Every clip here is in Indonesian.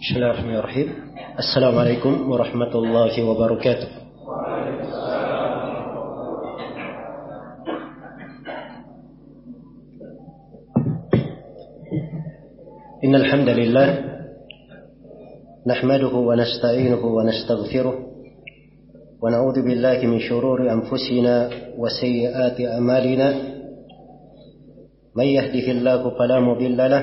بسم الله الرحمن الرحيم السلام عليكم ورحمة الله وبركاته إن الحمد لله نحمده ونستعينه ونستغفره ونعوذ بالله من شرور أنفسنا وسيئات أعمالنا من يهده الله فلا مضل له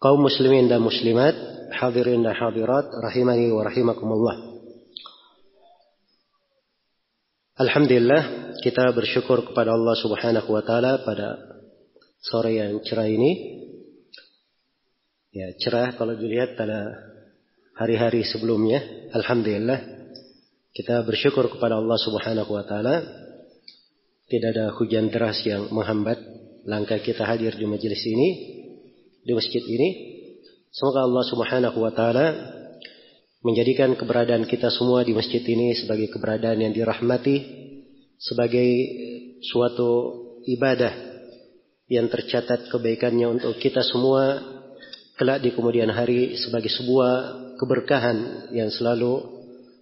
kaum muslimin dan muslimat, hadirin dan hadirat, rahimani wa rahimakumullah. Alhamdulillah, kita bersyukur kepada Allah Subhanahu wa taala pada sore yang cerah ini. Ya, cerah kalau dilihat pada hari-hari sebelumnya. Alhamdulillah, kita bersyukur kepada Allah Subhanahu wa taala tidak ada hujan deras yang menghambat langkah kita hadir di majelis ini di masjid ini. Semoga Allah Subhanahu wa taala menjadikan keberadaan kita semua di masjid ini sebagai keberadaan yang dirahmati, sebagai suatu ibadah yang tercatat kebaikannya untuk kita semua kelak di kemudian hari sebagai sebuah keberkahan yang selalu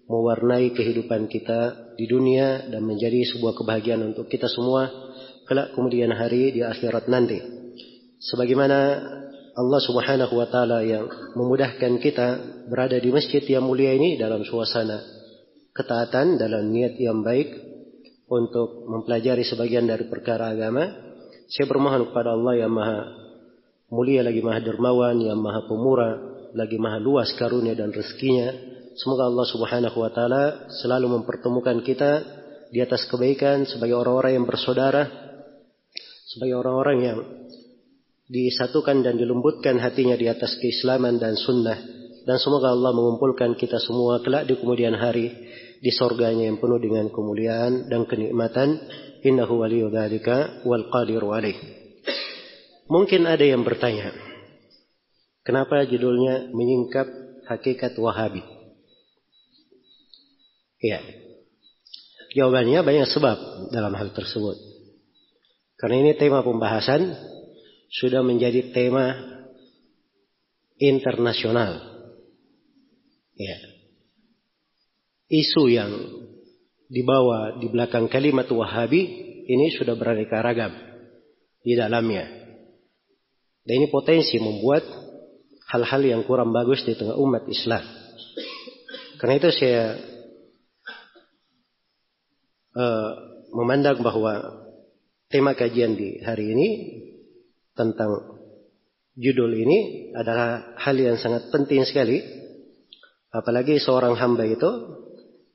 mewarnai kehidupan kita di dunia dan menjadi sebuah kebahagiaan untuk kita semua kelak kemudian hari di akhirat nanti. Sebagaimana Allah Subhanahu wa taala yang memudahkan kita berada di masjid yang mulia ini dalam suasana ketaatan dalam niat yang baik untuk mempelajari sebagian dari perkara agama. Saya bermohon kepada Allah yang Maha mulia lagi Maha dermawan, yang Maha pemurah, lagi Maha luas karunia dan rezekinya. Semoga Allah Subhanahu wa taala selalu mempertemukan kita di atas kebaikan sebagai orang-orang yang bersaudara, sebagai orang-orang yang disatukan dan dilembutkan hatinya di atas keislaman dan sunnah. Dan semoga Allah mengumpulkan kita semua kelak di kemudian hari di sorganya yang penuh dengan kemuliaan dan kenikmatan. Innahu waliyu dzalika wal qadiru alaih. Mungkin ada yang bertanya kenapa judulnya menyingkap hakikat wahabi? Ya jawabannya banyak sebab dalam hal tersebut. Karena ini tema pembahasan sudah menjadi tema internasional. Ya. Isu yang dibawa di belakang kalimat Wahabi ini sudah beraneka ragam di dalamnya. Dan ini potensi membuat hal-hal yang kurang bagus di tengah umat Islam. Karena itu saya uh, memandang bahwa tema kajian di hari ini tentang judul ini adalah hal yang sangat penting sekali. Apalagi seorang hamba itu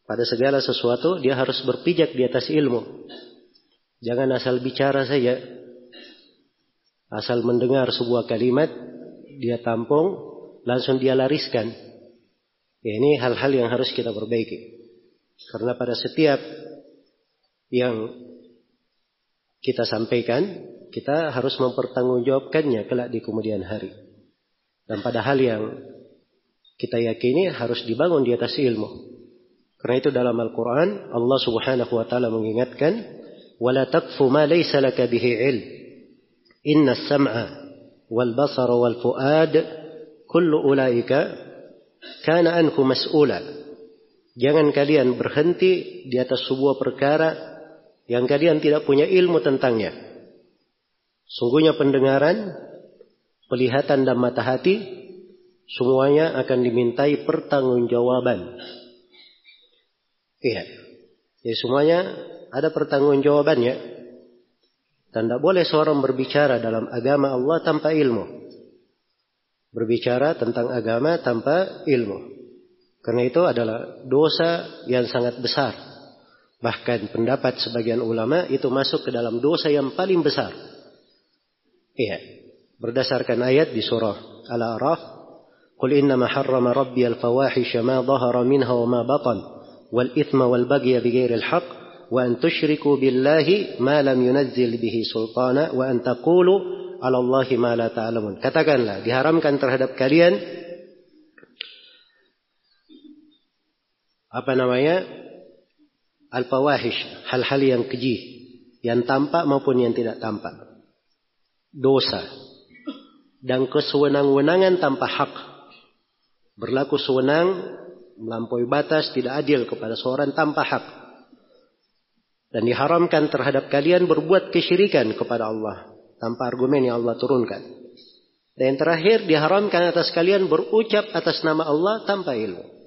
pada segala sesuatu dia harus berpijak di atas ilmu. Jangan asal bicara saja. Asal mendengar sebuah kalimat dia tampung langsung dia lariskan. Ya, ini hal-hal yang harus kita perbaiki. Karena pada setiap yang kita sampaikan kita harus mempertanggungjawabkannya kelak di kemudian hari. Dan pada hal yang kita yakini harus dibangun di atas ilmu. Karena itu dalam Al-Quran Allah subhanahu wa ta'ala mengingatkan ولا تقف ما ليس لك به علم إن السمع والبصر والفؤاد كل أولئك كان عنه مسؤولا Jangan kalian berhenti di atas sebuah perkara yang kalian tidak punya ilmu tentangnya. Sungguhnya pendengaran, pelihatan dan mata hati semuanya akan dimintai pertanggungjawaban. Iya. Jadi semuanya ada pertanggungjawabannya. Dan tidak boleh seorang berbicara dalam agama Allah tanpa ilmu. Berbicara tentang agama tanpa ilmu. Karena itu adalah dosa yang sangat besar. Bahkan pendapat sebagian ulama itu masuk ke dalam dosa yang paling besar. Iya. Berdasarkan ayat di surah Al-A'raf. Qul innama harrama rabbi al-fawahisha ma zahara minha wa ma batan. Wal ithma wal bagya al-haq Wa an tushriku billahi ma lam yunazzil bihi sultana. Wa an taqulu ala Allahi ma la ta'lamun. Katakanlah, diharamkan terhadap kalian apa namanya al-fawahish hal-hal yang keji yang tampak maupun yang tidak tampak dosa dan kesewenang-wenangan tanpa hak berlaku sewenang melampaui batas tidak adil kepada seorang tanpa hak dan diharamkan terhadap kalian berbuat kesyirikan kepada Allah tanpa argumen yang Allah turunkan. Dan yang terakhir diharamkan atas kalian berucap atas nama Allah tanpa ilmu.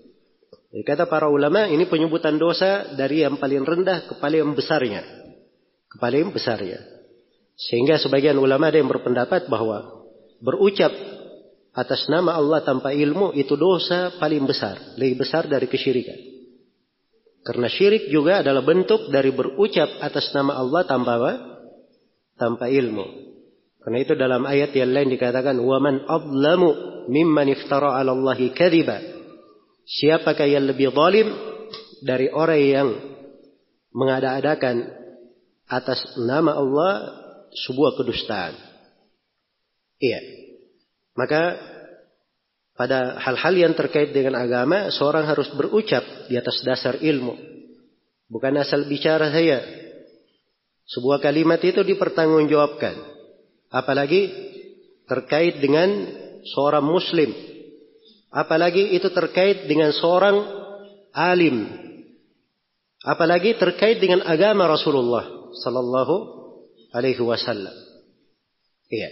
Kata para ulama ini penyebutan dosa dari yang paling rendah ke paling besarnya. Ke paling besarnya. Sehingga sebagian ulama ada yang berpendapat bahwa berucap atas nama Allah tanpa ilmu itu dosa paling besar. Lebih besar dari kesyirikan. Karena syirik juga adalah bentuk dari berucap atas nama Allah tanpa apa? Tanpa ilmu. Karena itu dalam ayat yang lain dikatakan waman adlamu mimman iftara 'ala Allahi kadhiba. Siapakah yang lebih zalim dari orang yang mengada-adakan atas nama Allah sebuah kedustaan. Iya. Maka pada hal-hal yang terkait dengan agama, seorang harus berucap di atas dasar ilmu. Bukan asal bicara saya. Sebuah kalimat itu dipertanggungjawabkan. Apalagi terkait dengan seorang muslim. Apalagi itu terkait dengan seorang alim. Apalagi terkait dengan agama Rasulullah sallallahu alaihi wasallam. Iya.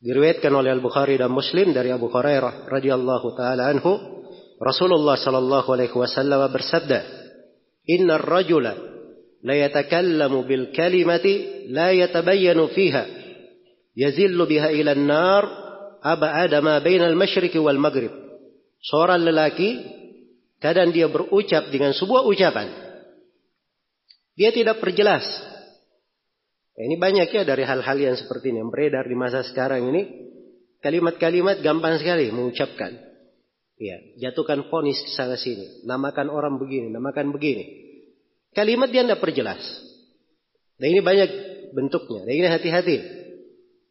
Diriwayatkan oleh Al-Bukhari dan Muslim dari Abu Hurairah radhiyallahu taala anhu, Rasulullah sallallahu alaihi wasallam bersabda, "Inna ar-rajula la yatakallamu bil kalimati la yatabayyanu fiha yazillu biha ila an-nar ab'ada ma baina al-masyriq wal maghrib." Seorang lelaki kadang dia berucap dengan sebuah ucapan. Dia tidak perjelas Ya, ini banyak ya dari hal-hal yang seperti ini yang beredar di masa sekarang ini. Kalimat-kalimat gampang sekali mengucapkan. Ya, jatuhkan fonis ke sana sini, namakan orang begini, namakan begini. Kalimat dia tidak perjelas. Dan ini banyak bentuknya. Dan ini hati-hati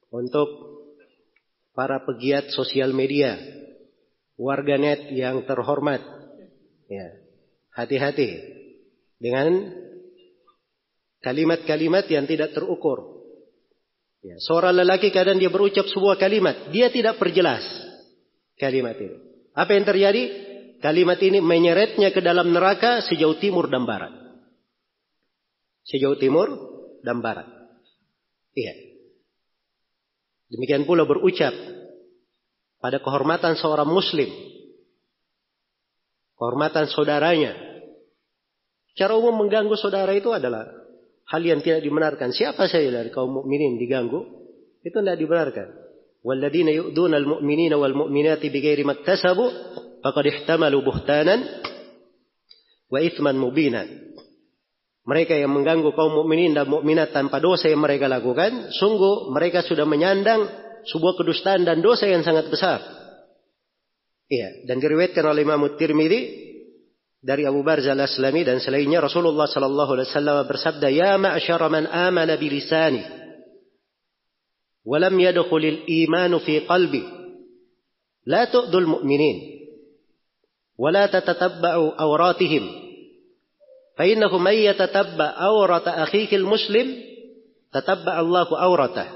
untuk para pegiat sosial media, warganet yang terhormat. Ya, hati-hati dengan Kalimat-kalimat yang tidak terukur. Ya, seorang lelaki kadang dia berucap sebuah kalimat, dia tidak perjelas kalimat itu. Apa yang terjadi? Kalimat ini menyeretnya ke dalam neraka sejauh timur dan barat. Sejauh timur dan barat. Iya. Demikian pula berucap pada kehormatan seorang muslim. Kehormatan saudaranya. Cara umum mengganggu saudara itu adalah hal yang tidak dibenarkan. Siapa saja dari kaum mukminin diganggu, itu tidak dibenarkan. Walladzina yu'duna al-mu'minina wal mu'minati bighairi maktasabu faqad ihtamalu buhtanan wa ithman mubina mereka yang mengganggu kaum mukminin dan mukminat tanpa dosa yang mereka lakukan, sungguh mereka sudah menyandang sebuah kedustaan dan dosa yang sangat besar. Iya, dan diriwayatkan oleh Imam Tirmidzi dari Abu Barzah Al-Aslami dan selainnya Rasulullah sallallahu alaihi wasallam bersabda, "Ya ma'syara man amana bi lisani wa lam yadkhulil iman fi qalbi la tu'dul mu'minin wa la tatatabba'u awratihim." فإنه من يتتبع أورة أخيه المسلم تتبع الله أورته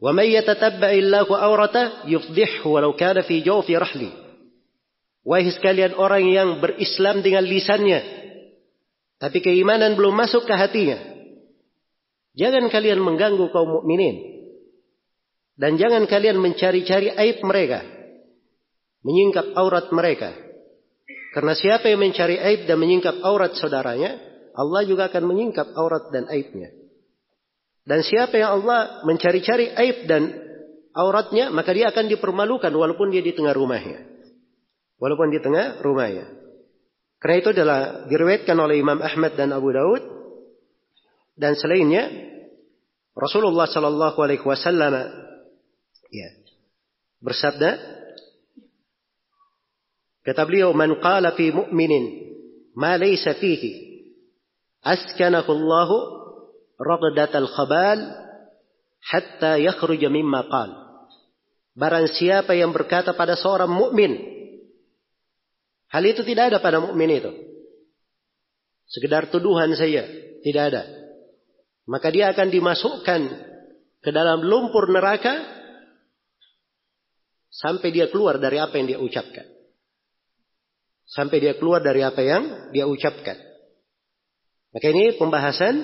ومن يتتبع الله أورته يفضحه ولو كان في جوف رحلي Wahai sekalian orang yang berislam dengan lisannya, tapi keimanan belum masuk ke hatinya. Jangan kalian mengganggu kaum mukminin dan jangan kalian mencari-cari aib mereka, menyingkap aurat mereka. Karena siapa yang mencari aib dan menyingkap aurat saudaranya, Allah juga akan menyingkap aurat dan aibnya. Dan siapa yang Allah mencari-cari aib dan auratnya, maka dia akan dipermalukan walaupun dia di tengah rumahnya. Walaupun di tengah rumahnya. Karena itu adalah diriwayatkan oleh Imam Ahmad dan Abu Daud dan selainnya Rasulullah Shallallahu Alaihi Wasallam ya bersabda kata beliau man qala fi mu'minin ma laysa fihi askanahu Allah raqdat al-khabal hatta yakhruja mimma qal barang siapa yang berkata pada seorang mukmin Hal itu tidak ada pada mukmin itu. Sekedar tuduhan saja, tidak ada. Maka dia akan dimasukkan ke dalam lumpur neraka sampai dia keluar dari apa yang dia ucapkan. Sampai dia keluar dari apa yang dia ucapkan. Maka ini pembahasan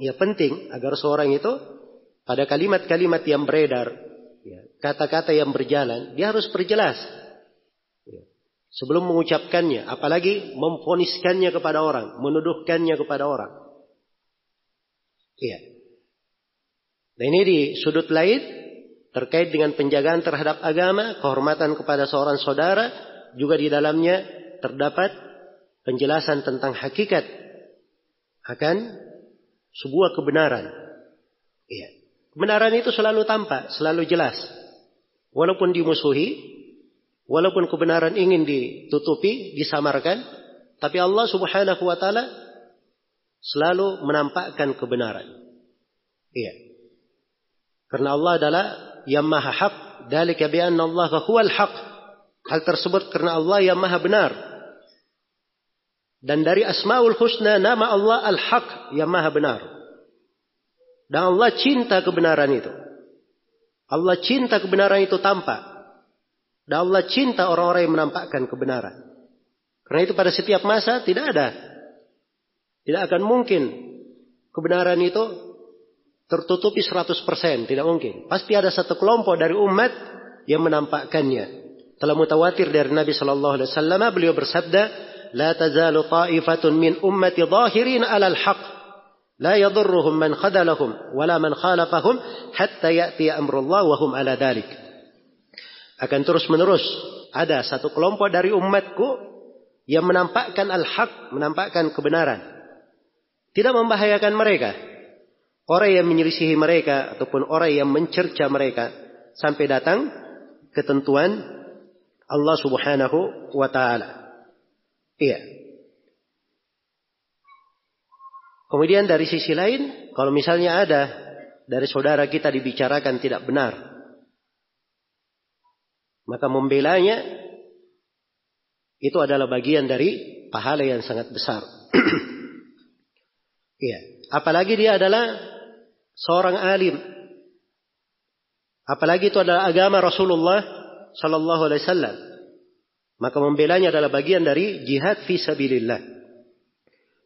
ya penting agar seorang itu pada kalimat-kalimat yang beredar, ya, kata-kata ya, yang berjalan, dia harus perjelas sebelum mengucapkannya, apalagi memfoniskannya kepada orang, menuduhkannya kepada orang. Iya. Nah ini di sudut lain terkait dengan penjagaan terhadap agama, kehormatan kepada seorang saudara, juga di dalamnya terdapat penjelasan tentang hakikat akan sebuah kebenaran. Iya. Kebenaran itu selalu tampak, selalu jelas. Walaupun dimusuhi, Walaupun kebenaran ingin ditutupi, disamarkan, tapi Allah Subhanahu wa taala selalu menampakkan kebenaran. Iya. Karena Allah adalah yang maha hak, dalika bi anna Allah huwal haq. Hal tersebut karena Allah yang maha benar. Dan dari Asmaul Husna nama Allah Al-Haq yang maha benar. Dan Allah cinta kebenaran itu. Allah cinta kebenaran itu tampak. Dan Allah cinta orang-orang yang menampakkan kebenaran. Karena itu pada setiap masa tidak ada. Tidak akan mungkin kebenaran itu tertutupi 100%. Tidak mungkin. Pasti ada satu kelompok dari umat yang menampakkannya telah mutawatir dari Nabi Shallallahu Alaihi Wasallam beliau bersabda la tazalu ta'ifatun min ummati zahirin alal haq la yadurruhum man khadalahum wala man khalafahum hatta ya'ti amrullah wa hum ala dalik akan terus menerus ada satu kelompok dari umatku yang menampakkan al-haq, menampakkan kebenaran. Tidak membahayakan mereka. Orang yang menyelisihi mereka ataupun orang yang mencerca mereka sampai datang ketentuan Allah Subhanahu wa taala. Iya. Kemudian dari sisi lain, kalau misalnya ada dari saudara kita dibicarakan tidak benar, maka membelanya itu adalah bagian dari pahala yang sangat besar. Iya, apalagi dia adalah seorang alim. Apalagi itu adalah agama Rasulullah sallallahu alaihi wasallam. Maka membelanya adalah bagian dari jihad fi sabilillah.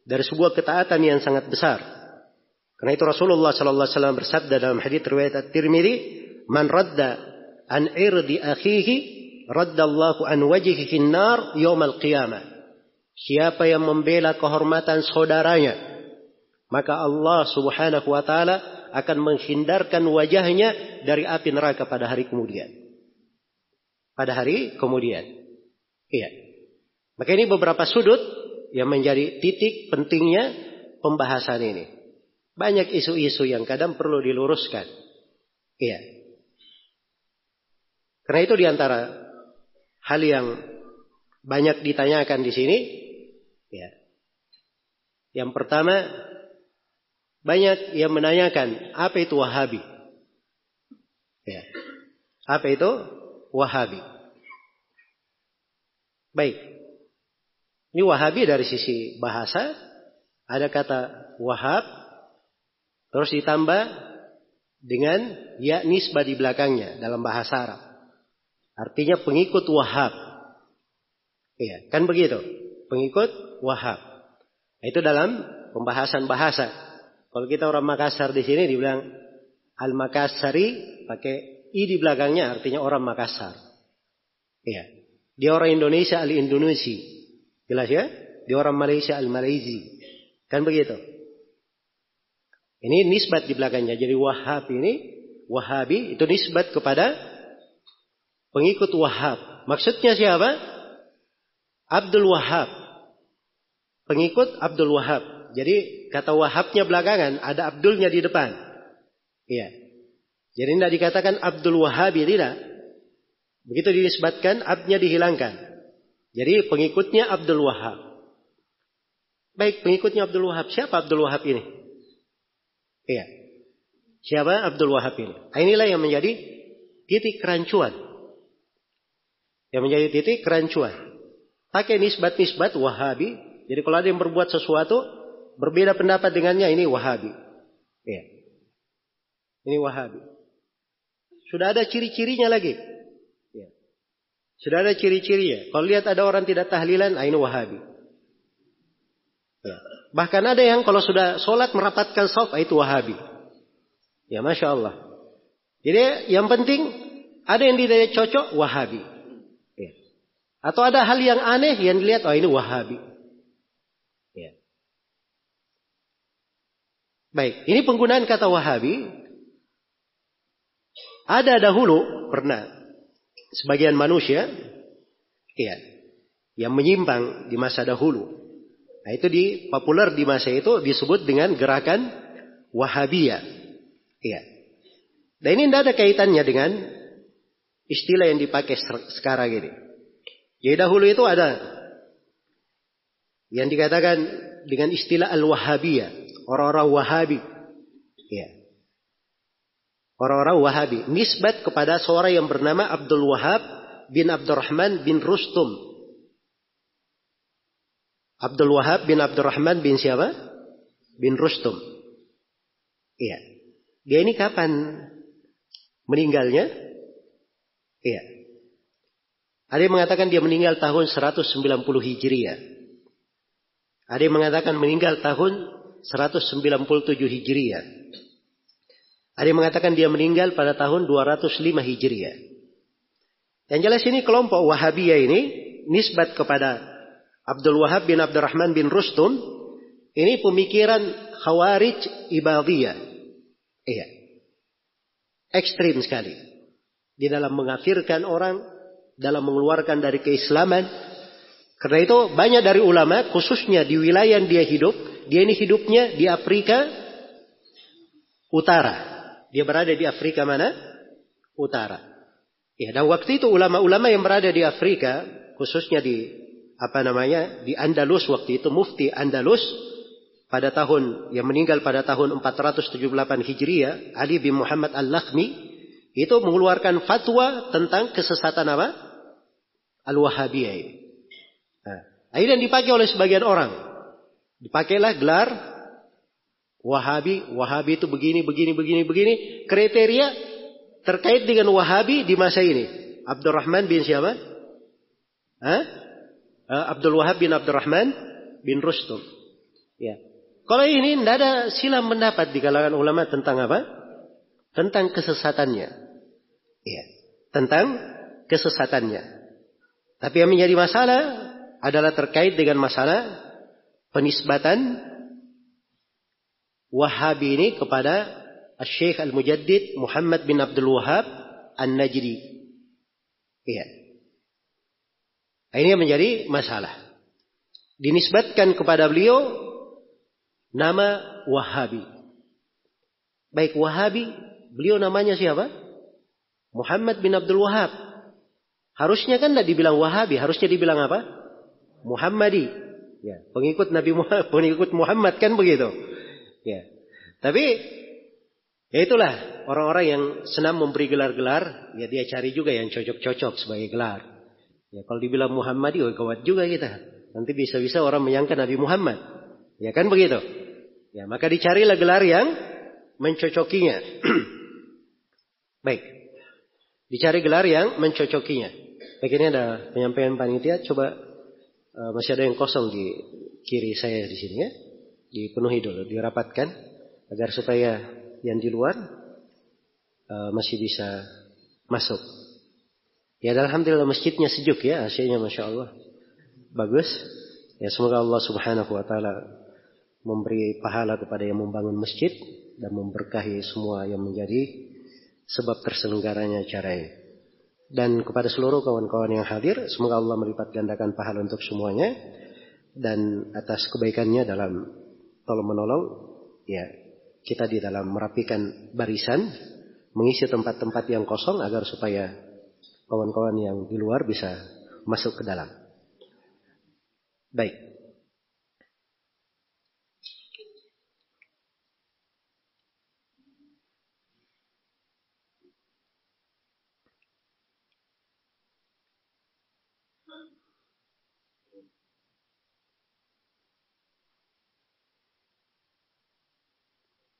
Dari sebuah ketaatan yang sangat besar. Karena itu Rasulullah sallallahu alaihi wasallam bersabda dalam hadis riwayat At-Tirmidzi, "Man radda an irdi akhihi raddallahu an wajhihi nar yaumal qiyamah. Siapa yang membela kehormatan saudaranya, maka Allah Subhanahu wa taala akan menghindarkan wajahnya dari api neraka pada hari kemudian. Pada hari kemudian. Iya. Maka ini beberapa sudut yang menjadi titik pentingnya pembahasan ini. Banyak isu-isu yang kadang perlu diluruskan. Iya. Karena itu di antara hal yang banyak ditanyakan di sini, ya. Yang pertama, banyak yang menanyakan apa itu Wahabi. Ya. Apa itu Wahabi? Baik. Ini Wahabi dari sisi bahasa ada kata Wahab terus ditambah dengan ya nisbah di belakangnya dalam bahasa Arab. Artinya pengikut Wahab. Iya, kan begitu. Pengikut Wahab. Itu dalam pembahasan bahasa. Kalau kita orang Makassar di sini dibilang Al-Makassari pakai i di belakangnya artinya orang Makassar. Iya. Dia orang Indonesia Al-Indonesia. Jelas ya? Di orang Malaysia al-Malaysi. Kan begitu. Ini nisbat di belakangnya. Jadi Wahab ini, Wahabi itu nisbat kepada pengikut Wahab. Maksudnya siapa? Abdul Wahab. Pengikut Abdul Wahab. Jadi kata Wahabnya belakangan, ada Abdulnya di depan. Iya. Jadi tidak dikatakan Abdul Wahabi, tidak. Begitu dinisbatkan, abnya dihilangkan. Jadi pengikutnya Abdul Wahab. Baik, pengikutnya Abdul Wahab. Siapa Abdul Wahab ini? Iya. Siapa Abdul Wahab ini? Nah, inilah yang menjadi titik kerancuan. Yang menjadi titik kerancuan. Pakai nisbat-nisbat Wahabi. Jadi kalau ada yang berbuat sesuatu, berbeda pendapat dengannya, ini Wahabi. Iya. Ini Wahabi. Sudah ada ciri-cirinya lagi. Sudah ada ciri-cirinya. Kalau lihat ada orang tidak tahlilan, ah, ini wahabi. Ya. Bahkan ada yang kalau sudah sholat merapatkan ah, itu wahabi. Ya Masya Allah. Jadi yang penting ada yang tidak cocok, wahabi. Ya. Atau ada hal yang aneh yang dilihat, oh ini wahabi. Ya. Baik, ini penggunaan kata wahabi. Ada dahulu, pernah sebagian manusia ya yang menyimpang di masa dahulu. Nah, itu di populer di masa itu disebut dengan gerakan Wahabiyah. Iya. Dan ini tidak ada kaitannya dengan istilah yang dipakai sekarang ini. Jadi dahulu itu ada yang dikatakan dengan istilah Al-Wahabiyah, orang-orang Wahabi. Ya. Orang-orang Wahabi. Nisbat kepada seorang yang bernama Abdul Wahab bin Abdurrahman bin Rustum. Abdul Wahab bin Abdurrahman bin siapa? Bin Rustum. Iya. Dia ini kapan meninggalnya? Iya. Ada yang mengatakan dia meninggal tahun 190 Hijriah. Ada yang mengatakan meninggal tahun 197 Hijriah. Ada yang mengatakan dia meninggal pada tahun 205 Hijriah. Yang jelas ini kelompok Wahabiyah ini nisbat kepada Abdul Wahab bin Abdurrahman bin Rustum ini pemikiran Khawarij Ibadiyah. Iya. Ekstrim sekali. Di dalam mengafirkan orang, dalam mengeluarkan dari keislaman. Karena itu banyak dari ulama, khususnya di wilayah yang dia hidup, dia ini hidupnya di Afrika Utara. Dia berada di Afrika mana? Utara. Ya, dan waktu itu ulama-ulama yang berada di Afrika, khususnya di apa namanya di Andalus waktu itu mufti Andalus pada tahun yang meninggal pada tahun 478 Hijriah Ali bin Muhammad Al-Lakhmi itu mengeluarkan fatwa tentang kesesatan apa? Al-Wahabiyah ini. Nah, akhirnya dipakai oleh sebagian orang. Dipakailah gelar Wahabi, Wahabi itu begini, begini, begini, begini. Kriteria terkait dengan Wahabi di masa ini. Abdurrahman bin siapa? Hah? Uh, Abdul Wahab bin Abdurrahman bin Rustum. Ya. Kalau ini tidak ada silam pendapat di kalangan ulama tentang apa? Tentang kesesatannya. Ya. Tentang kesesatannya. Tapi yang menjadi masalah adalah terkait dengan masalah penisbatan Wahabi ini kepada Syekh Al-Mujaddid Muhammad bin Abdul Wahab An-Najdi. Iya. Ini menjadi masalah. Dinisbatkan kepada beliau nama Wahabi. Baik Wahabi, beliau namanya siapa? Muhammad bin Abdul Wahab. Harusnya kan tidak dibilang Wahabi, harusnya dibilang apa? Muhammadi. Ya, pengikut Nabi Muhammad, pengikut Muhammad kan begitu. Ya. Tapi ya itulah orang-orang yang senang memberi gelar-gelar, ya dia cari juga yang cocok-cocok sebagai gelar. Ya kalau dibilang Muhammadi, oh gawat juga kita. Nanti bisa-bisa orang menyangka Nabi Muhammad. Ya kan begitu? Ya, maka dicarilah gelar yang mencocokinya. Baik. Dicari gelar yang mencocokinya. Baik ini ada penyampaian panitia. Coba uh, masih ada yang kosong di kiri saya di sini ya. Dipenuhi dulu, dirapatkan agar supaya yang di luar uh, masih bisa masuk. Ya alhamdulillah masjidnya sejuk ya, hasilnya masya Allah bagus. Ya semoga Allah Subhanahu wa taala memberi pahala kepada yang membangun masjid dan memberkahi semua yang menjadi sebab terselenggaranya acara ini. Dan kepada seluruh kawan-kawan yang hadir, semoga Allah melipat gandakan pahala untuk semuanya dan atas kebaikannya dalam tolong menolong ya kita di dalam merapikan barisan mengisi tempat-tempat yang kosong agar supaya kawan-kawan yang di luar bisa masuk ke dalam. Baik.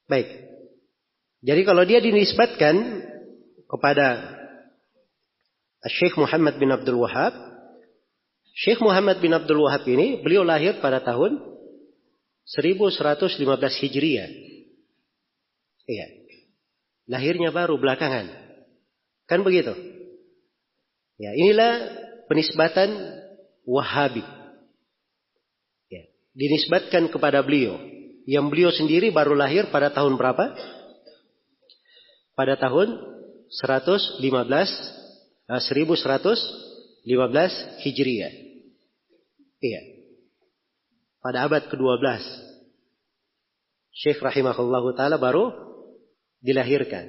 Baik. Jadi kalau dia dinisbatkan kepada Syekh Muhammad bin Abdul Wahab, Syekh Muhammad bin Abdul Wahab ini beliau lahir pada tahun 1115 Hijriah. Iya. Lahirnya baru belakangan. Kan begitu? Ya, inilah penisbatan Wahabi. Ya, dinisbatkan kepada beliau. Yang beliau sendiri baru lahir pada tahun berapa? Pada tahun 115 1115 Hijriah. Iya. Pada abad ke-12. Syekh rahimahullahu taala baru dilahirkan.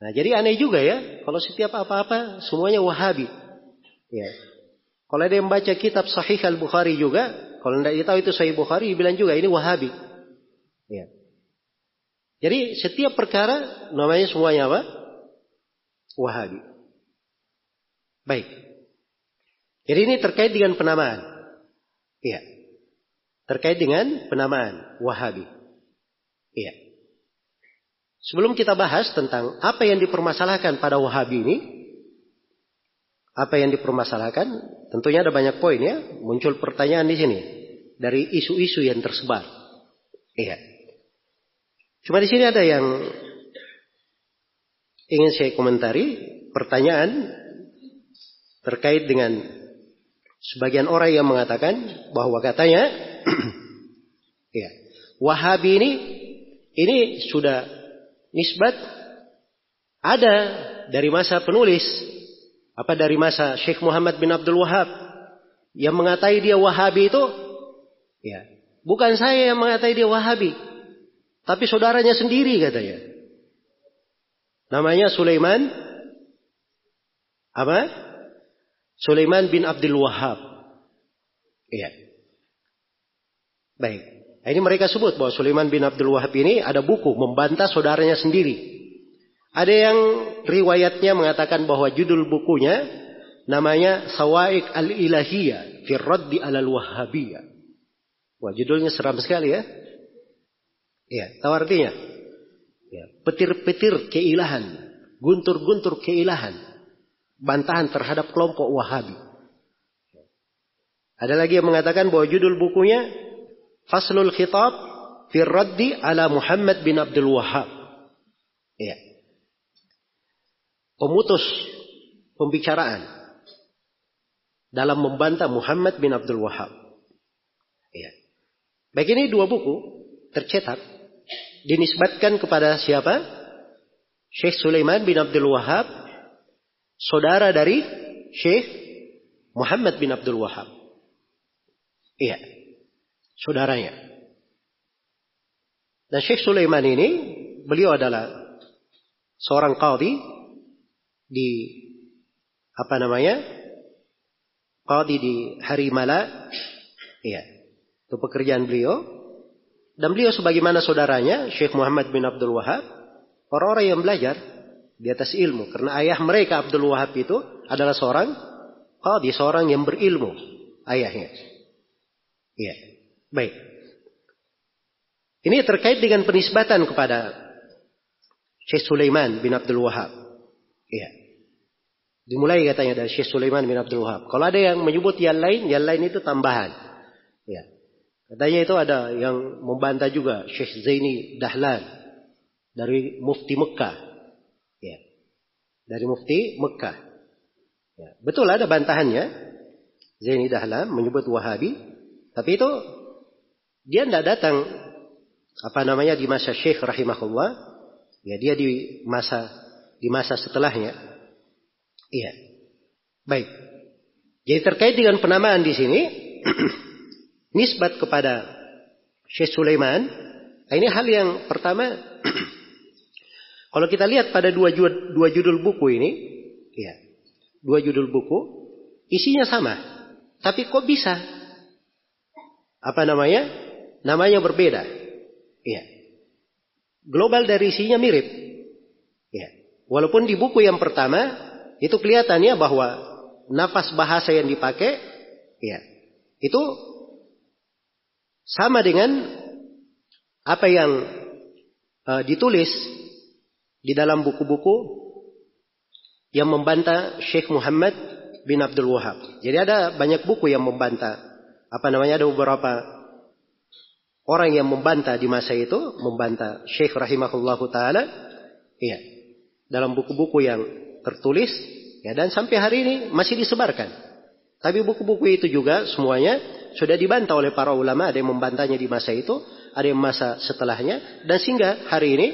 Nah, jadi aneh juga ya kalau setiap apa-apa semuanya Wahabi. Ya. Kalau ada yang baca kitab Sahih Al-Bukhari juga, kalau tidak tahu itu Sahih Bukhari, bilang juga ini Wahabi. Ya. Jadi setiap perkara namanya semuanya apa? Wahabi. Baik. Jadi ini terkait dengan penamaan. Iya. Terkait dengan penamaan Wahabi. Iya. Sebelum kita bahas tentang apa yang dipermasalahkan pada Wahabi ini, apa yang dipermasalahkan, tentunya ada banyak poin ya. Muncul pertanyaan di sini dari isu-isu yang tersebar. Iya. Cuma di sini ada yang ingin saya komentari, pertanyaan terkait dengan Sebagian orang yang mengatakan bahwa katanya ya, Wahabi ini ini sudah nisbat ada dari masa penulis apa dari masa Syekh Muhammad bin Abdul Wahab yang mengatai dia Wahabi itu ya bukan saya yang mengatai dia Wahabi tapi saudaranya sendiri katanya namanya Sulaiman apa Sulaiman bin Abdul Wahab. Iya. Baik. Nah, ini mereka sebut bahwa Sulaiman bin Abdul Wahab ini ada buku membantah saudaranya sendiri. Ada yang riwayatnya mengatakan bahwa judul bukunya namanya Sawaik al-Ilahiyah fi Raddi alal Wahhabiyah. Wah, judulnya seram sekali ya. Iya, tahu artinya? Ya, petir-petir keilahan, guntur-guntur keilahan bantahan terhadap kelompok Wahabi. Ada lagi yang mengatakan bahwa judul bukunya Faslul Khitab fi Raddi ala Muhammad bin Abdul Wahab. Ya. Pemutus pembicaraan dalam membantah Muhammad bin Abdul Wahab. Ya. Baik ini dua buku tercetak dinisbatkan kepada siapa? Syekh Sulaiman bin Abdul Wahab saudara dari Syekh Muhammad bin Abdul Wahab. Iya, saudaranya. Dan Syekh Sulaiman ini, beliau adalah seorang qadhi di apa namanya? Qadhi di Harimala. Iya. Itu pekerjaan beliau. Dan beliau sebagaimana saudaranya, Syekh Muhammad bin Abdul Wahab, orang-orang yang belajar di atas ilmu. Karena ayah mereka Abdul Wahab itu adalah seorang qadi, seorang yang berilmu. Ayahnya. Iya. Baik. Ini terkait dengan penisbatan kepada Syekh Sulaiman bin Abdul Wahab. Iya. Dimulai katanya dari Syekh Sulaiman bin Abdul Wahab. Kalau ada yang menyebut yang lain, yang lain itu tambahan. Ya. Katanya itu ada yang membantah juga Syekh Zaini Dahlan dari Mufti Mekah. Ya. Dari Mufti Mekah. Ya. Betul ada bantahannya. Zaini Dahlan menyebut Wahabi. Tapi itu dia tidak datang apa namanya di masa Syekh rahimahullah. Ya dia di masa di masa setelahnya. Iya. Baik. Jadi terkait dengan penamaan di sini nisbat kepada Syekh Sulaiman, ini hal yang pertama kalau kita lihat pada dua, dua judul buku ini, ya, dua judul buku, isinya sama, tapi kok bisa? Apa namanya? Namanya berbeda. Ya. Global dari isinya mirip. Ya. Walaupun di buku yang pertama itu kelihatannya bahwa nafas bahasa yang dipakai, ya, itu sama dengan apa yang uh, ditulis di dalam buku-buku yang membantah Syekh Muhammad bin Abdul Wahab. Jadi ada banyak buku yang membantah. Apa namanya ada beberapa orang yang membantah di masa itu, membantah Syekh rahimahullahu taala. Iya. Dalam buku-buku yang tertulis ya dan sampai hari ini masih disebarkan. Tapi buku-buku itu juga semuanya sudah dibantah oleh para ulama, ada yang membantahnya di masa itu, ada yang masa setelahnya, dan sehingga hari ini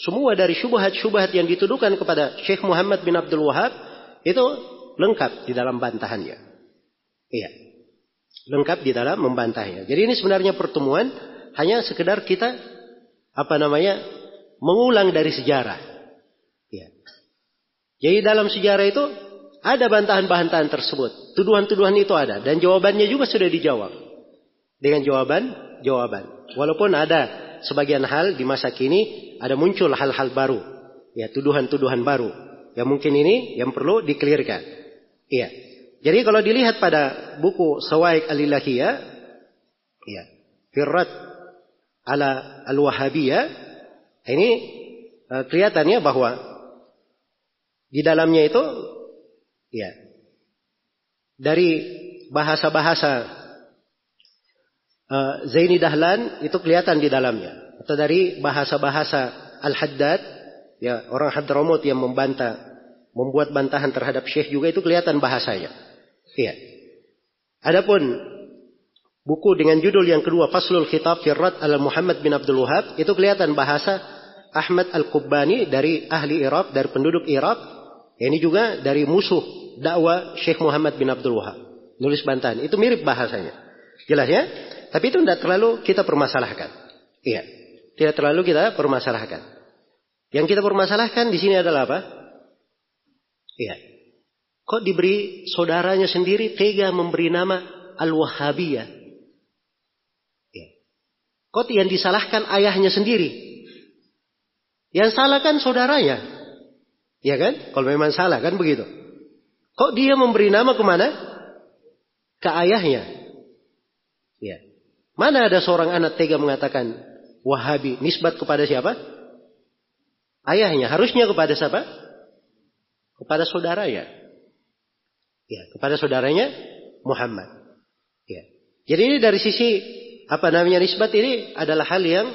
semua dari syubhat-syubhat yang dituduhkan kepada Syekh Muhammad bin Abdul Wahab itu lengkap di dalam bantahannya. Iya. Lengkap di dalam membantahnya. Jadi ini sebenarnya pertemuan hanya sekedar kita apa namanya mengulang dari sejarah. Iya. Jadi dalam sejarah itu ada bantahan-bantahan tersebut. Tuduhan-tuduhan itu ada. Dan jawabannya juga sudah dijawab. Dengan jawaban-jawaban. Walaupun ada sebagian hal di masa kini ada muncul hal-hal baru. Ya, tuduhan-tuduhan baru. Yang mungkin ini yang perlu dikelirkan. Iya. Jadi kalau dilihat pada buku Sawaik Al-Ilahiyah. Ya. Firrat ala Al-Wahabiyah. Ini uh, kelihatannya bahwa di dalamnya itu Ya. Dari bahasa-bahasa uh, Zaini Dahlan itu kelihatan di dalamnya. Atau dari bahasa-bahasa Al-Haddad, ya orang Hadramut yang membantah, membuat bantahan terhadap Syekh juga itu kelihatan bahasanya. Iya. Adapun buku dengan judul yang kedua Faslul Khitab Firrat al Muhammad bin Abdul Wahab itu kelihatan bahasa Ahmad Al-Kubbani dari ahli Irak, dari penduduk Irak ini juga dari musuh dakwah Syekh Muhammad bin Abdul Wahab. Nulis bantahan. Itu mirip bahasanya. Jelas ya? Tapi itu tidak terlalu kita permasalahkan. Iya. Tidak terlalu kita permasalahkan. Yang kita permasalahkan di sini adalah apa? Iya. Kok diberi saudaranya sendiri tega memberi nama Al-Wahhabiyah? Iya. Kok yang disalahkan ayahnya sendiri? Yang salah kan saudaranya. Ya kan? Kalau memang salah kan begitu. Kok dia memberi nama ke mana? Ke ayahnya. Ya. Mana ada seorang anak tega mengatakan Wahabi nisbat kepada siapa? Ayahnya. Harusnya kepada siapa? Kepada saudaranya. Ya, kepada saudaranya Muhammad. Ya. Jadi ini dari sisi apa namanya nisbat ini adalah hal yang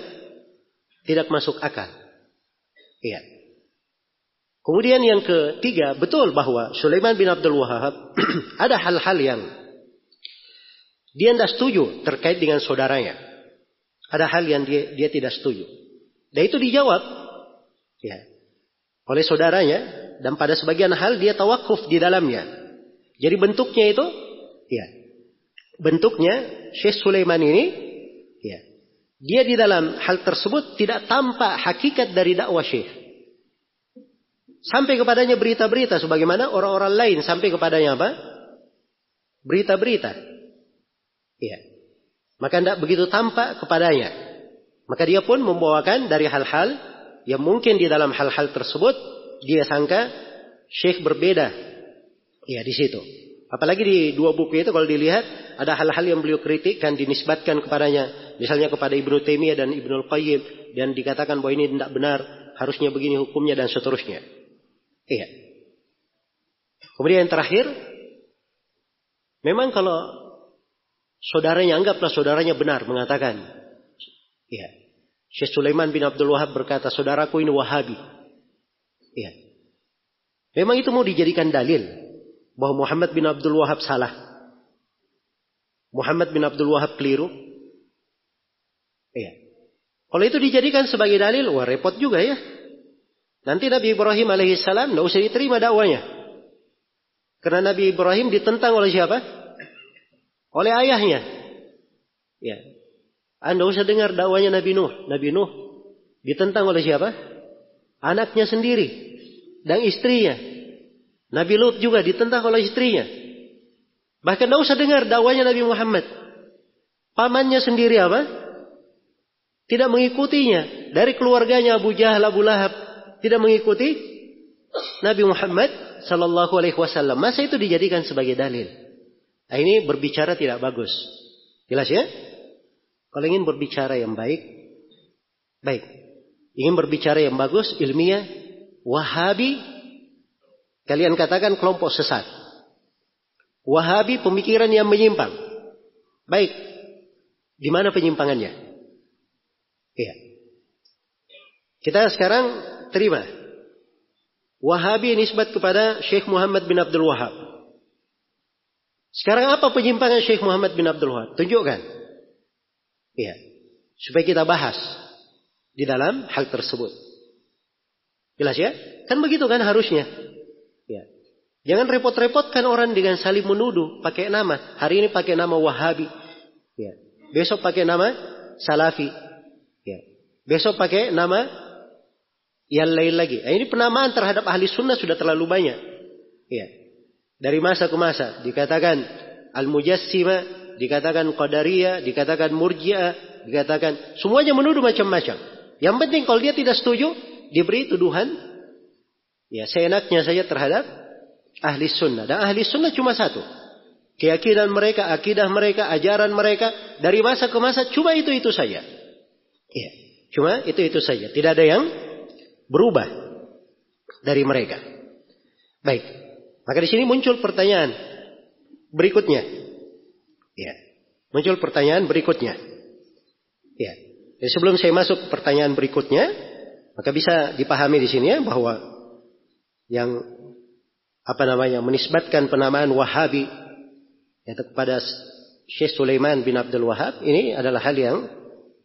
tidak masuk akal. Iya. Kemudian yang ketiga, betul bahwa Sulaiman bin Abdul Wahab ada hal-hal yang dia tidak setuju terkait dengan saudaranya. Ada hal yang dia, dia tidak setuju. Dan itu dijawab ya, oleh saudaranya dan pada sebagian hal dia tawakuf di dalamnya. Jadi bentuknya itu ya, bentuknya Syekh Sulaiman ini ya, dia di dalam hal tersebut tidak tampak hakikat dari dakwah Syekh. Sampai kepadanya berita-berita sebagaimana orang-orang lain sampai kepadanya apa? Berita-berita. Iya. Maka tidak begitu tampak kepadanya. Maka dia pun membawakan dari hal-hal yang mungkin di dalam hal-hal tersebut dia sangka Syekh berbeda. Iya di situ. Apalagi di dua buku itu kalau dilihat ada hal-hal yang beliau kritikkan dinisbatkan kepadanya, misalnya kepada Ibnu Taimiyah dan Ibnu Qayyim dan dikatakan bahwa ini tidak benar, harusnya begini hukumnya dan seterusnya. Iya. Kemudian yang terakhir, memang kalau saudaranya anggaplah saudaranya benar mengatakan, iya. Syekh Sulaiman bin Abdul Wahab berkata, saudaraku ini Wahabi. Iya. Memang itu mau dijadikan dalil bahwa Muhammad bin Abdul Wahab salah. Muhammad bin Abdul Wahab keliru. Iya. Kalau itu dijadikan sebagai dalil, wah repot juga ya. Nanti Nabi Ibrahim alaihissalam tidak usah diterima dakwanya. Karena Nabi Ibrahim ditentang oleh siapa? Oleh ayahnya. Ya. Anda usah dengar dakwanya Nabi Nuh. Nabi Nuh ditentang oleh siapa? Anaknya sendiri dan istrinya. Nabi Lut juga ditentang oleh istrinya. Bahkan tidak usah dengar dakwanya Nabi Muhammad. Pamannya sendiri apa? Tidak mengikutinya. Dari keluarganya Abu Jahal, Abu Lahab. Tidak mengikuti Nabi Muhammad Sallallahu Alaihi Wasallam. Masa itu dijadikan sebagai dalil. Nah, ini berbicara tidak bagus. Jelas ya? Kalau ingin berbicara yang baik, baik. Ingin berbicara yang bagus, ilmiah, Wahabi, kalian katakan kelompok sesat. Wahabi pemikiran yang menyimpang. Baik. Di mana penyimpangannya? Iya. Kita sekarang terima. Wahabi nisbat kepada Syekh Muhammad bin Abdul Wahab. Sekarang apa penyimpangan Syekh Muhammad bin Abdul Wahab? Tunjukkan. Iya. Supaya kita bahas di dalam hal tersebut. Jelas ya? Kan begitu kan harusnya. Ya. Jangan repot-repotkan orang dengan saling menuduh pakai nama. Hari ini pakai nama Wahabi. Ya. Besok pakai nama Salafi. Ya. Besok pakai nama yang lain lagi. Nah, ini penamaan terhadap ahli sunnah sudah terlalu banyak. Ya. Dari masa ke masa dikatakan al-mujassima, dikatakan qadariyah, dikatakan murji'ah, dikatakan semuanya menuduh macam-macam. Yang penting kalau dia tidak setuju, diberi tuduhan ya seenaknya saja terhadap ahli sunnah. Dan ahli sunnah cuma satu. Keyakinan mereka, akidah mereka, ajaran mereka dari masa ke masa cuma itu-itu saja. Ya, cuma itu-itu saja. Tidak ada yang berubah dari mereka. Baik. Maka di sini muncul pertanyaan berikutnya. Ya. Muncul pertanyaan berikutnya. Ya. Jadi sebelum saya masuk pertanyaan berikutnya, maka bisa dipahami di sini ya bahwa yang apa namanya menisbatkan penamaan Wahabi yaitu kepada Syekh Sulaiman bin Abdul Wahab ini adalah hal yang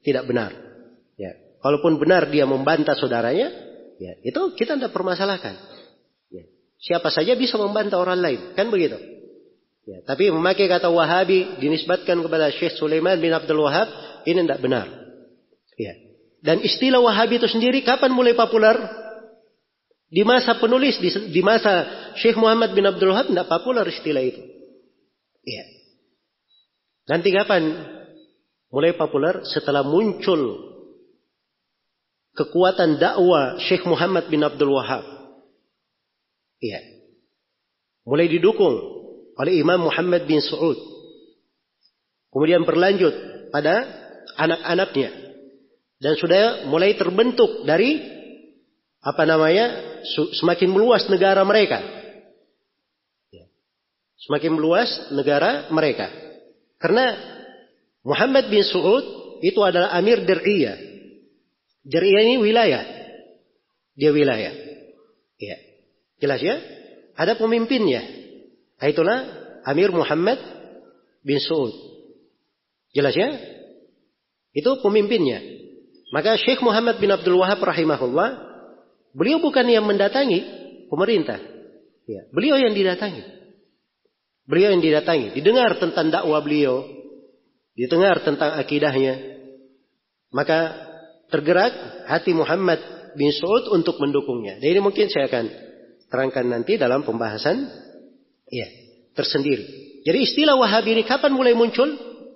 tidak benar. Ya, kalaupun benar dia membantah saudaranya, ya itu kita tidak permasalahkan. Ya, siapa saja bisa membantah orang lain, kan begitu? Ya, tapi memakai kata Wahabi dinisbatkan kepada Syekh Sulaiman bin Abdul Wahab ini tidak benar. Ya, dan istilah Wahabi itu sendiri kapan mulai populer? Di masa penulis, di, masa Syekh Muhammad bin Abdul Wahab tidak populer istilah itu. Iya. Nanti kapan mulai populer? Setelah muncul kekuatan dakwah Syekh Muhammad bin Abdul Wahab. Iya. Mulai didukung oleh Imam Muhammad bin Saud. Kemudian berlanjut pada anak-anaknya dan sudah mulai terbentuk dari apa namanya semakin meluas negara mereka. Ya. Semakin meluas negara mereka. Karena Muhammad bin Saud itu adalah Amir Dir'iyah. Dir'iyah ini wilayah. Dia wilayah. Ya. Jelas ya? Ada pemimpinnya. Itulah Amir Muhammad bin Saud. Jelas ya? Itu pemimpinnya. Maka Syekh Muhammad bin Abdul Wahab rahimahullah, beliau bukan yang mendatangi pemerintah. Ya, beliau yang didatangi. Beliau yang didatangi, didengar tentang dakwah beliau, didengar tentang akidahnya. Maka tergerak hati Muhammad bin Saud untuk mendukungnya. Dan ini mungkin saya akan terangkan nanti dalam pembahasan ya, tersendiri. Jadi istilah Wahabi ini kapan mulai muncul?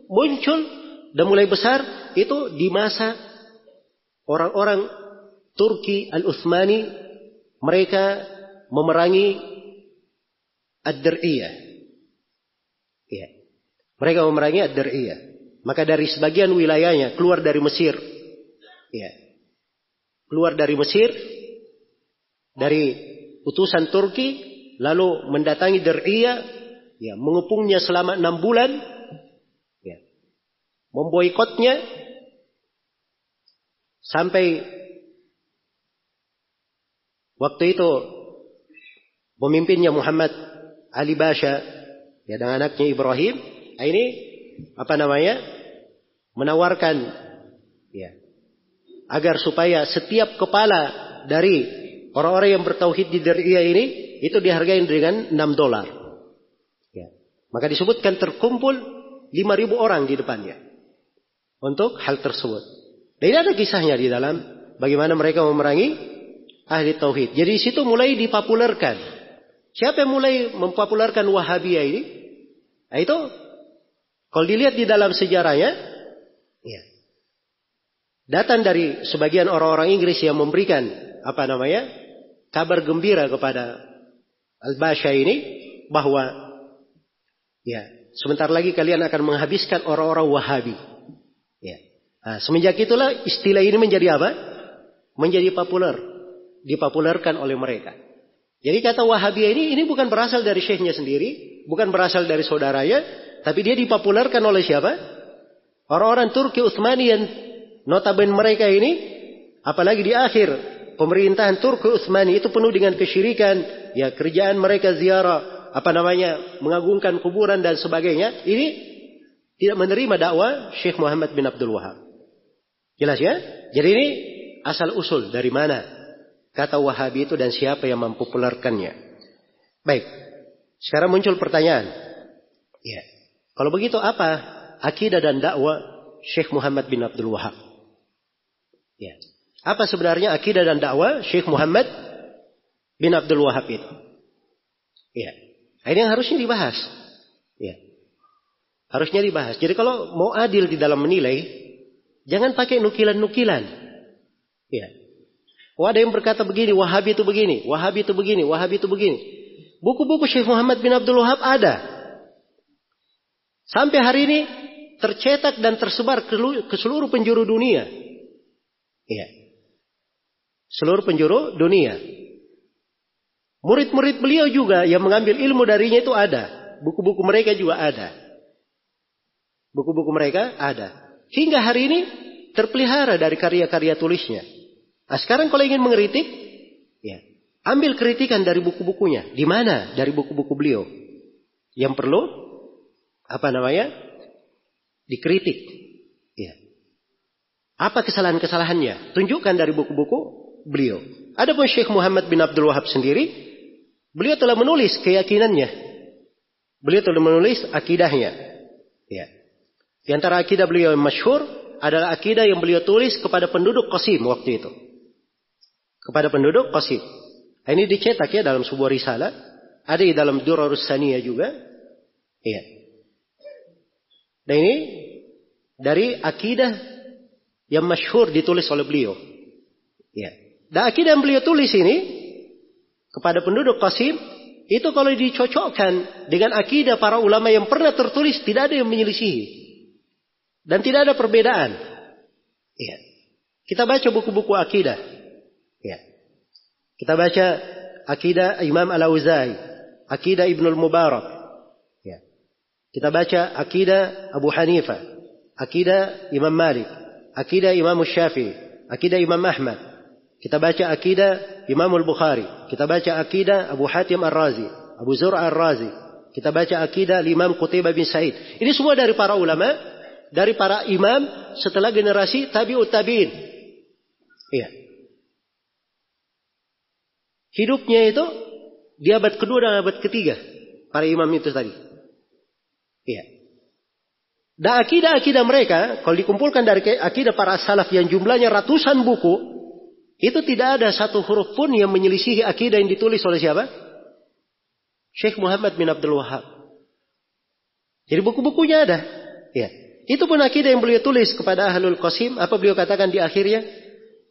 Muncul dan mulai besar itu di masa orang-orang Turki Al-Uthmani mereka memerangi Ad-Dir'iyah. Ya. Mereka memerangi Ad-Dar'iyah. Maka dari sebagian wilayahnya keluar dari Mesir. Ya. Keluar dari Mesir dari utusan Turki lalu mendatangi Dar'iyah ya mengepungnya selama enam bulan ya memboikotnya sampai waktu itu pemimpinnya Muhammad Ali Basha ya dengan anaknya Ibrahim ini apa namanya menawarkan ya agar supaya setiap kepala dari orang-orang yang bertauhid di Dariyah ini itu dihargai dengan 6 dolar. Ya. Maka disebutkan terkumpul 5.000 orang di depannya untuk hal tersebut. Dan ini ada kisahnya di dalam bagaimana mereka memerangi ahli tauhid. Jadi di situ mulai dipopulerkan. Siapa yang mulai mempopulerkan Wahabiyah ini? Nah, itu kalau dilihat di dalam sejarahnya, ya, datang dari sebagian orang-orang Inggris yang memberikan apa namanya kabar gembira kepada Al-Basha ini bahwa ya sebentar lagi kalian akan menghabiskan orang-orang Wahabi. Ya. Nah, semenjak itulah istilah ini menjadi apa? Menjadi populer, dipopulerkan oleh mereka. Jadi kata Wahabi ini ini bukan berasal dari syekhnya sendiri, bukan berasal dari saudaranya, tapi dia dipopulerkan oleh siapa? Orang-orang Turki Utsmani yang notabene mereka ini apalagi di akhir pemerintahan Turki Utsmani itu penuh dengan kesyirikan, ya kerjaan mereka ziarah, apa namanya, mengagungkan kuburan dan sebagainya. Ini tidak menerima dakwah Syekh Muhammad bin Abdul Wahab. Jelas ya? Jadi ini asal usul dari mana kata Wahabi itu dan siapa yang mempopulerkannya. Baik. Sekarang muncul pertanyaan. Ya. Kalau begitu apa akidah dan dakwah Syekh Muhammad bin Abdul Wahab? Ya. Apa sebenarnya akidah dan dakwah Syekh Muhammad bin Abdul Wahab itu? Ya. Ini yang harusnya dibahas. Ya. Harusnya dibahas. Jadi kalau mau adil di dalam menilai, jangan pakai nukilan-nukilan. Ya. Oh ada yang berkata begini, Wahabi itu begini, Wahabi itu begini, Wahabi itu begini. Buku-buku Syekh Muhammad bin Abdul Wahab ada. Sampai hari ini tercetak dan tersebar ke seluruh penjuru dunia. Ya seluruh penjuru dunia. Murid-murid beliau juga yang mengambil ilmu darinya itu ada. Buku-buku mereka juga ada. Buku-buku mereka ada. Hingga hari ini terpelihara dari karya-karya tulisnya. Nah, sekarang kalau ingin mengkritik, ya, ambil kritikan dari buku-bukunya. Di mana dari buku-buku beliau? Yang perlu apa namanya? Dikritik. Apa kesalahan-kesalahannya? Tunjukkan dari buku-buku beliau. Adapun Syekh Muhammad bin Abdul Wahab sendiri, beliau telah menulis keyakinannya. Beliau telah menulis akidahnya. Ya. Di antara akidah beliau yang masyhur adalah akidah yang beliau tulis kepada penduduk Qasim waktu itu. Kepada penduduk Qasim. Nah, ini dicetak ya dalam sebuah risalah. Ada di dalam Durarus Saniyah juga. Iya. Dan ini dari akidah yang masyhur ditulis oleh beliau. Ya. Dan akidah yang beliau tulis ini kepada penduduk Qasim itu kalau dicocokkan dengan akidah para ulama yang pernah tertulis tidak ada yang menyelisihi dan tidak ada perbedaan. Ya. Kita baca buku-buku akidah. Ya. Kita baca akidah Imam Al-Auzai, akidah Ibnu Mubarak. Ya. Kita baca akidah Abu Hanifah, akidah Imam Malik, akidah Imam Syafi'i, akidah Imam Ahmad, kita baca akidah Imam Al-Bukhari. Kita baca akidah Abu Hatim Ar-Razi. Abu Zur'a Ar-Razi. Kita baca akidah Imam Qutaibah bin Said. Ini semua dari para ulama. Dari para imam setelah generasi tabi'ut tabi'in. Iya. Hidupnya itu di abad kedua dan abad ketiga. Para imam itu tadi. Iya. Dan akidah-akidah mereka, kalau dikumpulkan dari akidah para salaf yang jumlahnya ratusan buku, itu tidak ada satu huruf pun yang menyelisihi akidah yang ditulis oleh siapa? Syekh Muhammad bin Abdul Wahab. Jadi buku-bukunya ada. Ya. Itu pun akidah yang beliau tulis kepada Ahlul Qasim. Apa beliau katakan di akhirnya?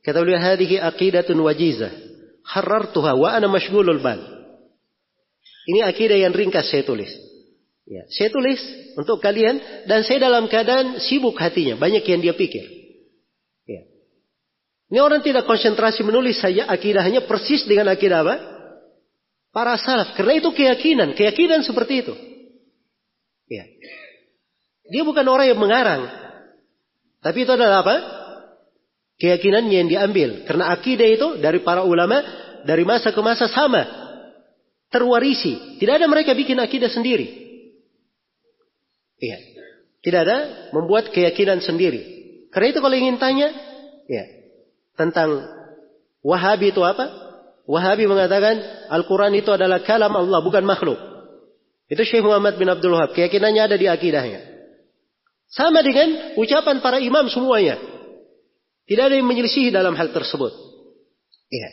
Kata beliau, hadihi aqidatun wajizah. Harartuha wa ana mashgulul bal. Ini akidah yang ringkas saya tulis. Ya, saya tulis untuk kalian dan saya dalam keadaan sibuk hatinya, banyak yang dia pikir. Ya. Ini orang tidak konsentrasi menulis saja akidahnya persis dengan akidah apa? Para salaf. Karena itu keyakinan, keyakinan seperti itu. Ya. Dia bukan orang yang mengarang. Tapi itu adalah apa? Keyakinannya yang diambil. Karena akidah itu dari para ulama dari masa ke masa sama. Terwarisi. Tidak ada mereka bikin akidah sendiri. Iya. Tidak ada membuat keyakinan sendiri. Karena itu kalau ingin tanya, ya, tentang Wahabi itu apa? Wahabi mengatakan Al-Quran itu adalah kalam Allah, bukan makhluk. Itu Syekh Muhammad bin Abdul Wahab. Keyakinannya ada di akidahnya. Sama dengan ucapan para imam semuanya. Tidak ada yang menyelisihi dalam hal tersebut. Iya.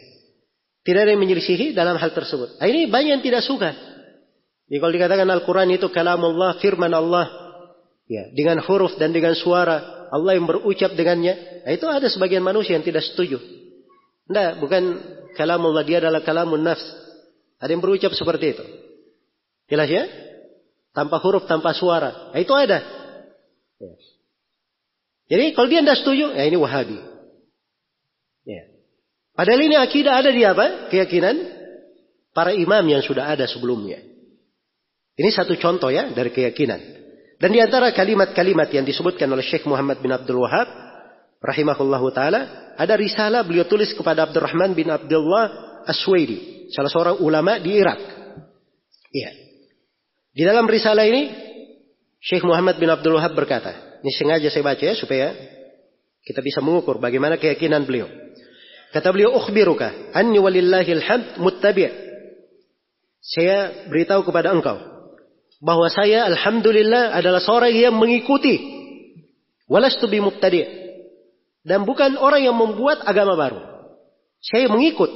Tidak ada yang menyelisihi dalam hal tersebut. Nah, ini banyak yang tidak suka. Jadi kalau dikatakan Al-Quran itu kalam Allah, firman Allah, ya, dengan huruf dan dengan suara Allah yang berucap dengannya, nah, itu ada sebagian manusia yang tidak setuju. Tidak, bukan kalam Allah, dia adalah kalamun nafs. Ada yang berucap seperti itu. Jelas ya? Tanpa huruf, tanpa suara. Nah, itu ada. Ya. Jadi kalau dia tidak setuju, ya ini wahabi. Ya. Padahal ini akidah ada di apa? Keyakinan para imam yang sudah ada sebelumnya. Ini satu contoh ya dari keyakinan. Dan di antara kalimat-kalimat yang disebutkan oleh Syekh Muhammad bin Abdul Wahab rahimahullahu taala ada risalah beliau tulis kepada Abdurrahman bin Abdullah Aswaidi, salah seorang ulama di Irak. Iya. Di dalam risalah ini Syekh Muhammad bin Abdul Wahab berkata, ini sengaja saya baca ya supaya kita bisa mengukur bagaimana keyakinan beliau. Kata beliau, "Ukhbiruka anni walillahil hamd muttabi'." Saya beritahu kepada engkau bahwa saya alhamdulillah adalah seorang yang mengikuti walastu bimubtadi dan bukan orang yang membuat agama baru. Saya mengikut.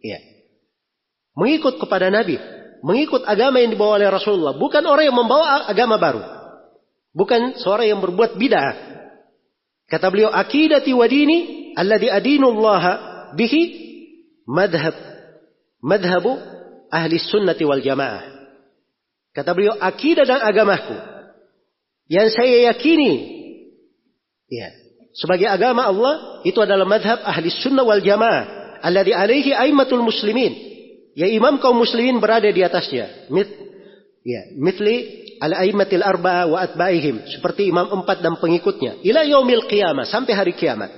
Ya. Mengikut kepada Nabi, mengikut agama yang dibawa oleh Rasulullah, bukan orang yang membawa agama baru. Bukan seorang yang berbuat bid'ah. Kata beliau, akidati wa dini alladhi Allah bihi madhab madhabu ahli sunnati wal jamaah. Kata beliau, akidah dan agamaku. Yang saya yakini. Ya. Sebagai agama Allah, itu adalah madhab ahli sunnah wal jamaah. Alladhi alaihi aimatul muslimin. Ya imam kaum muslimin berada di atasnya. Mit, ya, mitli al-aimatil arba'a wa atba'ihim. Seperti imam empat dan pengikutnya. Ila yaumil qiyamah. Sampai hari kiamat.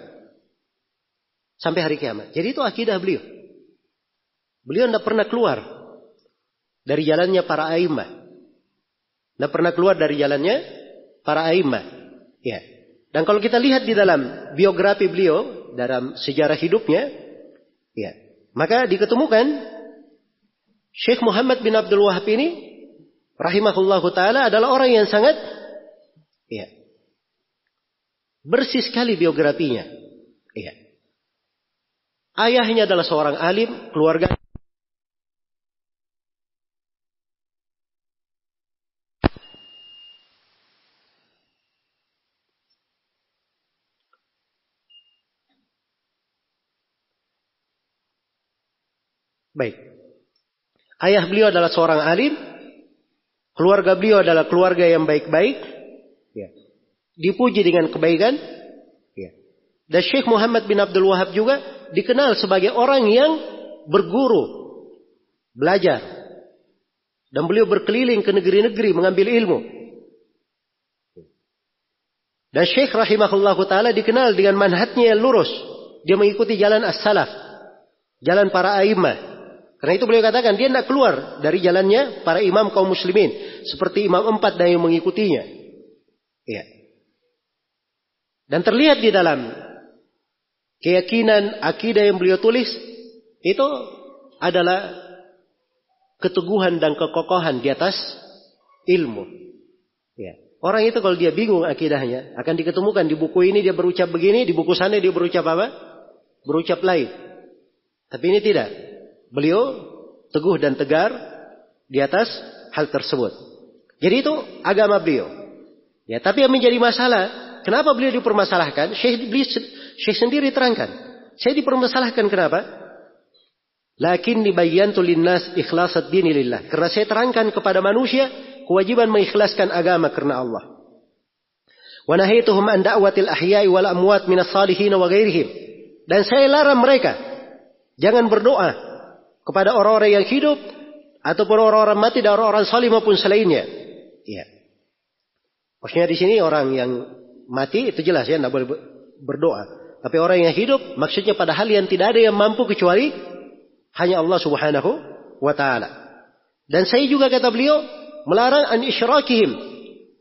Sampai hari kiamat. Jadi itu akidah beliau. Beliau tidak pernah keluar dari jalannya para aimah. Tidak pernah keluar dari jalannya para aimah. Ya. Dan kalau kita lihat di dalam biografi beliau, dalam sejarah hidupnya, ya, maka diketemukan Syekh Muhammad bin Abdul Wahab ini, rahimahullah taala adalah orang yang sangat, ya, bersih sekali biografinya. Ya. Ayahnya adalah seorang alim, keluarga Baik. Ayah beliau adalah seorang alim. Keluarga beliau adalah keluarga yang baik-baik. Ya. Dipuji dengan kebaikan. Ya. Dan Syekh Muhammad bin Abdul Wahab juga dikenal sebagai orang yang berguru. Belajar. Dan beliau berkeliling ke negeri-negeri mengambil ilmu. Dan Syekh rahimahullah ta'ala dikenal dengan manhatnya yang lurus. Dia mengikuti jalan as-salaf. Jalan para a'immah. Karena itu beliau katakan dia tidak keluar dari jalannya para imam kaum muslimin seperti imam empat dan yang mengikutinya. Ya. Dan terlihat di dalam keyakinan akidah yang beliau tulis itu adalah keteguhan dan kekokohan di atas ilmu. Ya. Orang itu kalau dia bingung akidahnya akan diketemukan di buku ini dia berucap begini, di buku sana dia berucap apa? Berucap lain. Tapi ini tidak. Beliau teguh dan tegar di atas hal tersebut. Jadi itu agama beliau. Ya, tapi yang menjadi masalah, kenapa beliau dipermasalahkan? Syekh, Syekh sendiri terangkan. Saya dipermasalahkan kenapa? Lakin dibayyantu linnas ikhlasat dini lillah. Karena saya terangkan kepada manusia kewajiban mengikhlaskan agama karena Allah. Wa an da'watil ahya'i wal amwat minas salihin wa ghairihim. Dan saya larang mereka jangan berdoa kepada orang-orang yang hidup ataupun orang-orang mati dan orang-orang salih maupun selainnya. Iya. Maksudnya di sini orang yang mati itu jelas ya, tidak boleh berdoa. Tapi orang yang hidup maksudnya pada hal yang tidak ada yang mampu kecuali hanya Allah Subhanahu wa taala. Dan saya juga kata beliau melarang an isyrakihim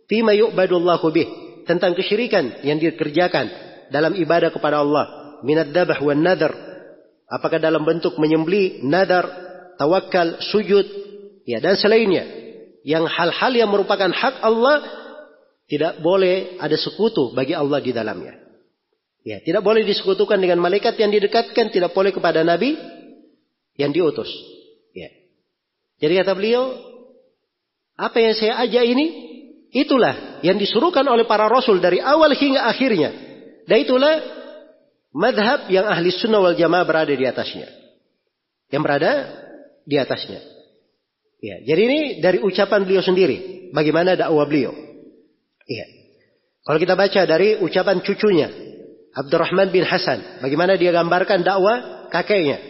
fima yu'badullahu bih tentang kesyirikan yang dikerjakan dalam ibadah kepada Allah minad dabah wan nadar apakah dalam bentuk menyembeli nadar tawakal sujud ya dan selainnya. Yang hal-hal yang merupakan hak Allah tidak boleh ada sekutu bagi Allah di dalamnya. Ya tidak boleh disekutukan dengan malaikat yang didekatkan tidak boleh kepada nabi yang diutus. Ya. Jadi kata beliau apa yang saya ajak ini itulah yang disuruhkan oleh para rasul dari awal hingga akhirnya. Dan itulah madhab yang ahli sunnah wal jamaah berada di atasnya. Yang berada di atasnya. Ya, jadi ini dari ucapan beliau sendiri. Bagaimana dakwah beliau. Iya. Kalau kita baca dari ucapan cucunya. Abdurrahman bin Hasan. Bagaimana dia gambarkan dakwah kakeknya.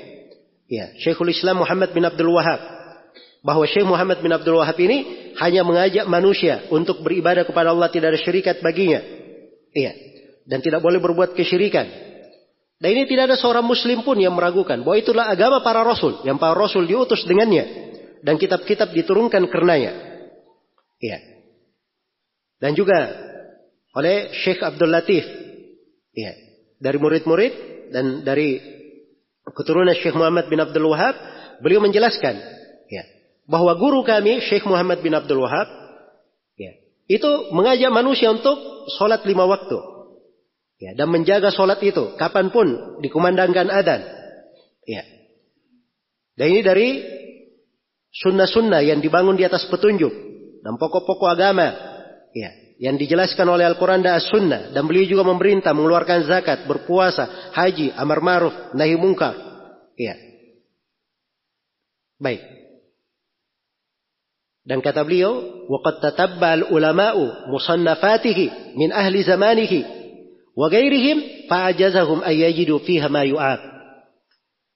Ya, Syekhul Islam Muhammad bin Abdul Wahab bahwa Syekh Muhammad bin Abdul Wahab ini hanya mengajak manusia untuk beribadah kepada Allah tidak ada syirikat baginya. Iya. Dan tidak boleh berbuat kesyirikan. Dan ini tidak ada seorang muslim pun yang meragukan bahwa itulah agama para rasul yang para rasul diutus dengannya dan kitab-kitab diturunkan karenanya. Iya. Dan juga oleh Syekh Abdul Latif. Iya. Dari murid-murid dan dari keturunan Syekh Muhammad bin Abdul Wahab, beliau menjelaskan bahwa guru kami Syekh Muhammad bin Abdul Wahab ya, itu mengajak manusia untuk sholat lima waktu ya, dan menjaga sholat itu kapanpun dikumandangkan adan ya. dan ini dari sunnah-sunnah yang dibangun di atas petunjuk dan pokok-pokok agama ya, yang dijelaskan oleh Al-Quran dan As-Sunnah dan beliau juga memerintah mengeluarkan zakat, berpuasa, haji, amar ma'ruf, nahi mungkar. Ya. Baik. Dan kata beliau, وَقَدْ تَتَبَّى الْعُلَمَاءُ مُصَنَّفَاتِهِ مِنْ أَهْلِ زَمَانِهِ وَغَيْرِهِمْ فَعَجَزَهُمْ أَنْ يَجِدُوا فِيهَا مَا يُعَابِ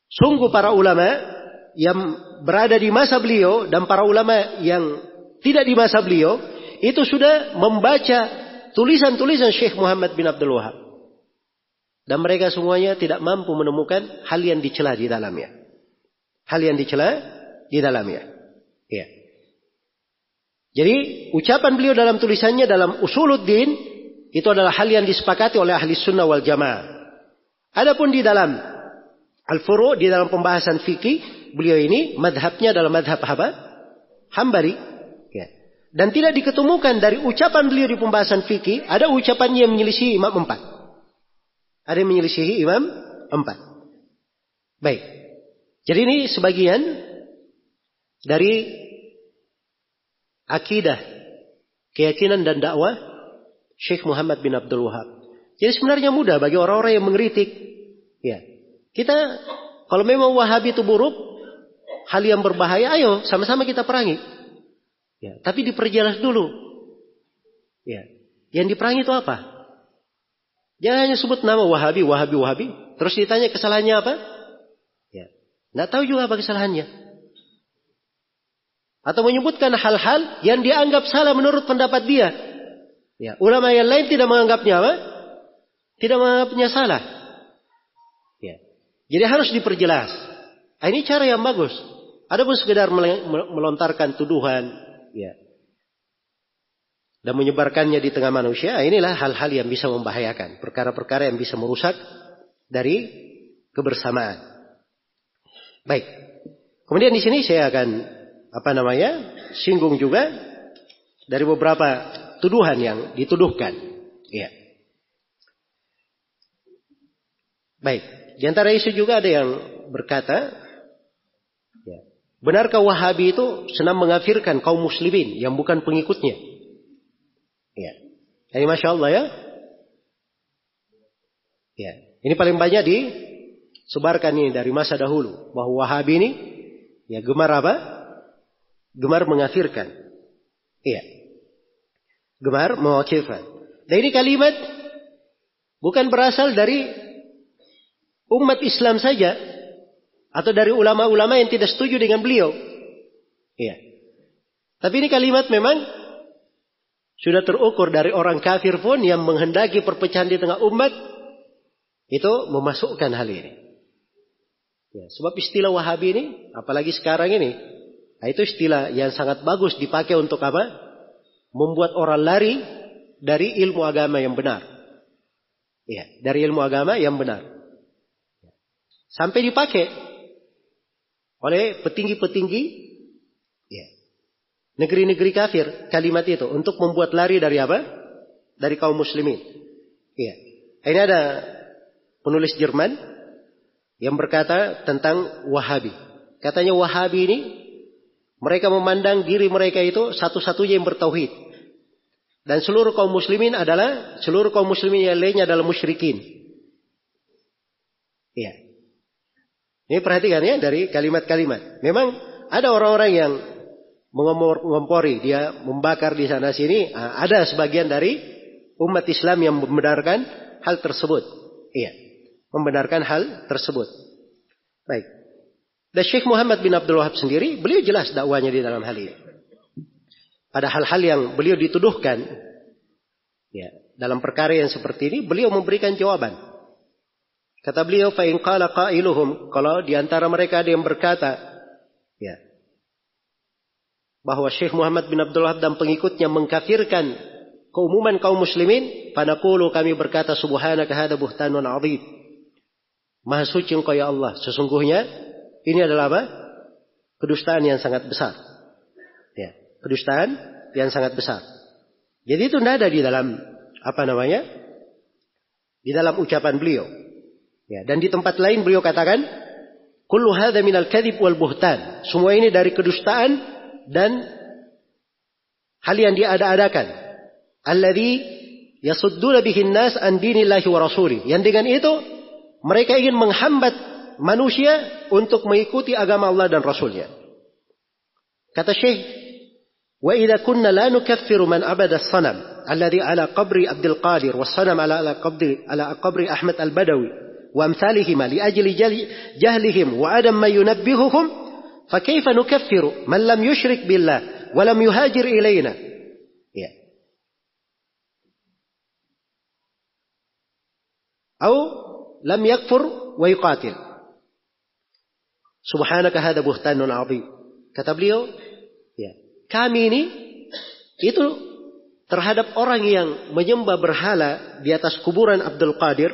Sungguh para ulama yang berada di masa beliau dan para ulama yang tidak di masa beliau itu sudah membaca tulisan-tulisan Syekh Muhammad bin Abdul Wahab. Dan mereka semuanya tidak mampu menemukan hal yang dicela di dalamnya. Hal yang dicela di dalamnya. Ya. Jadi ucapan beliau dalam tulisannya dalam usuluddin itu adalah hal yang disepakati oleh ahli sunnah wal jamaah. Adapun di dalam al-furu di dalam pembahasan fikih beliau ini madhabnya dalam madhab apa? Hambari. Ya. Dan tidak diketemukan dari ucapan beliau di pembahasan fikih ada ucapannya yang menyelisihi imam empat. Ada yang menyelisihi imam empat. Baik. Jadi ini sebagian dari akidah, keyakinan dan dakwah Syekh Muhammad bin Abdul Wahab. Jadi sebenarnya mudah bagi orang-orang yang mengkritik. Ya. Kita kalau memang Wahabi itu buruk, hal yang berbahaya, ayo sama-sama kita perangi. Ya, tapi diperjelas dulu. Ya. Yang diperangi itu apa? Jangan hanya sebut nama Wahabi, Wahabi, Wahabi. Terus ditanya kesalahannya apa? Ya. Nggak tahu juga apa kesalahannya. Atau menyebutkan hal-hal yang dianggap salah menurut pendapat dia. Ya, ulama yang lain tidak menganggapnya apa? Tidak menganggapnya salah. Ya. Jadi harus diperjelas. Nah, ini cara yang bagus. Ada pun sekedar melontarkan tuduhan, ya, dan menyebarkannya di tengah manusia, ah, inilah hal-hal yang bisa membahayakan, perkara-perkara yang bisa merusak dari kebersamaan. Baik. Kemudian di sini saya akan apa namanya singgung juga dari beberapa tuduhan yang dituduhkan. Iya. Baik, di antara isu juga ada yang berkata, ya, benarkah Wahabi itu senang mengafirkan kaum muslimin yang bukan pengikutnya? Ya. Ini masya Allah ya. Ya. Ini paling banyak disebarkan ini dari masa dahulu bahwa Wahabi ini ya gemar apa? gemar mengafirkan Iya. Gemar mewakilkan. Dan ini kalimat bukan berasal dari umat Islam saja atau dari ulama-ulama yang tidak setuju dengan beliau. Iya. Tapi ini kalimat memang sudah terukur dari orang kafir pun yang menghendaki perpecahan di tengah umat itu memasukkan hal ini. Ya, sebab istilah Wahabi ini, apalagi sekarang ini, nah itu istilah yang sangat bagus dipakai untuk apa? Membuat orang lari dari ilmu agama yang benar. Ya, dari ilmu agama yang benar. Sampai dipakai oleh petinggi-petinggi ya, negeri-negeri kafir kalimat itu untuk membuat lari dari apa? Dari kaum muslimin. Iya. Ini ada penulis Jerman yang berkata tentang Wahabi. Katanya Wahabi ini mereka memandang diri mereka itu satu-satunya yang bertauhid. Dan seluruh kaum muslimin adalah seluruh kaum muslimin yang lainnya adalah musyrikin. Iya. Ini perhatikan ya dari kalimat-kalimat. Memang ada orang-orang yang mengompori, dia membakar di sana sini. Ada sebagian dari umat Islam yang membenarkan hal tersebut. Iya membenarkan hal tersebut. Baik. Dan Syekh Muhammad bin Abdul Wahab sendiri, beliau jelas dakwanya di dalam hal ini. Pada hal-hal yang beliau dituduhkan, ya, dalam perkara yang seperti ini, beliau memberikan jawaban. Kata beliau, fa in qala qailuhum, kalau di antara mereka ada yang berkata, ya, bahwa Syekh Muhammad bin Abdul Wahab dan pengikutnya mengkafirkan keumuman kaum muslimin, panaqulu kami berkata subhanaka hada buhtanun adzim. Maha suci engkau ya Allah. Sesungguhnya ini adalah apa? Kedustaan yang sangat besar. Kedustaan yang sangat besar. Jadi itu tidak ada di dalam apa namanya? Di dalam ucapan beliau. Ya, dan di tempat lain beliau katakan, "Kullu hadza minal kadhib wal buhtan." Semua ini dari kedustaan dan hal yang diada-adakan. Alladhi yasudduna bihin nas an dinillahi wa rasuli. Yang dengan itu mereka ingin menghambat manusia untuk mengikuti agama Allah dan Rasulnya. Kata Syekh, وإذا كنا لا نكفر من عبد الصنم الذي على قبر عبد القادر والصنم على قبر على قبر أحمد البدوي وأمثالهما لأجل جهلهم وعدم ما ينبههم فكيف نكفر من لم يشرك بالله ولم يهاجر إلينا؟ أو لم يكفر ويقاتل. سبحانك هذا بهتان عظيم. كتب ليه kami ini itu terhadap orang yang menyembah berhala di atas kuburan Abdul Qadir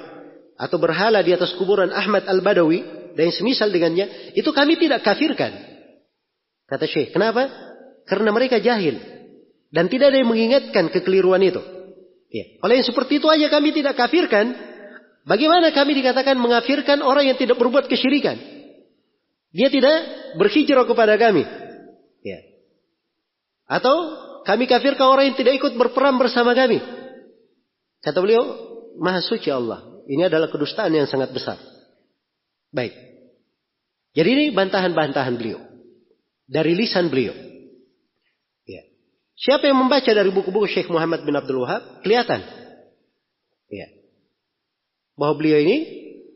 atau berhala di atas kuburan Ahmad Al-Badawi dan semisal dengannya, itu kami tidak kafirkan. Kata Syekh, kenapa? Karena mereka jahil dan tidak ada yang mengingatkan kekeliruan itu. Ya. Oleh yang seperti itu aja kami tidak kafirkan, Bagaimana kami dikatakan mengafirkan orang yang tidak berbuat kesyirikan? Dia tidak berhijrah kepada kami. Atau kami kafirkan orang yang tidak ikut berperang bersama kami. Kata beliau, Maha suci Allah. Ini adalah kedustaan yang sangat besar. Baik. Jadi ini bantahan-bantahan beliau. Dari lisan beliau. Ya. Siapa yang membaca dari buku-buku Syekh Muhammad bin Abdul Wahab, kelihatan. Ya bahwa beliau ini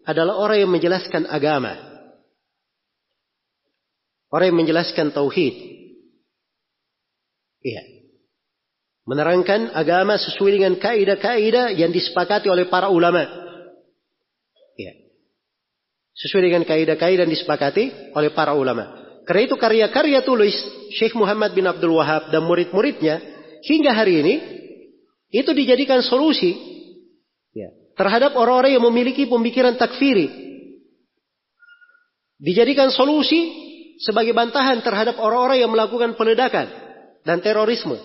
adalah orang yang menjelaskan agama. Orang yang menjelaskan tauhid. Iya. Menerangkan agama sesuai dengan kaidah-kaidah yang disepakati oleh para ulama. Iya. Sesuai dengan kaidah-kaidah yang disepakati oleh para ulama. Karena itu karya-karya tulis Syekh Muhammad bin Abdul Wahab dan murid-muridnya hingga hari ini itu dijadikan solusi ya, terhadap orang-orang yang memiliki pemikiran takfiri. Dijadikan solusi sebagai bantahan terhadap orang-orang yang melakukan peledakan dan terorisme.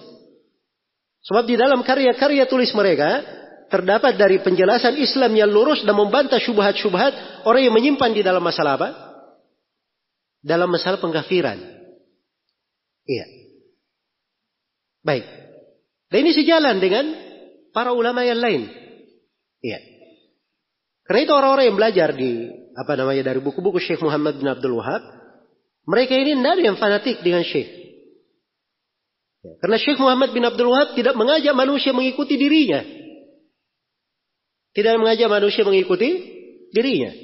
Sebab di dalam karya-karya tulis mereka terdapat dari penjelasan Islam yang lurus dan membantah syubhat-syubhat orang yang menyimpan di dalam masalah apa? Dalam masalah pengkafiran. Iya. Baik. Dan ini sejalan dengan para ulama yang lain. Iya. Karena itu orang-orang yang belajar di apa namanya dari buku-buku Syekh Muhammad bin Abdul Wahab, mereka ini tidak ada yang fanatik dengan Syekh. Ya, karena Syekh Muhammad bin Abdul Wahab tidak mengajak manusia mengikuti dirinya. Tidak mengajak manusia mengikuti dirinya.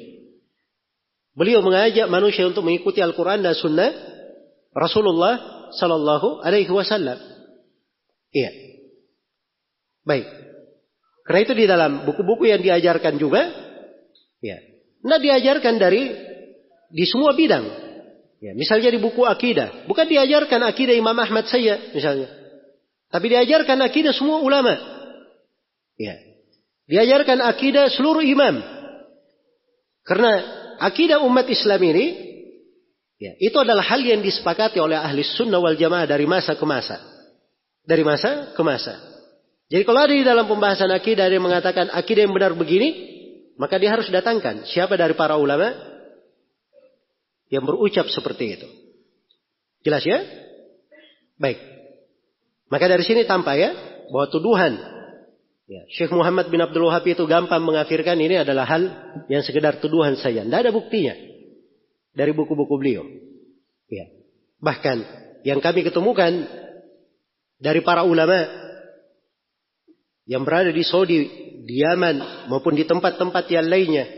Beliau mengajak manusia untuk mengikuti Al-Quran dan Sunnah Rasulullah Sallallahu Alaihi Wasallam. Iya. Baik. Karena itu di dalam buku-buku yang diajarkan juga, ya, nah diajarkan dari di semua bidang. Ya, misalnya di buku akidah, bukan diajarkan akidah Imam Ahmad saja, misalnya, tapi diajarkan akidah semua ulama. Ya, diajarkan akidah seluruh imam. Karena akidah umat Islam ini, ya, itu adalah hal yang disepakati oleh ahli sunnah wal jamaah dari masa ke masa. Dari masa ke masa. Jadi kalau ada di dalam pembahasan akidah yang mengatakan akidah yang benar begini, maka dia harus datangkan siapa dari para ulama yang berucap seperti itu. Jelas ya? Baik. Maka dari sini tampak ya bahwa tuduhan ya, Syekh Muhammad bin Abdul Wahab itu gampang mengafirkan ini adalah hal yang sekedar tuduhan saja. Tidak ada buktinya dari buku-buku beliau. Ya. Bahkan yang kami ketemukan dari para ulama yang berada di Saudi, di Yaman maupun di tempat-tempat yang lainnya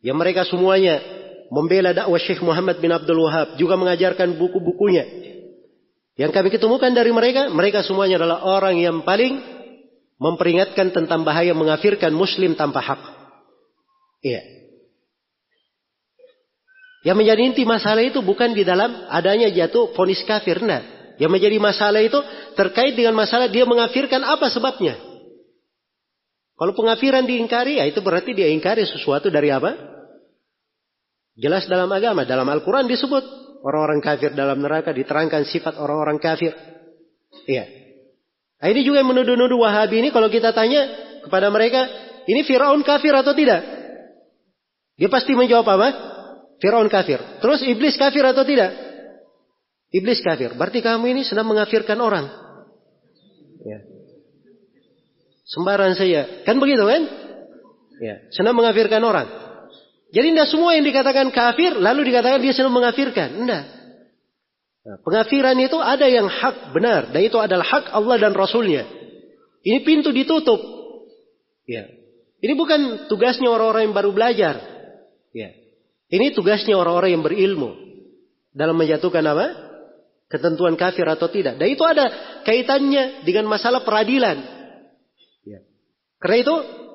yang mereka semuanya membela dakwah Syekh Muhammad bin Abdul Wahab juga mengajarkan buku-bukunya. Yang kami ketemukan dari mereka mereka semuanya adalah orang yang paling memperingatkan tentang bahaya mengafirkan muslim tanpa hak. Iya. Yang menjadi inti masalah itu bukan di dalam adanya jatuh fonis kafir nah. Yang menjadi masalah itu terkait dengan masalah dia mengafirkan apa sebabnya. Kalau pengafiran diingkari, ya itu berarti dia ingkari sesuatu dari apa? Jelas dalam agama, dalam Al-Quran disebut orang-orang kafir dalam neraka diterangkan sifat orang-orang kafir. Iya. Nah, ini juga yang menuduh-nuduh Wahabi ini kalau kita tanya kepada mereka, ini Firaun kafir atau tidak? Dia pasti menjawab apa? Firaun kafir. Terus iblis kafir atau tidak? Iblis kafir. Berarti kamu ini sedang mengafirkan orang. Ya. Sembaran saya. Kan begitu kan? Ya, senang mengafirkan orang. Jadi tidak semua yang dikatakan kafir lalu dikatakan dia senang mengafirkan. Tidak. Nah, pengafiran itu ada yang hak benar dan itu adalah hak Allah dan Rasulnya. Ini pintu ditutup. Ya. Ini bukan tugasnya orang-orang yang baru belajar. Ya. Ini tugasnya orang-orang yang berilmu dalam menjatuhkan apa? Ketentuan kafir atau tidak. Dan itu ada kaitannya dengan masalah peradilan. Karena itu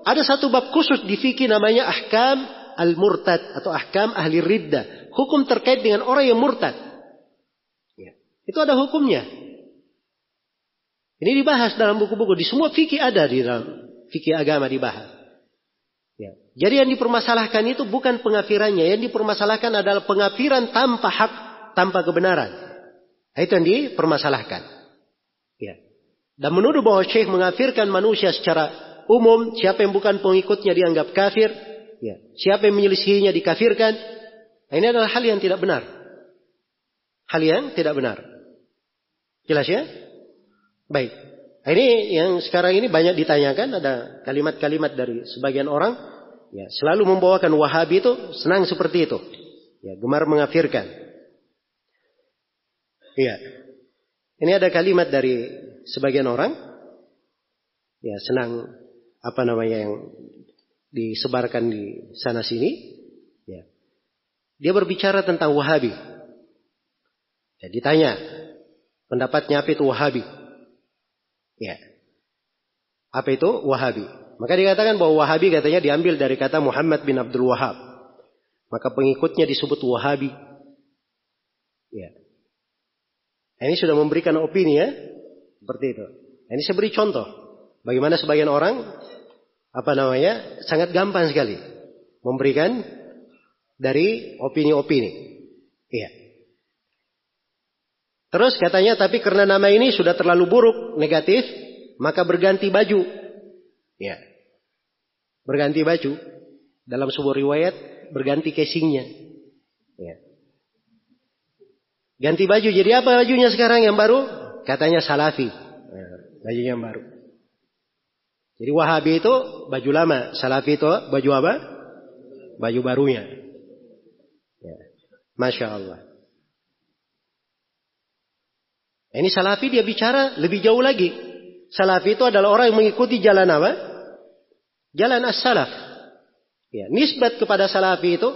ada satu bab khusus di fikih namanya ahkam al-murtad atau ahkam ahli riddah. Hukum terkait dengan orang yang murtad. Ya. Itu ada hukumnya. Ini dibahas dalam buku-buku. Di semua fikih ada di dalam fikih agama dibahas. Ya. Jadi yang dipermasalahkan itu bukan pengafirannya. Yang dipermasalahkan adalah pengafiran tanpa hak, tanpa kebenaran. Nah, itu yang dipermasalahkan. Ya. Dan menuduh bahwa syekh mengafirkan manusia secara umum, siapa yang bukan pengikutnya dianggap kafir, ya. siapa yang menyelisihinya dikafirkan. Nah, ini adalah hal yang tidak benar. Hal yang tidak benar. Jelas ya? Baik. Nah, ini yang sekarang ini banyak ditanyakan ada kalimat-kalimat dari sebagian orang ya selalu membawakan Wahabi itu senang seperti itu. Ya, gemar mengafirkan. Iya. Ini ada kalimat dari sebagian orang ya senang apa namanya yang disebarkan di sana sini, ya. Dia berbicara tentang Wahabi. Ya, ditanya pendapatnya apa itu Wahabi? Ya. Apa itu Wahabi? Maka dikatakan bahwa Wahabi katanya diambil dari kata Muhammad bin Abdul Wahab. Maka pengikutnya disebut Wahabi. Ya. Nah, ini sudah memberikan opini ya. Seperti itu. Nah, ini saya beri contoh. Bagaimana sebagian orang apa namanya sangat gampang sekali memberikan dari opini-opini. Iya. Terus katanya tapi karena nama ini sudah terlalu buruk, negatif, maka berganti baju. Ya. Berganti baju. Dalam sebuah riwayat berganti casingnya. Ya. Ganti baju jadi apa bajunya sekarang yang baru? Katanya salafi. Ya, bajunya yang baru. Jadi Wahabi itu baju lama, Salafi itu baju apa? Baju barunya. Ya. Masya Allah. Ini salafi dia bicara lebih jauh lagi. Salafi itu adalah orang yang mengikuti jalan apa? Jalan as-salaf. Ya, nisbat kepada salafi itu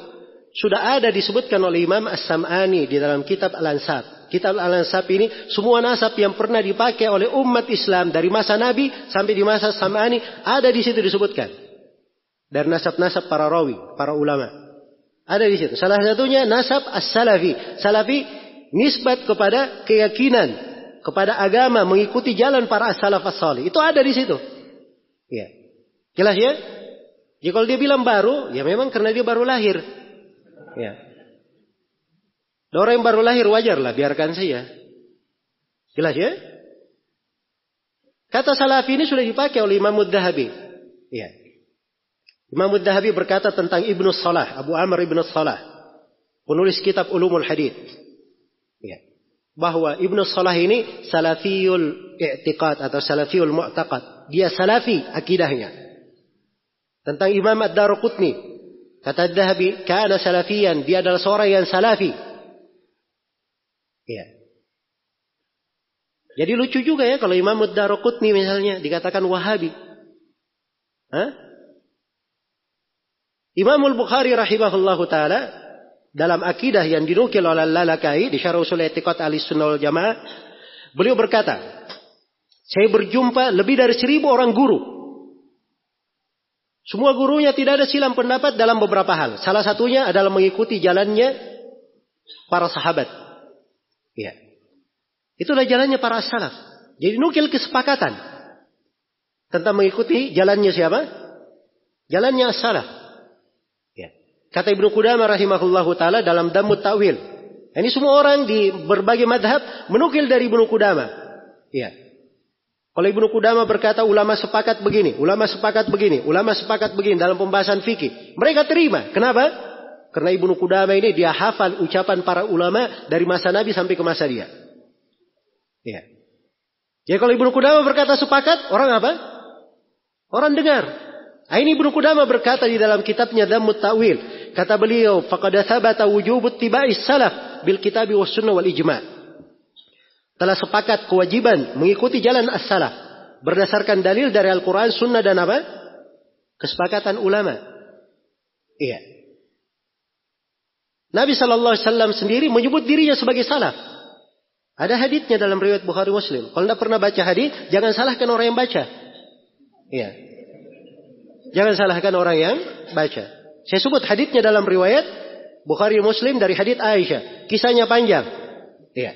sudah ada disebutkan oleh Imam As-Sam'ani di dalam kitab Al-Ansab. Kitab Al-Ansab ini semua nasab yang pernah dipakai oleh umat Islam dari masa Nabi sampai di masa Sam'ani ada di situ disebutkan. Dari nasab-nasab para rawi, para ulama. Ada di situ. Salah satunya nasab as-salafi. Salafi nisbat kepada keyakinan, kepada agama, mengikuti jalan para as-salaf as-salih. Itu ada di situ. Ya. Jelas ya? Jadi kalau dia bilang baru, ya memang karena dia baru lahir. Ya. Orang yang baru lahir wajar lah, biarkan saja. Jelas ya? Kata salafi ini sudah dipakai oleh Imam Muddahabi. Ya. Imam Muddahabi berkata tentang Ibnu Salah, Abu Amr Ibnu Salah, penulis kitab Ulumul Hadith. Ya. Bahwa Ibnu Salah ini salafiyul i'tiqad atau salafiyul mu'taqad. Dia salafi akidahnya. Tentang Imam Ad-Daruqutni. Kata Ad-Dahabi, kana salafiyan. Dia adalah seorang yang salafi. Ya. Jadi lucu juga ya kalau Imam Ad-Daruqutni misalnya dikatakan Wahabi. Hah? Imamul Bukhari rahimahullahu taala dalam akidah yang dinukil oleh Lalakai di Syarah Usul Etiqat Ahlussunnah wal Jamaah, beliau berkata, saya berjumpa lebih dari seribu orang guru. Semua gurunya tidak ada silam pendapat dalam beberapa hal. Salah satunya adalah mengikuti jalannya para sahabat. Ya. Itulah jalannya para salaf. Jadi nukil kesepakatan tentang mengikuti jalannya siapa? Jalannya as-salaf. Kata Ibnu Qudamah rahimahullahu taala dalam Damut Ta'wil. Ini semua orang di berbagai madhab menukil dari Ibnu Qudamah. Iya. Kalau Ibnu Qudamah berkata ulama sepakat begini, ulama sepakat begini, ulama sepakat begini dalam pembahasan fikih. Mereka terima. Kenapa? Karena Ibnu Qudamah ini dia hafal ucapan para ulama dari masa Nabi sampai ke masa dia. Iya. Jadi kalau Ibnu Qudamah berkata sepakat, orang apa? Orang dengar. Nah, ini Ibnu Qudamah berkata di dalam kitabnya Dhammut Ta'wil. Kata beliau, faqad thabata wujubut tiba'is salaf bil kitabi ijma'. Telah sepakat kewajiban mengikuti jalan as-salaf berdasarkan dalil dari Al-Qur'an, sunnah dan apa? Kesepakatan ulama. Iya. Nabi Shallallahu Alaihi Wasallam sendiri menyebut dirinya sebagai salaf. Ada haditsnya dalam riwayat Bukhari Muslim. Kalau tidak pernah baca hadis, jangan salahkan orang yang baca. Iya. Jangan salahkan orang yang baca. Saya sebut haditnya dalam riwayat Bukhari Muslim dari hadit Aisyah. Kisahnya panjang. Ya.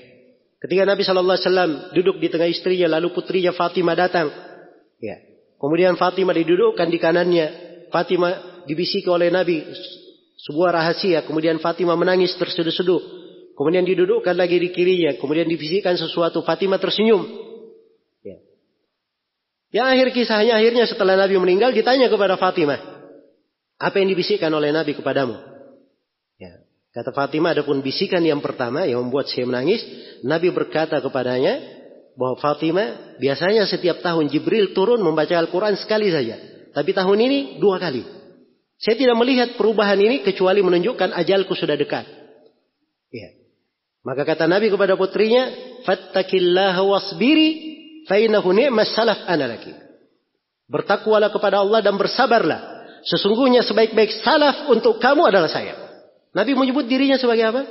Ketika Nabi Shallallahu Alaihi Wasallam duduk di tengah istrinya, lalu putrinya Fatimah datang. Ya. Kemudian Fatimah didudukkan di kanannya. Fatimah dibisiki oleh Nabi sebuah rahasia. Kemudian Fatimah menangis terseduh-seduh. Kemudian didudukkan lagi di kirinya. Kemudian dibisikkan sesuatu. Fatimah tersenyum. Ya. Yang akhir kisahnya akhirnya setelah Nabi meninggal ditanya kepada Fatimah. Apa yang dibisikkan oleh Nabi kepadamu? Ya. Kata Fatimah, adapun bisikan yang pertama yang membuat saya menangis, Nabi berkata kepadanya bahwa Fatimah biasanya setiap tahun Jibril turun membaca Al-Quran sekali saja. Tapi tahun ini dua kali. Saya tidak melihat perubahan ini kecuali menunjukkan ajalku sudah dekat. Ya. Maka kata Nabi kepada putrinya, Fattakillaha wasbiri fainahu ni'mas salaf analaki. Bertakwalah kepada Allah dan bersabarlah Sesungguhnya sebaik-baik salaf untuk kamu adalah saya. Nabi menyebut dirinya sebagai apa?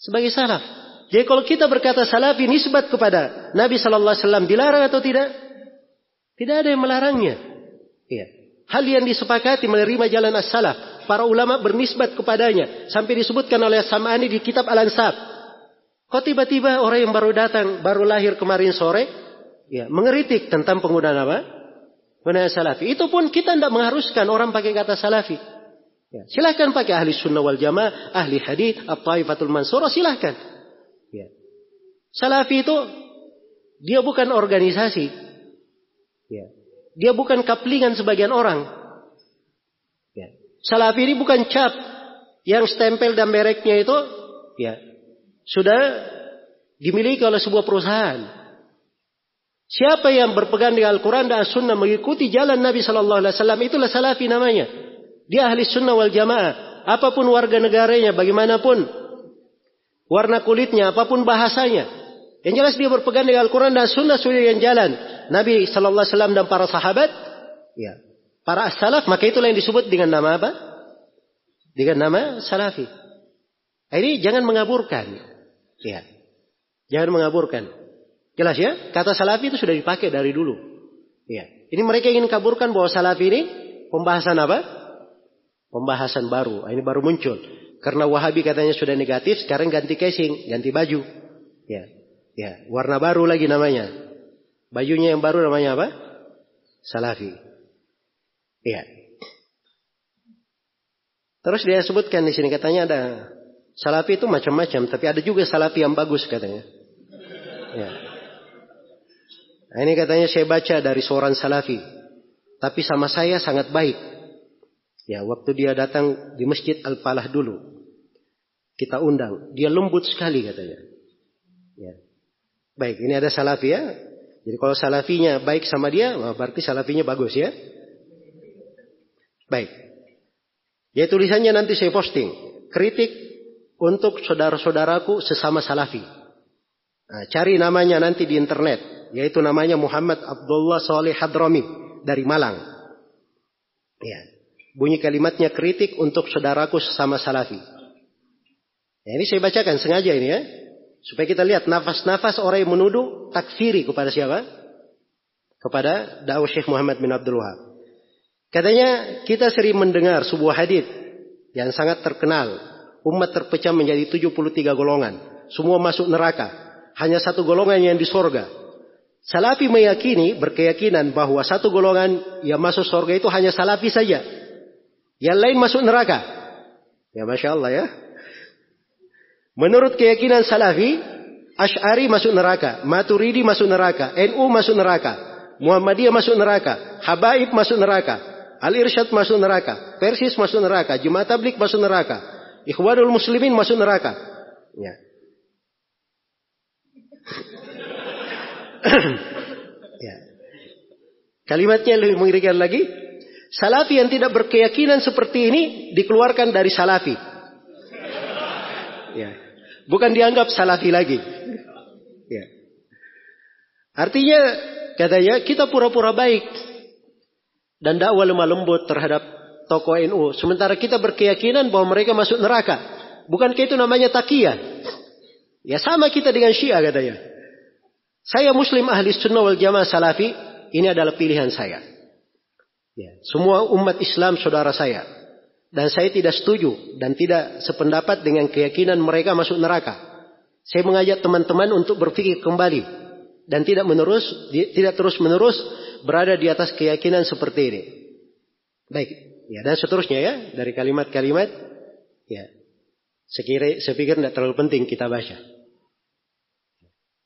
Sebagai salaf. Jadi kalau kita berkata salafi nisbat kepada Nabi Shallallahu Alaihi Wasallam dilarang atau tidak? Tidak ada yang melarangnya. Iya. Hal yang disepakati menerima jalan as-salaf. Para ulama bernisbat kepadanya. Sampai disebutkan oleh Sam'ani di kitab Al-Ansab. Kok tiba-tiba orang yang baru datang, baru lahir kemarin sore, ya, mengeritik tentang penggunaan apa? Benar salafi. Itu pun kita tidak mengharuskan orang pakai kata salafi. Ya. Silahkan pakai ahli sunnah wal jamaah, ahli hadith, at-taifatul mansura, silahkan. Ya. Salafi itu dia bukan organisasi. Ya. Dia bukan kaplingan sebagian orang. Ya. Salafi ini bukan cap yang stempel dan mereknya itu ya sudah dimiliki oleh sebuah perusahaan. Siapa yang berpegang dengan Al-Quran dan As-Sunnah mengikuti jalan Nabi Sallallahu Alaihi Wasallam itulah salafi namanya. Dia ahli sunnah wal jamaah. Apa pun warga negaranya, bagaimanapun warna kulitnya, apa pun bahasanya. Yang jelas dia berpegang dengan Al-Quran dan Sunnah sudah yang jalan. Nabi Sallallahu Alaihi Wasallam dan para sahabat, ya, para salaf, maka itulah yang disebut dengan nama apa? Dengan nama salafi. Nah, ini jangan mengaburkan. Ya. Jangan mengaburkan. Jelas ya? Kata salafi itu sudah dipakai dari dulu. Ya. Ini mereka ingin kaburkan bahwa salafi ini pembahasan apa? Pembahasan baru. Nah, ini baru muncul. Karena Wahabi katanya sudah negatif, sekarang ganti casing, ganti baju. Ya. Ya, warna baru lagi namanya. Bajunya yang baru namanya apa? Salafi. Iya. Terus dia sebutkan di sini katanya ada salafi itu macam-macam, tapi ada juga salafi yang bagus katanya. Ya. Nah, ini katanya saya baca dari seorang salafi, tapi sama saya sangat baik. Ya, waktu dia datang di Masjid Al-Falah dulu, kita undang, dia lembut sekali katanya. Ya. Baik, ini ada salafi ya. Jadi kalau salafinya baik sama dia, berarti salafinya bagus ya. Baik. Ya tulisannya nanti saya posting. Kritik untuk saudara-saudaraku sesama salafi. Nah, cari namanya nanti di internet. Yaitu namanya Muhammad Abdullah Saleh Hadrami dari Malang. Ya. Bunyi kalimatnya kritik untuk saudaraku sesama salafi. Ya, ini saya bacakan sengaja ini ya. Supaya kita lihat nafas-nafas orang yang menuduh takfiri kepada siapa? Kepada dakwah Syekh Muhammad bin Abdul Wahab. Katanya kita sering mendengar sebuah hadis yang sangat terkenal. Umat terpecah menjadi 73 golongan. Semua masuk neraka. Hanya satu golongan yang di sorga. Salafi meyakini, berkeyakinan bahwa satu golongan yang masuk sorga itu hanya salafi saja. Yang lain masuk neraka. Ya Masya Allah ya. Menurut keyakinan Salafi, Ash'ari masuk neraka, Maturidi masuk neraka, NU masuk neraka, Muhammadiyah masuk neraka, Habaib masuk neraka, Al-Irsyad masuk neraka, Persis masuk neraka, Jumat Tablik masuk neraka, Ikhwanul Muslimin masuk neraka. Ya. ya. Kalimatnya lebih mengerikan lagi. Salafi yang tidak berkeyakinan seperti ini dikeluarkan dari Salafi. Ya. Bukan dianggap salafi lagi. Ya. Artinya katanya kita pura-pura baik dan dakwah lemah lembut terhadap tokoh NU. Sementara kita berkeyakinan bahwa mereka masuk neraka. Bukankah itu namanya takiyah? Ya sama kita dengan Syiah katanya. Saya Muslim ahli sunnah wal jamaah salafi. Ini adalah pilihan saya. Ya, semua umat Islam saudara saya. Dan saya tidak setuju dan tidak sependapat dengan keyakinan mereka masuk neraka. Saya mengajak teman-teman untuk berpikir kembali dan tidak menerus tidak terus menerus berada di atas keyakinan seperti ini. Baik, ya dan seterusnya ya dari kalimat-kalimat ya. Sekira, saya pikir tidak terlalu penting kita baca.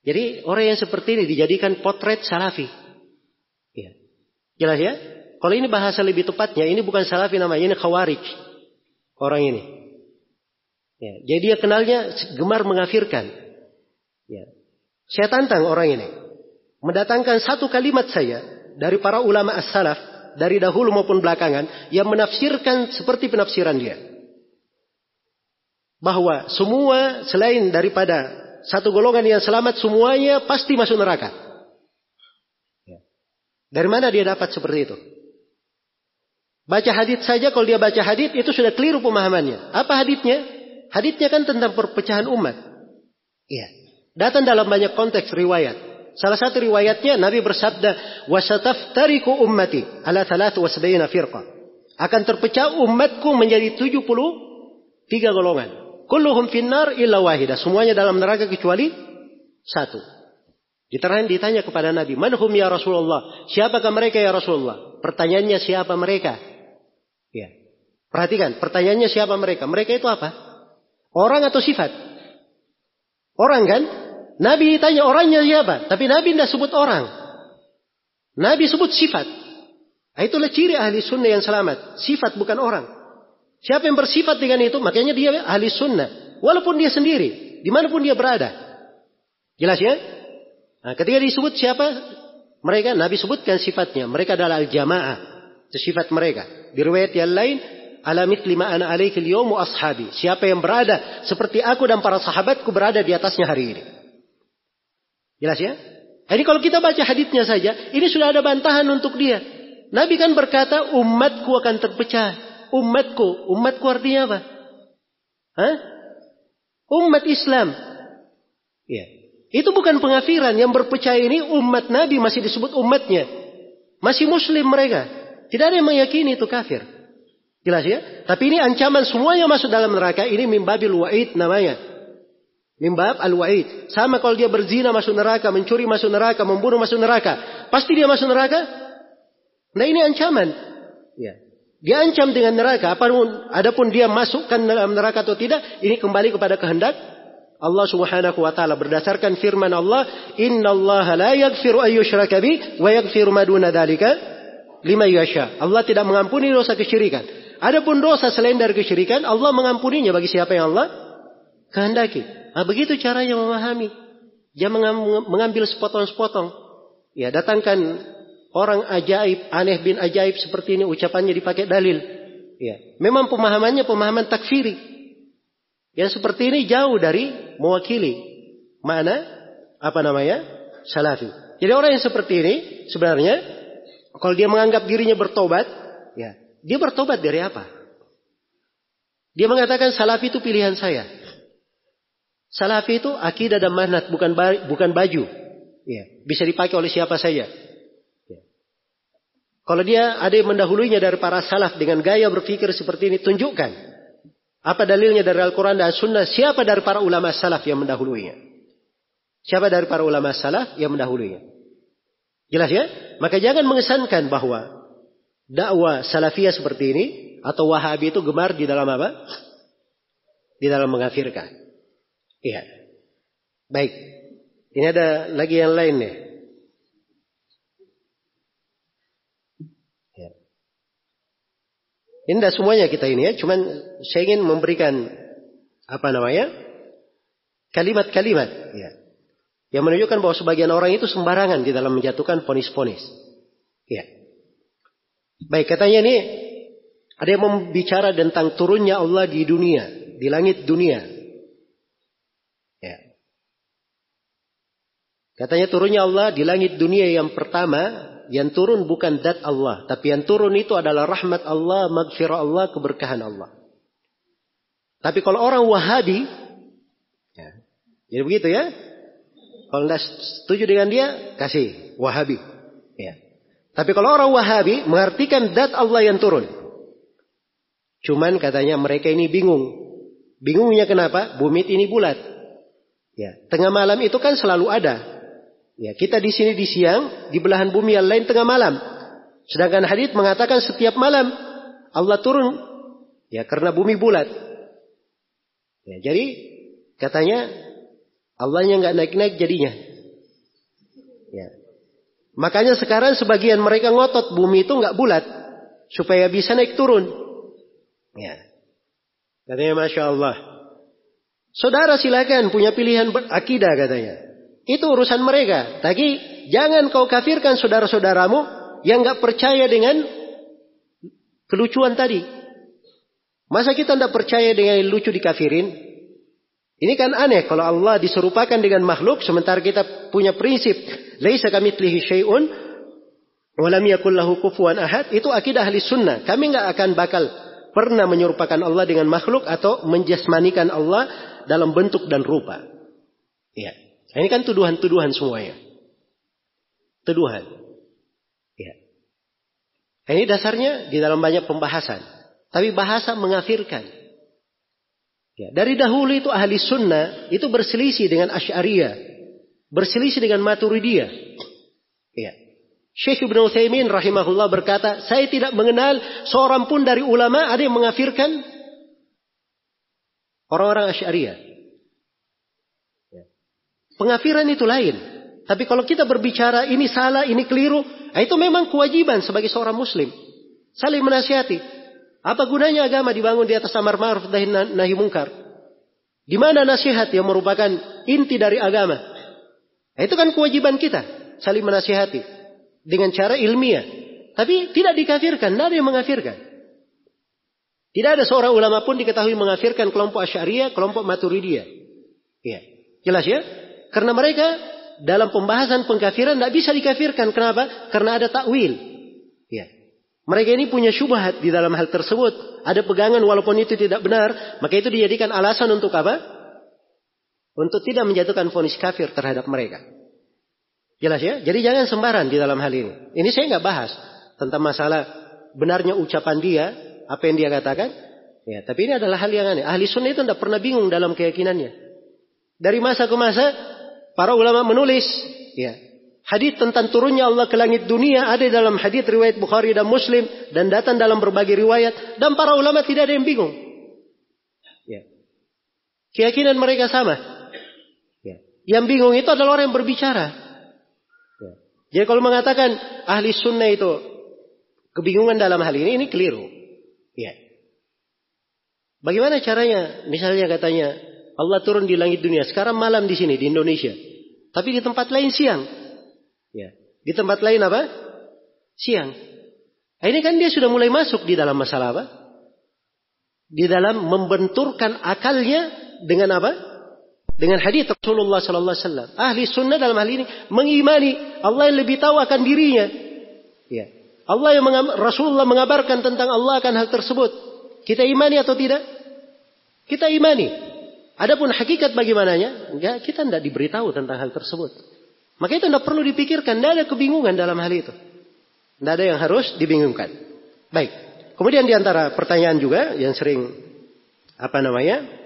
Jadi orang yang seperti ini dijadikan potret salafi. Ya. Jelas ya? Kalau ini bahasa lebih tepatnya, ini bukan salafi namanya, ini khawarij. Orang ini. Ya, jadi dia kenalnya gemar mengafirkan. Ya. Saya tantang orang ini. Mendatangkan satu kalimat saya dari para ulama as-salaf, dari dahulu maupun belakangan, yang menafsirkan seperti penafsiran dia. Bahwa semua selain daripada satu golongan yang selamat, semuanya pasti masuk neraka. Ya. Dari mana dia dapat seperti itu? Baca hadit saja kalau dia baca hadit itu sudah keliru pemahamannya. Apa haditnya? Haditnya kan tentang perpecahan umat. Iya. Datang dalam banyak konteks riwayat. Salah satu riwayatnya Nabi bersabda, "Wasataftariku ummati ala thalath wa sab'ina firqa." Akan terpecah umatku menjadi 73 golongan. Kulluhum finnar illa wahidah. Semuanya dalam neraka kecuali satu. Ditanya, ditanya kepada Nabi, "Manhum ya Rasulullah?" Siapakah mereka ya Rasulullah? Pertanyaannya siapa mereka? Perhatikan, pertanyaannya siapa mereka? Mereka itu apa? Orang atau sifat? Orang kan? Nabi tanya orangnya siapa? Tapi Nabi tidak sebut orang. Nabi sebut sifat. Nah, itulah ciri ahli sunnah yang selamat. Sifat bukan orang. Siapa yang bersifat dengan itu, makanya dia ahli sunnah. Walaupun dia sendiri, di mana pun dia berada. Jelas ya? Nah, ketika disebut siapa, mereka Nabi sebutkan sifatnya. Mereka adalah al-jamaah. Itu sifat mereka. Di yang lain, ala mithli ma ana alaiki al ashabi. Siapa yang berada seperti aku dan para sahabatku berada di atasnya hari ini. Jelas ya? Ini kalau kita baca hadisnya saja, ini sudah ada bantahan untuk dia. Nabi kan berkata, umatku akan terpecah. Umatku, umatku artinya apa? Hah? Umat Islam. Ya. Itu bukan pengafiran. Yang berpecah ini umat Nabi masih disebut umatnya. Masih muslim mereka. Tidak ada yang meyakini itu kafir. Jelas ya? Tapi ini ancaman semua yang masuk dalam neraka. Ini mimbabil wa'id namanya. Mimbab al-wa'id. Sama kalau dia berzina masuk neraka, mencuri masuk neraka, membunuh masuk neraka. Pasti dia masuk neraka? Nah ini ancaman. Ya. Dia ancam dengan neraka. Apa pun, adapun dia masukkan dalam neraka atau tidak, ini kembali kepada kehendak Allah Subhanahu wa taala berdasarkan firman Allah, "Inna Allah la yaghfiru an bi wa yaghfiru ma duna dzalika lima yasha." Allah tidak mengampuni dosa kesyirikan. Adapun dosa selain dari kesyirikan, Allah mengampuninya bagi siapa yang Allah kehendaki. Nah, begitu caranya memahami. Jangan mengambil sepotong-sepotong. Ya, datangkan orang ajaib, aneh bin ajaib seperti ini ucapannya dipakai dalil. Ya, memang pemahamannya pemahaman takfiri. Yang seperti ini jauh dari mewakili mana apa namanya salafi. Jadi orang yang seperti ini sebenarnya kalau dia menganggap dirinya bertobat, ya dia bertobat dari apa? Dia mengatakan salafi itu pilihan saya. Salafi itu akidah dan manat bukan bukan baju. Ya, bisa dipakai oleh siapa saja. Ya. Kalau dia ada yang mendahulunya dari para salaf dengan gaya berpikir seperti ini, tunjukkan. Apa dalilnya dari Al-Quran dan Sunnah? Siapa dari para ulama salaf yang mendahulunya? Siapa dari para ulama salaf yang mendahulunya? Jelas ya? Maka jangan mengesankan bahwa dakwah salafiyah seperti ini atau wahabi itu gemar di dalam apa? Di dalam mengafirkan. Iya. Baik. Ini ada lagi yang lain nih. Ini tidak semuanya kita ini ya, cuman saya ingin memberikan apa namanya kalimat-kalimat ya, yang menunjukkan bahwa sebagian orang itu sembarangan di dalam menjatuhkan ponis-ponis. Ya. Baik katanya ini ada yang membicara tentang turunnya Allah di dunia, di langit dunia. Ya. Katanya turunnya Allah di langit dunia yang pertama yang turun bukan dat Allah, tapi yang turun itu adalah rahmat Allah, magfirah Allah, keberkahan Allah. Tapi kalau orang Wahabi, ya, jadi begitu ya. Kalau tidak setuju dengan dia, kasih Wahabi. Ya. Tapi kalau orang Wahabi mengartikan dat Allah yang turun. Cuman katanya mereka ini bingung. Bingungnya kenapa? Bumi ini bulat. Ya, tengah malam itu kan selalu ada. Ya, kita di sini di siang, di belahan bumi yang lain tengah malam. Sedangkan hadis mengatakan setiap malam Allah turun ya karena bumi bulat. Ya, jadi katanya Allah yang nggak naik-naik jadinya. Ya. Makanya sekarang sebagian mereka ngotot bumi itu nggak bulat supaya bisa naik turun. Ya. Katanya masya Allah. Saudara silakan punya pilihan berakidah katanya. Itu urusan mereka. Tapi jangan kau kafirkan saudara-saudaramu yang nggak percaya dengan kelucuan tadi. Masa kita tidak percaya dengan lucu dikafirin? Ini kan aneh kalau Allah diserupakan dengan makhluk sementara kita punya prinsip laisa kamitslihi syai'un wa lam yakul lahu kufuwan ahad itu akidah ahli sunnah. Kami nggak akan bakal pernah menyerupakan Allah dengan makhluk atau menjasmanikan Allah dalam bentuk dan rupa. Ya. Ini kan tuduhan-tuduhan semuanya. Tuduhan. Ya. Ini dasarnya di dalam banyak pembahasan. Tapi bahasa mengafirkan. Ya, dari dahulu itu ahli sunnah itu berselisih dengan Asy'ariyah, berselisih dengan Maturidiyah. Ya. Syekh Ibn Utsaimin rahimahullah berkata, saya tidak mengenal seorang pun dari ulama ada yang mengafirkan orang-orang Asy'ariyah. Pengafiran itu lain. Tapi kalau kita berbicara ini salah, ini keliru, nah itu memang kewajiban sebagai seorang muslim. Saling menasihati. Apa gunanya agama dibangun di atas amar ma'ruf nahi mungkar? Di mana nasihat yang merupakan inti dari agama? Nah, itu kan kewajiban kita, saling menasihati dengan cara ilmiah. Tapi tidak dikafirkan, tidak ada yang mengafirkan. Tidak ada seorang ulama pun diketahui mengafirkan kelompok Asy'ariyah, kelompok Maturidiyah. Iya. Jelas ya? Karena mereka dalam pembahasan pengkafiran tidak bisa dikafirkan. Kenapa? Karena ada takwil. Ya. Mereka ini punya syubhat di dalam hal tersebut. Ada pegangan walaupun itu tidak benar. Maka itu dijadikan alasan untuk apa? Untuk tidak menjatuhkan vonis kafir terhadap mereka. Jelas ya? Jadi jangan sembaran di dalam hal ini. Ini saya nggak bahas tentang masalah benarnya ucapan dia, apa yang dia katakan. Ya, tapi ini adalah hal yang aneh. Ahli sunnah itu tidak pernah bingung dalam keyakinannya. Dari masa ke masa, para ulama menulis, ya, Hadis tentang turunnya Allah ke langit dunia ada dalam hadis riwayat Bukhari dan Muslim dan datang dalam berbagai riwayat dan para ulama tidak ada yang bingung. Ya. Keyakinan mereka sama. Ya. Yang bingung itu adalah orang yang berbicara. Ya. Jadi kalau mengatakan ahli sunnah itu kebingungan dalam hal ini, ini keliru. Ya. Bagaimana caranya? Misalnya katanya Allah turun di langit dunia. Sekarang malam di sini di Indonesia. Tapi di tempat lain siang. Ya. Di tempat lain apa? Siang. Nah, ini kan dia sudah mulai masuk di dalam masalah apa? Di dalam membenturkan akalnya dengan apa? Dengan hadis Rasulullah sallallahu alaihi wasallam. Ahli sunnah dalam hal ini mengimani Allah yang lebih tahu akan dirinya. Ya. Allah yang Rasulullah mengabarkan tentang Allah akan hal tersebut. Kita imani atau tidak? Kita imani. Adapun hakikat bagaimananya? Enggak, kita tidak diberitahu tentang hal tersebut. Maka itu tidak perlu dipikirkan, tidak ada kebingungan dalam hal itu. Tidak ada yang harus dibingungkan. Baik. Kemudian di antara pertanyaan juga yang sering apa namanya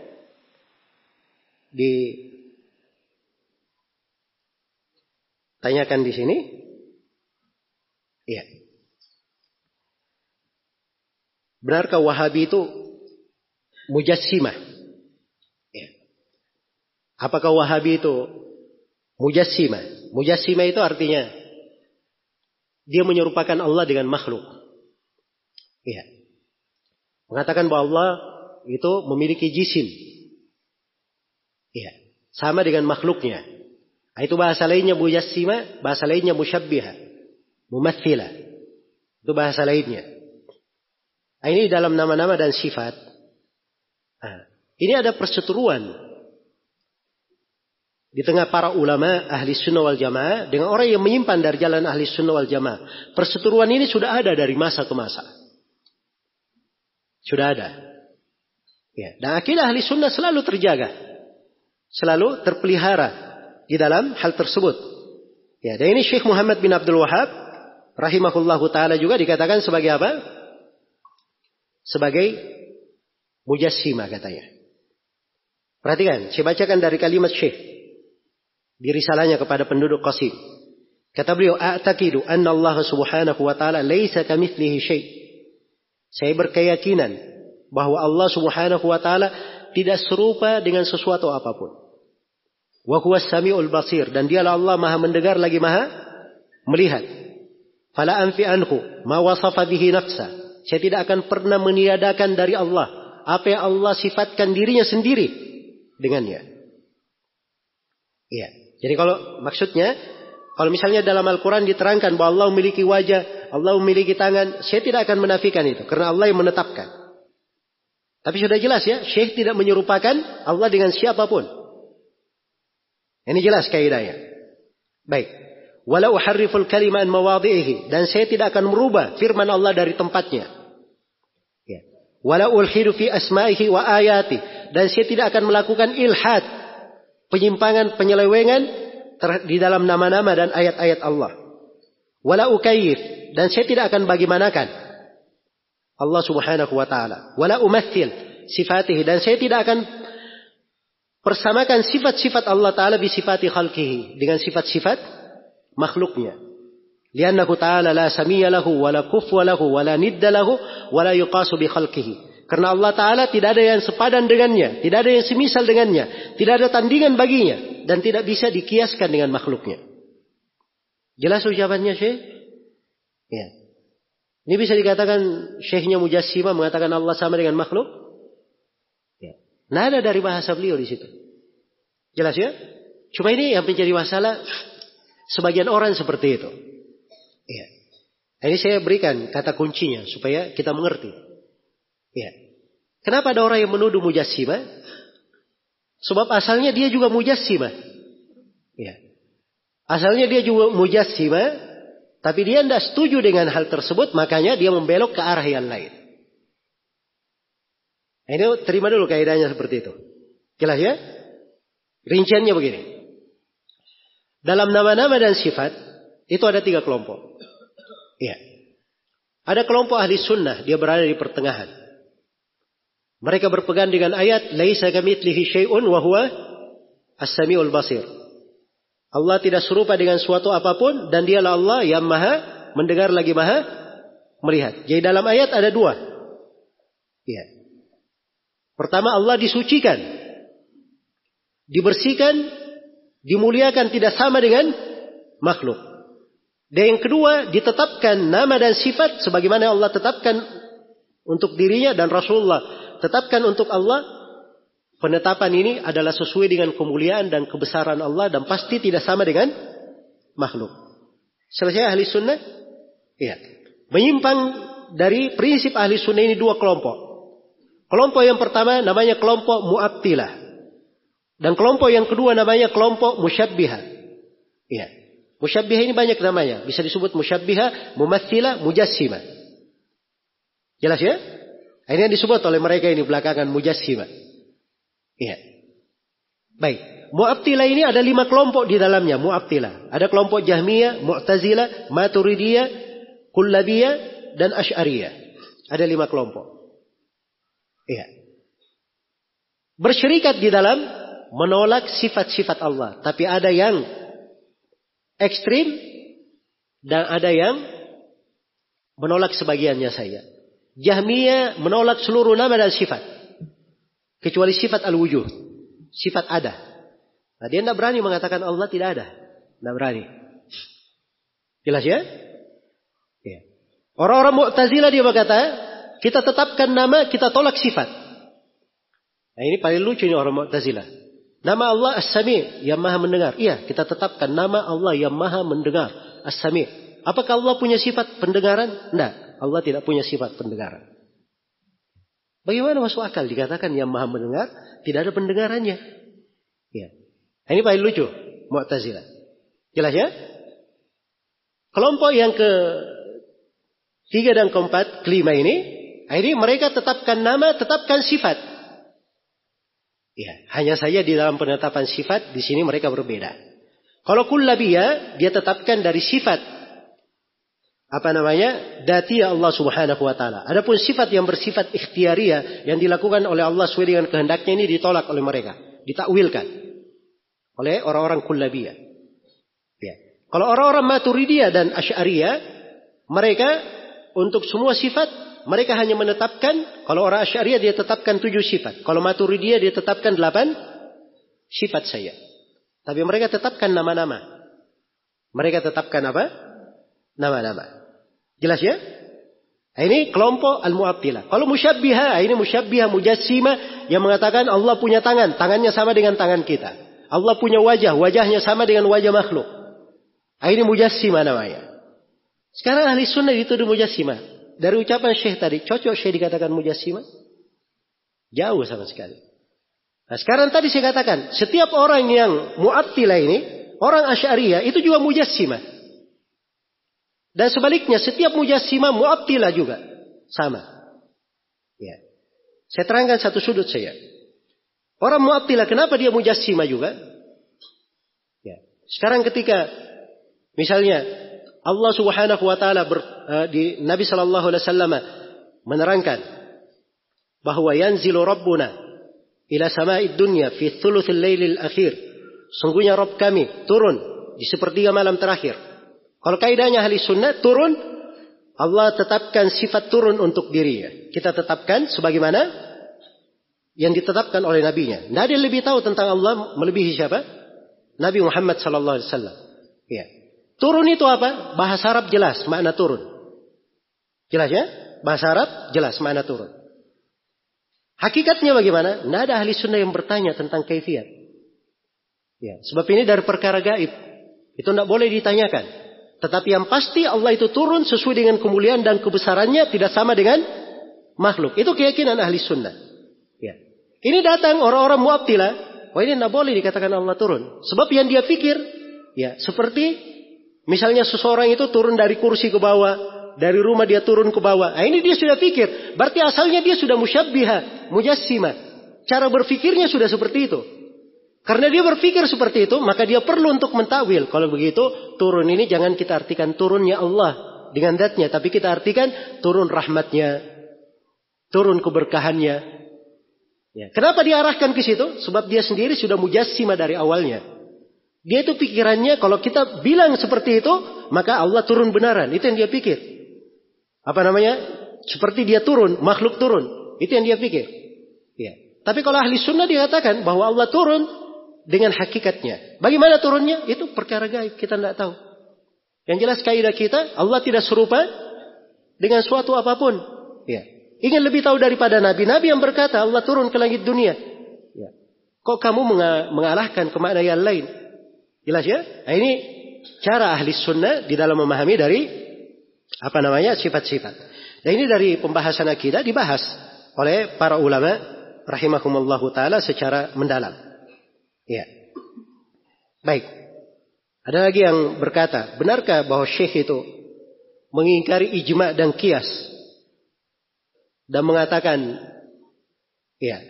ditanyakan di sini, iya. Benarkah Wahabi itu mujassimah? Ya. Apakah Wahabi itu mujassima? Mujassima itu artinya dia menyerupakan Allah dengan makhluk. Iya. Mengatakan bahwa Allah itu memiliki jisim. Iya. Sama dengan makhluknya. Nah, itu bahasa lainnya mujassima, bahasa lainnya musyabbiha. Mumathila. Itu bahasa lainnya. Nah, ini dalam nama-nama dan sifat. Nah, ini ada perseteruan di tengah para ulama ahli sunnah wal jamaah dengan orang yang menyimpan dari jalan ahli sunnah wal jamaah. Perseteruan ini sudah ada dari masa ke masa. Sudah ada. Ya. Dan akidah ahli sunnah selalu terjaga. Selalu terpelihara di dalam hal tersebut. Ya, dan ini Syekh Muhammad bin Abdul Wahab rahimahullahu taala juga dikatakan sebagai apa? Sebagai mujassima katanya. Perhatikan, saya bacakan dari kalimat Syekh di risalahnya kepada penduduk Qasim. Kata beliau, "A'taqidu anna Allah Subhanahu wa taala laisa kamitslihi syai'." Saya berkeyakinan bahwa Allah Subhanahu wa taala tidak serupa dengan sesuatu apa pun. Wa huwas samiul basir dan dialah Allah Maha mendengar lagi Maha melihat. Fala anfi anhu ma wasafa bihi nafsa. Saya tidak akan pernah meniadakan dari Allah apa yang Allah sifatkan dirinya sendiri dengannya. Iya. Jadi kalau maksudnya, kalau misalnya dalam Al-Quran diterangkan bahwa Allah memiliki wajah, Allah memiliki tangan, saya tidak akan menafikan itu. Karena Allah yang menetapkan. Tapi sudah jelas ya, Syekh tidak menyerupakan Allah dengan siapa pun. Ini jelas kaidahnya. Baik. Walau harriful kaliman mawadhihi. Dan saya tidak akan merubah firman Allah dari tempatnya. Ya. Walau ulhidu fi asma'ihi wa ayati. Dan saya tidak akan melakukan ilhad penyimpangan, penyelewengan di dalam nama-nama dan ayat-ayat Allah. Wala ukayif dan saya tidak akan bagaimanakan Allah Subhanahu wa taala. Wala umathil sifatihi dan saya tidak akan persamakan sifat-sifat Allah taala bi sifati khalqihi dengan sifat-sifat makhluknya. Liannahu ta'ala la samiyya lahu wala kufwa lahu wala nidda lahu wala yuqasu bi khalqihi. Karena Allah Ta'ala tidak ada yang sepadan dengannya. Tidak ada yang semisal dengannya. Tidak ada tandingan baginya. Dan tidak bisa dikiaskan dengan makhluknya. Jelas ucapannya Syekh? Ya. Ini bisa dikatakan Syekhnya Mujassima mengatakan Allah sama dengan makhluk? Ya. Nah ada dari bahasa beliau di situ. Jelas ya? Cuma ini yang menjadi masalah sebagian orang seperti itu. Ya. Ini saya berikan kata kuncinya supaya kita mengerti. Ya. Kenapa ada orang yang menuduh mujassima? Sebab asalnya dia juga mujassima. Ya. Asalnya dia juga mujassima, tapi dia tidak setuju dengan hal tersebut, makanya dia membelok ke arah yang lain. Nah, ini terima dulu kaidahnya seperti itu. Jelas ya? Rinciannya begini. Dalam nama-nama dan sifat, itu ada tiga kelompok. Iya. Ada kelompok ahli sunnah, dia berada di pertengahan. Mereka berpegang dengan ayat, Laisa kamitslihi syai'un wa huwa as-sami'ul basir. Allah tidak serupa dengan suatu apa pun dan dialah Allah yang maha mendengar lagi maha melihat. Jadi dalam ayat ada dua. Iya. Pertama Allah disucikan. Dibersihkan, dimuliakan tidak sama dengan makhluk. Dan yang kedua ditetapkan nama dan sifat sebagaimana Allah tetapkan untuk dirinya dan Rasulullah tetapkan untuk Allah penetapan ini adalah sesuai dengan kemuliaan dan kebesaran Allah dan pasti tidak sama dengan makhluk. Selesai ahli sunnah? Iya. Menyimpang dari prinsip ahli sunnah ini dua kelompok. Kelompok yang pertama namanya kelompok mu'abtilah. Dan kelompok yang kedua namanya kelompok musyabbiha. Iya. Musyabbiha ini banyak namanya. Bisa disebut musyabbiha, mumathilah, mujassima. Jelas ya? Ini yang disebut oleh mereka ini belakangan mujassima. Iya. Baik. Mu'abtilah ini ada lima kelompok di dalamnya. Mu'abtilah. Ada kelompok Jahmiyah, Mu'tazilah, Maturidiyah, Kullabiyah, dan Ash'ariyah. Ada lima kelompok. Iya. Bersyirikat di dalam menolak sifat-sifat Allah. Tapi ada yang ekstrim dan ada yang menolak sebagiannya saya. Jahmiyah menolak seluruh nama dan sifat. Kecuali sifat al-wujuh. Sifat ada. Nah, dia tidak berani mengatakan Allah tidak ada. Tidak berani. Jelas ya? ya. Orang-orang Mu'tazilah dia berkata, kita tetapkan nama, kita tolak sifat. Nah, ini paling lucu nih orang Mu'tazilah. Nama Allah As-Sami yang maha mendengar. Iya, kita tetapkan nama Allah yang maha mendengar. As-Sami. Apakah Allah punya sifat pendengaran? Tidak. Allah tidak punya sifat pendengaran. Bagaimana masuk akal dikatakan yang maha mendengar tidak ada pendengarannya? Ya. Ini paling lucu, Mu'tazilah. Jelas ya? Kelompok yang ke tiga dan keempat, kelima ini, ini mereka tetapkan nama, tetapkan sifat. Ya, hanya saja di dalam penetapan sifat di sini mereka berbeda. Kalau kullabiyah dia tetapkan dari sifat apa namanya dati Allah Subhanahu wa taala. Adapun sifat yang bersifat ikhtiaria yang dilakukan oleh Allah sesuai dengan kehendaknya ini ditolak oleh mereka, ditakwilkan oleh orang-orang kullabiyah. Ya. Kalau orang-orang Maturidiyah dan Asy'ariyah, mereka untuk semua sifat mereka hanya menetapkan kalau orang Asy'ariyah dia tetapkan tujuh sifat. Kalau Maturidiyah dia tetapkan delapan sifat saya. Tapi mereka tetapkan nama-nama. Mereka tetapkan apa? Nama-nama. Jelas ya? Nah, ini kelompok al-mu'abtilah. Kalau musyabbiha, ini musyabbiha mujassima yang mengatakan Allah punya tangan, tangannya sama dengan tangan kita. Allah punya wajah, wajahnya sama dengan wajah makhluk. Nah, ini mujassima namanya. Sekarang ahli sunnah itu di mujassima. Dari ucapan syekh tadi, cocok syekh dikatakan mujassima? Jauh sama sekali. Nah sekarang tadi saya katakan, setiap orang yang mu'abtilah ini, orang asyariyah itu juga mujassima. Dan sebaliknya setiap mujassimah mu'abtilah juga. Sama. Ya. Saya terangkan satu sudut saya. Orang mu'abtilah kenapa dia mujassimah juga? Ya. Sekarang ketika misalnya Allah Subhanahu wa taala uh, di Nabi sallallahu alaihi wasallam menerangkan bahwa yanzilu rabbuna ila sama'id dunya fi thuluthil lailil akhir. Sungguhnya Rabb kami turun di sepertiga malam terakhir. Kalau kaidahnya ahli sunnah turun, Allah tetapkan sifat turun untuk dirinya. Kita tetapkan sebagaimana yang ditetapkan oleh nabinya. Tidak ada lebih tahu tentang Allah melebihi siapa? Nabi Muhammad sallallahu alaihi wasallam. Ya. Turun itu apa? Bahasa Arab jelas makna turun. Jelas ya? Bahasa Arab jelas makna turun. Hakikatnya bagaimana? Tidak ada ahli sunnah yang bertanya tentang kaifiat. Ya, sebab ini dari perkara gaib. Itu tidak boleh ditanyakan. Tetapi yang pasti Allah itu turun sesuai dengan kemuliaan dan kebesarannya tidak sama dengan makhluk. Itu keyakinan ahli sunnah. Ya. Ini datang orang-orang muabtilah. Wah ini tidak boleh dikatakan Allah turun. Sebab yang dia pikir, Ya, seperti misalnya seseorang itu turun dari kursi ke bawah, dari rumah dia turun ke bawah. Nah, ini dia sudah pikir. Berarti asalnya dia sudah musyabbiha, mujassima. Cara berfikirnya sudah seperti itu. Karena dia berpikir seperti itu, maka dia perlu untuk mentawil. Kalau begitu, turun ini jangan kita artikan turunnya Allah dengan datnya, tapi kita artikan turun rahmatnya, turun keberkahannya. Ya. Kenapa diarahkan ke situ? Sebab dia sendiri sudah mujassima dari awalnya. Dia itu pikirannya kalau kita bilang seperti itu, maka Allah turun benaran. Itu yang dia pikir. Apa namanya? Seperti dia turun, makhluk turun. Itu yang dia pikir. Ya. Tapi kalau ahli sunnah dikatakan bahwa Allah turun dengan hakikatnya. Bagaimana turunnya? Itu perkara gaib. Kita tidak tahu. Yang jelas kaidah kita, Allah tidak serupa dengan suatu apa pun. Ya. Ingin lebih tahu daripada Nabi. Nabi yang berkata Allah turun ke langit dunia. Ya. Kok kamu mengalahkan ke makna yang lain? Jelas ya? Nah, ini cara ahli sunnah di dalam memahami dari apa namanya sifat-sifat. Dan ini dari pembahasan akidah dibahas oleh para ulama rahimahumullah taala secara mendalam. Ya. Baik. Ada lagi yang berkata, benarkah bahwa syekh itu mengingkari ijma dan kias dan mengatakan ya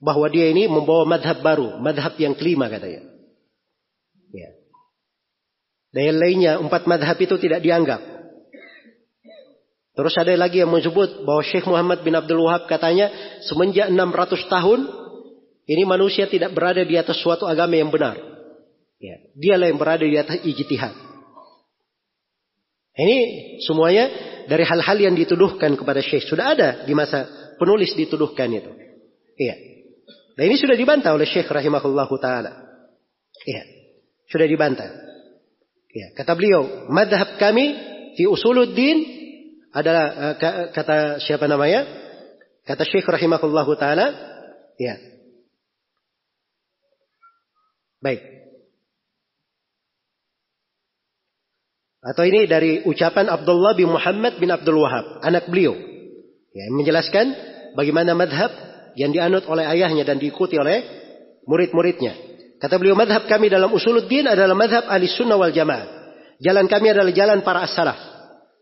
bahwa dia ini membawa madhab baru, madhab yang kelima katanya. Ya. Dan yang lainnya empat madhab itu tidak dianggap. Terus ada lagi yang menyebut bahwa Syekh Muhammad bin Abdul Wahab katanya semenjak 600 tahun ini manusia tidak berada di atas suatu agama yang benar. Ya, dialah yang berada di atas ijtihad. Ini semuanya dari hal-hal yang dituduhkan kepada Syekh sudah ada di masa penulis dituduhkan itu. Iya. Dan ini sudah dibantah oleh Syekh rahimahullahu taala. Iya. Sudah dibantah. Ya, kata beliau, madhab kami di usuluddin adalah uh, kata siapa namanya? Kata Syekh rahimahullah taala, ya. Baik. Atau ini dari ucapan Abdullah bin Muhammad bin Abdul Wahab, anak beliau. Ya, menjelaskan bagaimana madhab yang dianut oleh ayahnya dan diikuti oleh murid-muridnya. Kata beliau, madhab kami dalam usuluddin adalah madhab ahli sunnah wal jamaah. Jalan kami adalah jalan para as-salaf.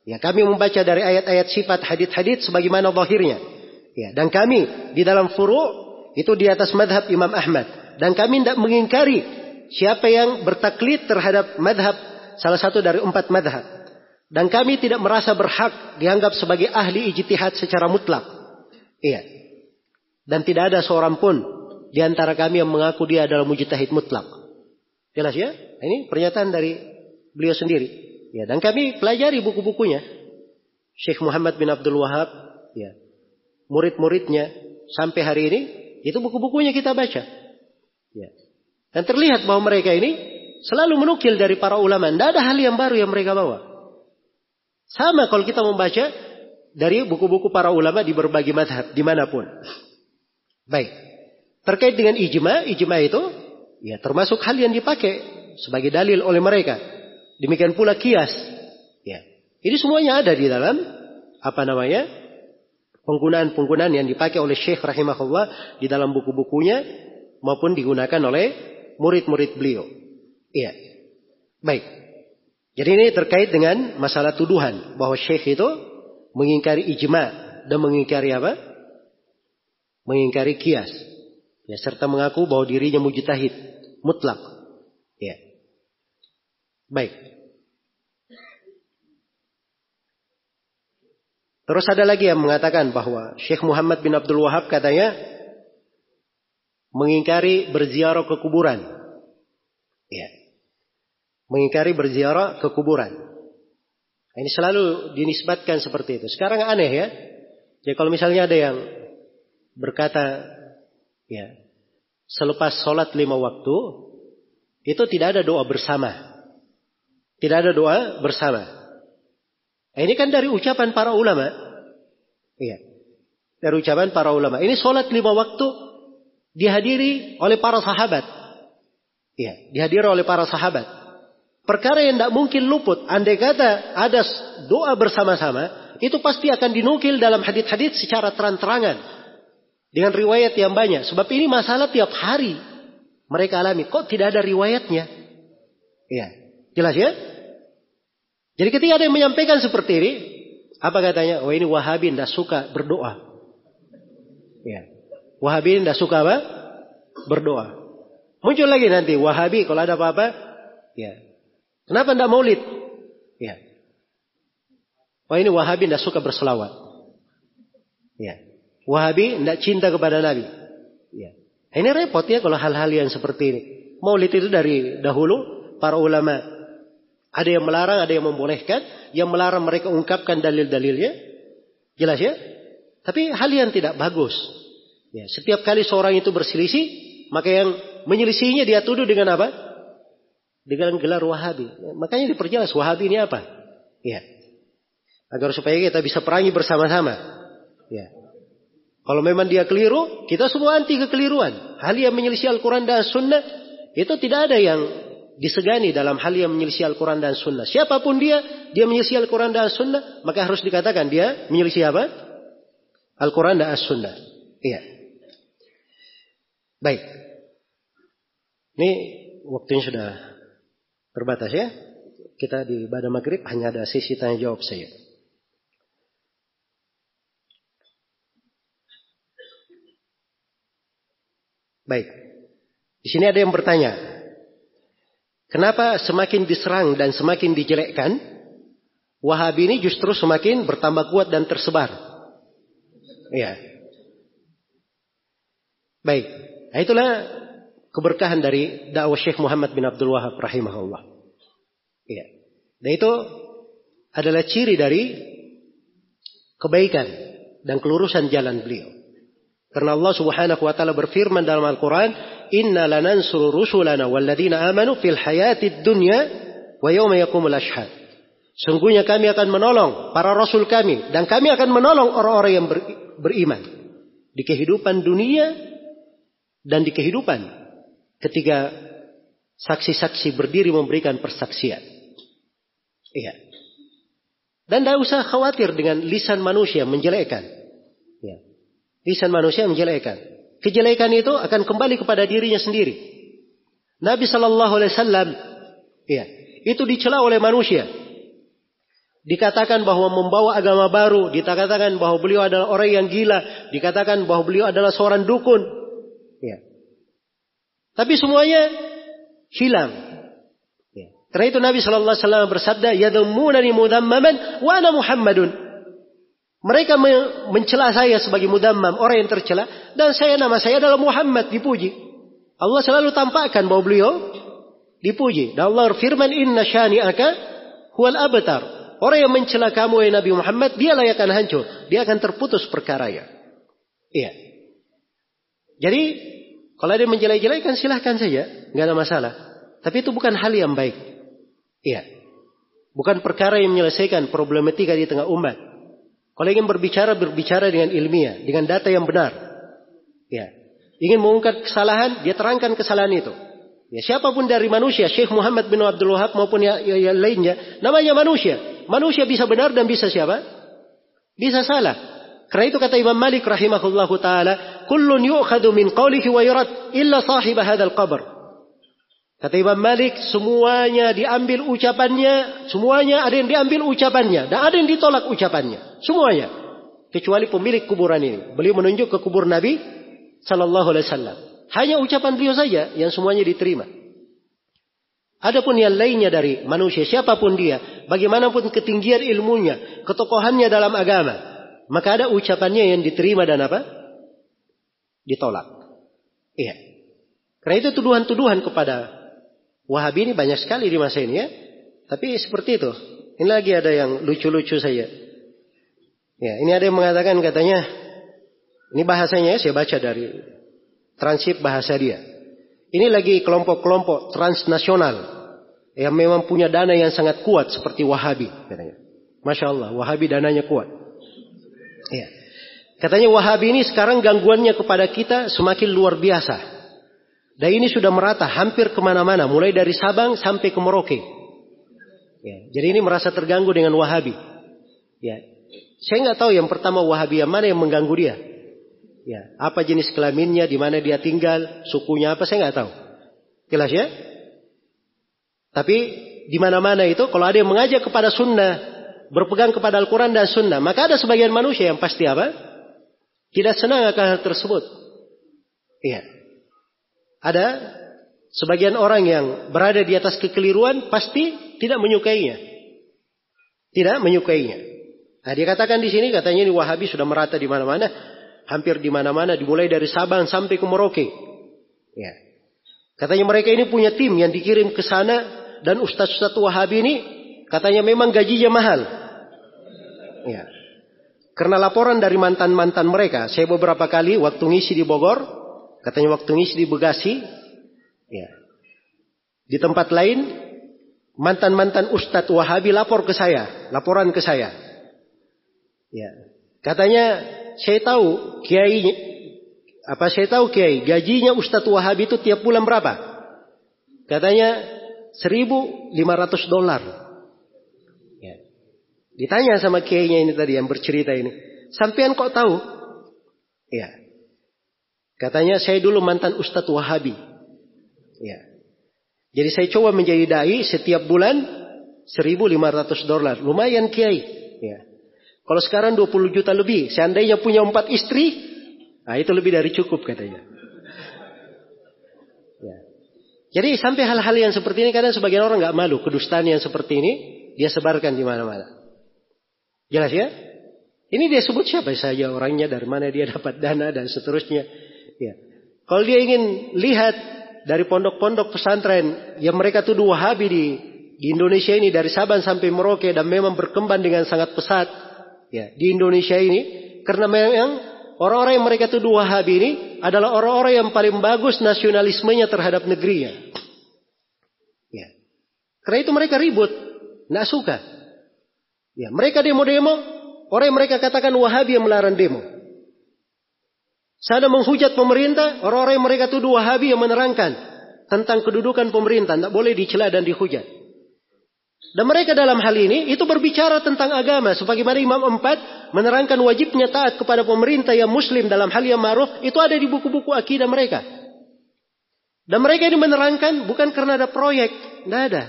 Ya, kami membaca dari ayat-ayat sifat hadith-hadith sebagaimana zahirnya. Ya, dan kami di dalam furu' itu di atas madhab Imam Ahmad. Dan kami tidak mengingkari siapa yang bertaklid terhadap madhab salah satu dari empat madhab. Dan kami tidak merasa berhak dianggap sebagai ahli ijtihad secara mutlak. Iya. Dan tidak ada seorang pun di antara kami yang mengaku dia adalah mujtahid mutlak. Jelas ya? Ini pernyataan dari beliau sendiri. Ya, dan kami pelajari buku-bukunya. Syekh Muhammad bin Abdul Wahab, ya. Murid-muridnya sampai hari ini itu buku-bukunya kita baca. Ya. Dan terlihat bahwa mereka ini selalu menukil dari para ulama. Tidak ada hal yang baru yang mereka bawa. Sama kalau kita membaca dari buku-buku para ulama di berbagai madhab, di mana pun. Baik. Terkait dengan ijma, ijma itu ya termasuk hal yang dipakai sebagai dalil oleh mereka. Demikian pula kias. Ya. Ini semuanya ada di dalam apa namanya? penggunaan-penggunaan yang dipakai oleh Syekh rahimahullah di dalam buku-bukunya maupun digunakan oleh murid-murid beliau. Iya. Baik. Jadi ini terkait dengan masalah tuduhan bahwa Syekh itu mengingkari ijma dan mengingkari apa? Mengingkari kias. Ya, serta mengaku bahwa dirinya mujtahid mutlak. Ya. Baik. Terus ada lagi yang mengatakan bahwa Syekh Muhammad bin Abdul Wahab katanya mengingkari berziarah ke kuburan. Ya. Mengingkari berziarah ke kuburan. Ini selalu dinisbatkan seperti itu. Sekarang aneh ya. Jadi kalau misalnya ada yang berkata Ya. Selepas sholat lima waktu, itu tidak ada doa bersama. Tidak ada doa bersama. Nah, ini kan dari ucapan para ulama. Iya. Dari ucapan para ulama. Ini sholat lima waktu dihadiri oleh para sahabat. Iya. Dihadiri oleh para sahabat. Perkara yang tidak mungkin luput. Andai kata ada doa bersama-sama. Itu pasti akan dinukil dalam hadit-hadit secara terang-terangan. Dengan riwayat yang banyak. Sebab ini masalah tiap hari mereka alami. Kok tidak ada riwayatnya? Ya. Jelas ya? Jadi ketika ada yang menyampaikan seperti ini, apa katanya? Oh ini Wahabi tidak suka berdoa. Ya. Wahabi tidak suka apa? Berdoa. Muncul lagi nanti Wahabi kalau ada apa-apa, ya. Kenapa tidak maulid? Ya. Oh ini Wahabi tidak suka berselawat. Ya. Wahabi tidak cinta kepada Nabi. Ya. Ini repot ya kalau hal-hal yang seperti ini. Maulid itu dari dahulu para ulama ada yang melarang, ada yang membolehkan. Yang melarang mereka ungkapkan dalil-dalilnya. Jelas ya? Tapi hal yang tidak bagus. Ya, setiap kali seorang itu berselisih, maka yang menyelisihinya dia tuduh dengan apa? Dengan gelar Wahabi. Ya, makanya diperjelas Wahabi ini apa? Ya. Agar supaya kita bisa perangi bersama-sama. Ya. Kalau memang dia keliru, kita semua anti kekeliruan. Hal yang menyelisih Al-Quran dan Sunnah, itu tidak ada yang disegani dalam hal yang menyelisih Al-Quran dan Sunnah. Siapa pun dia, dia menyelisih Al-Quran dan Sunnah, maka harus dikatakan dia menyelisih apa? Al-Quran dan As-Sunnah. Iya. Baik. Ini waktunya sudah terbatas ya. Kita di pada maghrib hanya ada sisi tanya jawab saya. Baik. Di sini ada yang bertanya, Kenapa semakin diserang dan semakin dijelekkan, Wahabi ini justru semakin bertambah kuat dan tersebar. Ya. Baik. Nah, itulah keberkahan dari dakwah Syekh Muhammad bin Abdul Wahab rahimahullah. Ya. Dan itu adalah ciri dari kebaikan dan kelurusan jalan beliau. Karena Allah Subhanahu wa taala berfirman dalam Al-Qur'an, inna lanansuru rusulana walladzina amanu fil hayatid dunya wa yawma yakumul ashhad. Sungguhnya kami akan menolong para rasul kami dan kami akan menolong orang-orang yang ber, beriman di kehidupan dunia dan di kehidupan ketika saksi-saksi berdiri memberikan persaksian. Iya. Dan tidak usah khawatir dengan lisan manusia menjelekkan. Ya. Lisan manusia menjelekkan kejelekan itu akan kembali kepada dirinya sendiri. Nabi Shallallahu Alaihi Wasallam, ya, itu dicela oleh manusia. Dikatakan bahwa membawa agama baru, dikatakan bahwa beliau adalah orang yang gila, dikatakan bahwa beliau adalah seorang dukun. Tapi semuanya hilang. Ya. Karena itu Nabi Shallallahu Alaihi Wasallam bersabda, "Yadummunani mudammaman wa ana Muhammadun." Mereka mencela saya sebagai mudammam, orang yang tercela. Dan saya nama saya adalah Muhammad, dipuji. Allah selalu tampakkan bahwa beliau dipuji. Dan Allah firman, Inna syani'aka huwal abtar. Orang yang mencela kamu, ya Nabi Muhammad, dia layak akan hancur. Dia akan terputus perkara ya. Iya. Jadi, kalau ada yang menjelek-jelekan silahkan saja. nggak ada masalah. Tapi itu bukan hal yang baik. Iya. Bukan perkara yang menyelesaikan problematika di tengah umat. Kalau ingin berbicara, berbicara dengan ilmiah, dengan data yang benar. Ya. Ingin mengungkap kesalahan, dia terangkan kesalahan itu. Ya, siapa pun dari manusia, Syekh Muhammad bin Abdul Wahab maupun yang, yang lainnya, namanya manusia. Manusia bisa benar dan bisa siapa? Bisa salah. Karena itu kata Imam Malik rahimahullahu taala, "Kullun yu'khadu min qawlihi wa yurad illa sahib hadzal qabr." Kata Imam Malik, semuanya diambil ucapannya, semuanya ada yang diambil ucapannya, dan ada yang ditolak ucapannya. Semuanya. Kecuali pemilik kuburan ini. Beliau menunjuk ke kubur Nabi Sallallahu Alaihi Wasallam. Hanya ucapan beliau saja yang semuanya diterima. Adapun yang lainnya dari manusia, siapa pun dia, bagaimanapun ketinggian ilmunya, ketokohannya dalam agama, maka ada ucapannya yang diterima dan apa? Ditolak. Iya. Karena itu tuduhan-tuduhan kepada Wahabi ini banyak sekali di masa ini ya. Tapi seperti itu. Ini lagi ada yang lucu-lucu saja. Ya, ini ada yang mengatakan katanya, ini bahasanya ya, saya baca dari transip bahasa dia. Ini lagi kelompok-kelompok transnasional yang memang punya dana yang sangat kuat seperti Wahabi katanya. Masya Allah, Wahabi dananya kuat. Ya. Katanya Wahabi ini sekarang gangguannya kepada kita semakin luar biasa. Dan ini sudah merata hampir ke mana-mana, mulai dari Sabang sampai ke Merauke. Ya, jadi ini merasa terganggu dengan Wahabi. Ya, saya nggak tahu yang pertama Wahabi yang mana yang mengganggu dia. Ya, apa jenis kelaminnya, di mana dia tinggal, sukunya apa, saya nggak tahu. Jelas ya? Tapi di mana-mana itu kalau ada yang mengajak kepada sunnah, berpegang kepada Al-Quran dan sunnah, maka ada sebagian manusia yang pasti apa? Tidak senang akan hal tersebut. Iya. Ada sebagian orang yang berada di atas kekeliruan pasti tidak menyukainya. Tidak menyukainya. Nah, dia katakan di sini katanya ini Wahabi sudah merata di mana-mana, hampir di mana-mana dimulai dari Sabang sampai ke Merauke. Ya. Katanya mereka ini punya tim yang dikirim ke sana dan ustaz-ustaz Wahabi ini katanya memang gajinya mahal. Ya. Karena laporan dari mantan-mantan mereka, saya beberapa kali waktu ngisi di Bogor, katanya waktu ngisi di Bekasi, ya. Di tempat lain, mantan-mantan ustaz Wahabi lapor ke saya, laporan ke saya. Ya. Katanya saya tahu kiai apa saya tahu Kiai, gajinya Ustadz Wahabi itu tiap bulan berapa? Katanya 1.500 dolar. Ya. Ditanya sama Kiainya ini tadi yang bercerita ini. Sampean kok tahu? Ya. Katanya saya dulu mantan Ustadz Wahabi. Ya. Jadi saya coba menjadi dai setiap bulan 1.500 dolar. Lumayan Kiai. Ya. Kalau sekarang 20 juta lebih. Seandainya punya empat istri, Nah, itu lebih dari cukup katanya. Ya. Jadi sampai hal-hal yang seperti ini kadang sebagian orang nggak malu kedustaan yang seperti ini dia sebarkan di mana-mana. Jelas ya? Ini dia sebut siapa saja orangnya, dari mana dia dapat dana dan seterusnya. Ya. Kalau dia ingin lihat dari pondok-pondok pesantren yang mereka tuduh Wahabi di di Indonesia ini dari Sabang sampai Merauke dan memang berkembang dengan sangat pesat ya di Indonesia ini karena memang Orang-orang yang mereka tuduh Wahabi ini adalah orang-orang yang paling bagus nasionalismenya terhadap negerinya. Ya. Karena itu mereka ribut, nggak suka. Ya, mereka demo-demo, orang yang mereka katakan Wahabi yang melarang demo. Sana menghujat pemerintah, orang-orang yang mereka tuduh Wahabi yang menerangkan tentang kedudukan pemerintah, tidak boleh dicela dan dihujat. Dan mereka dalam hal ini itu berbicara tentang agama. Sebagaimana Imam Empat menerangkan wajibnya taat kepada pemerintah yang muslim dalam hal yang ma'ruf. Itu ada di buku-buku akidah mereka. Dan mereka ini menerangkan bukan karena ada proyek. Tidak ada.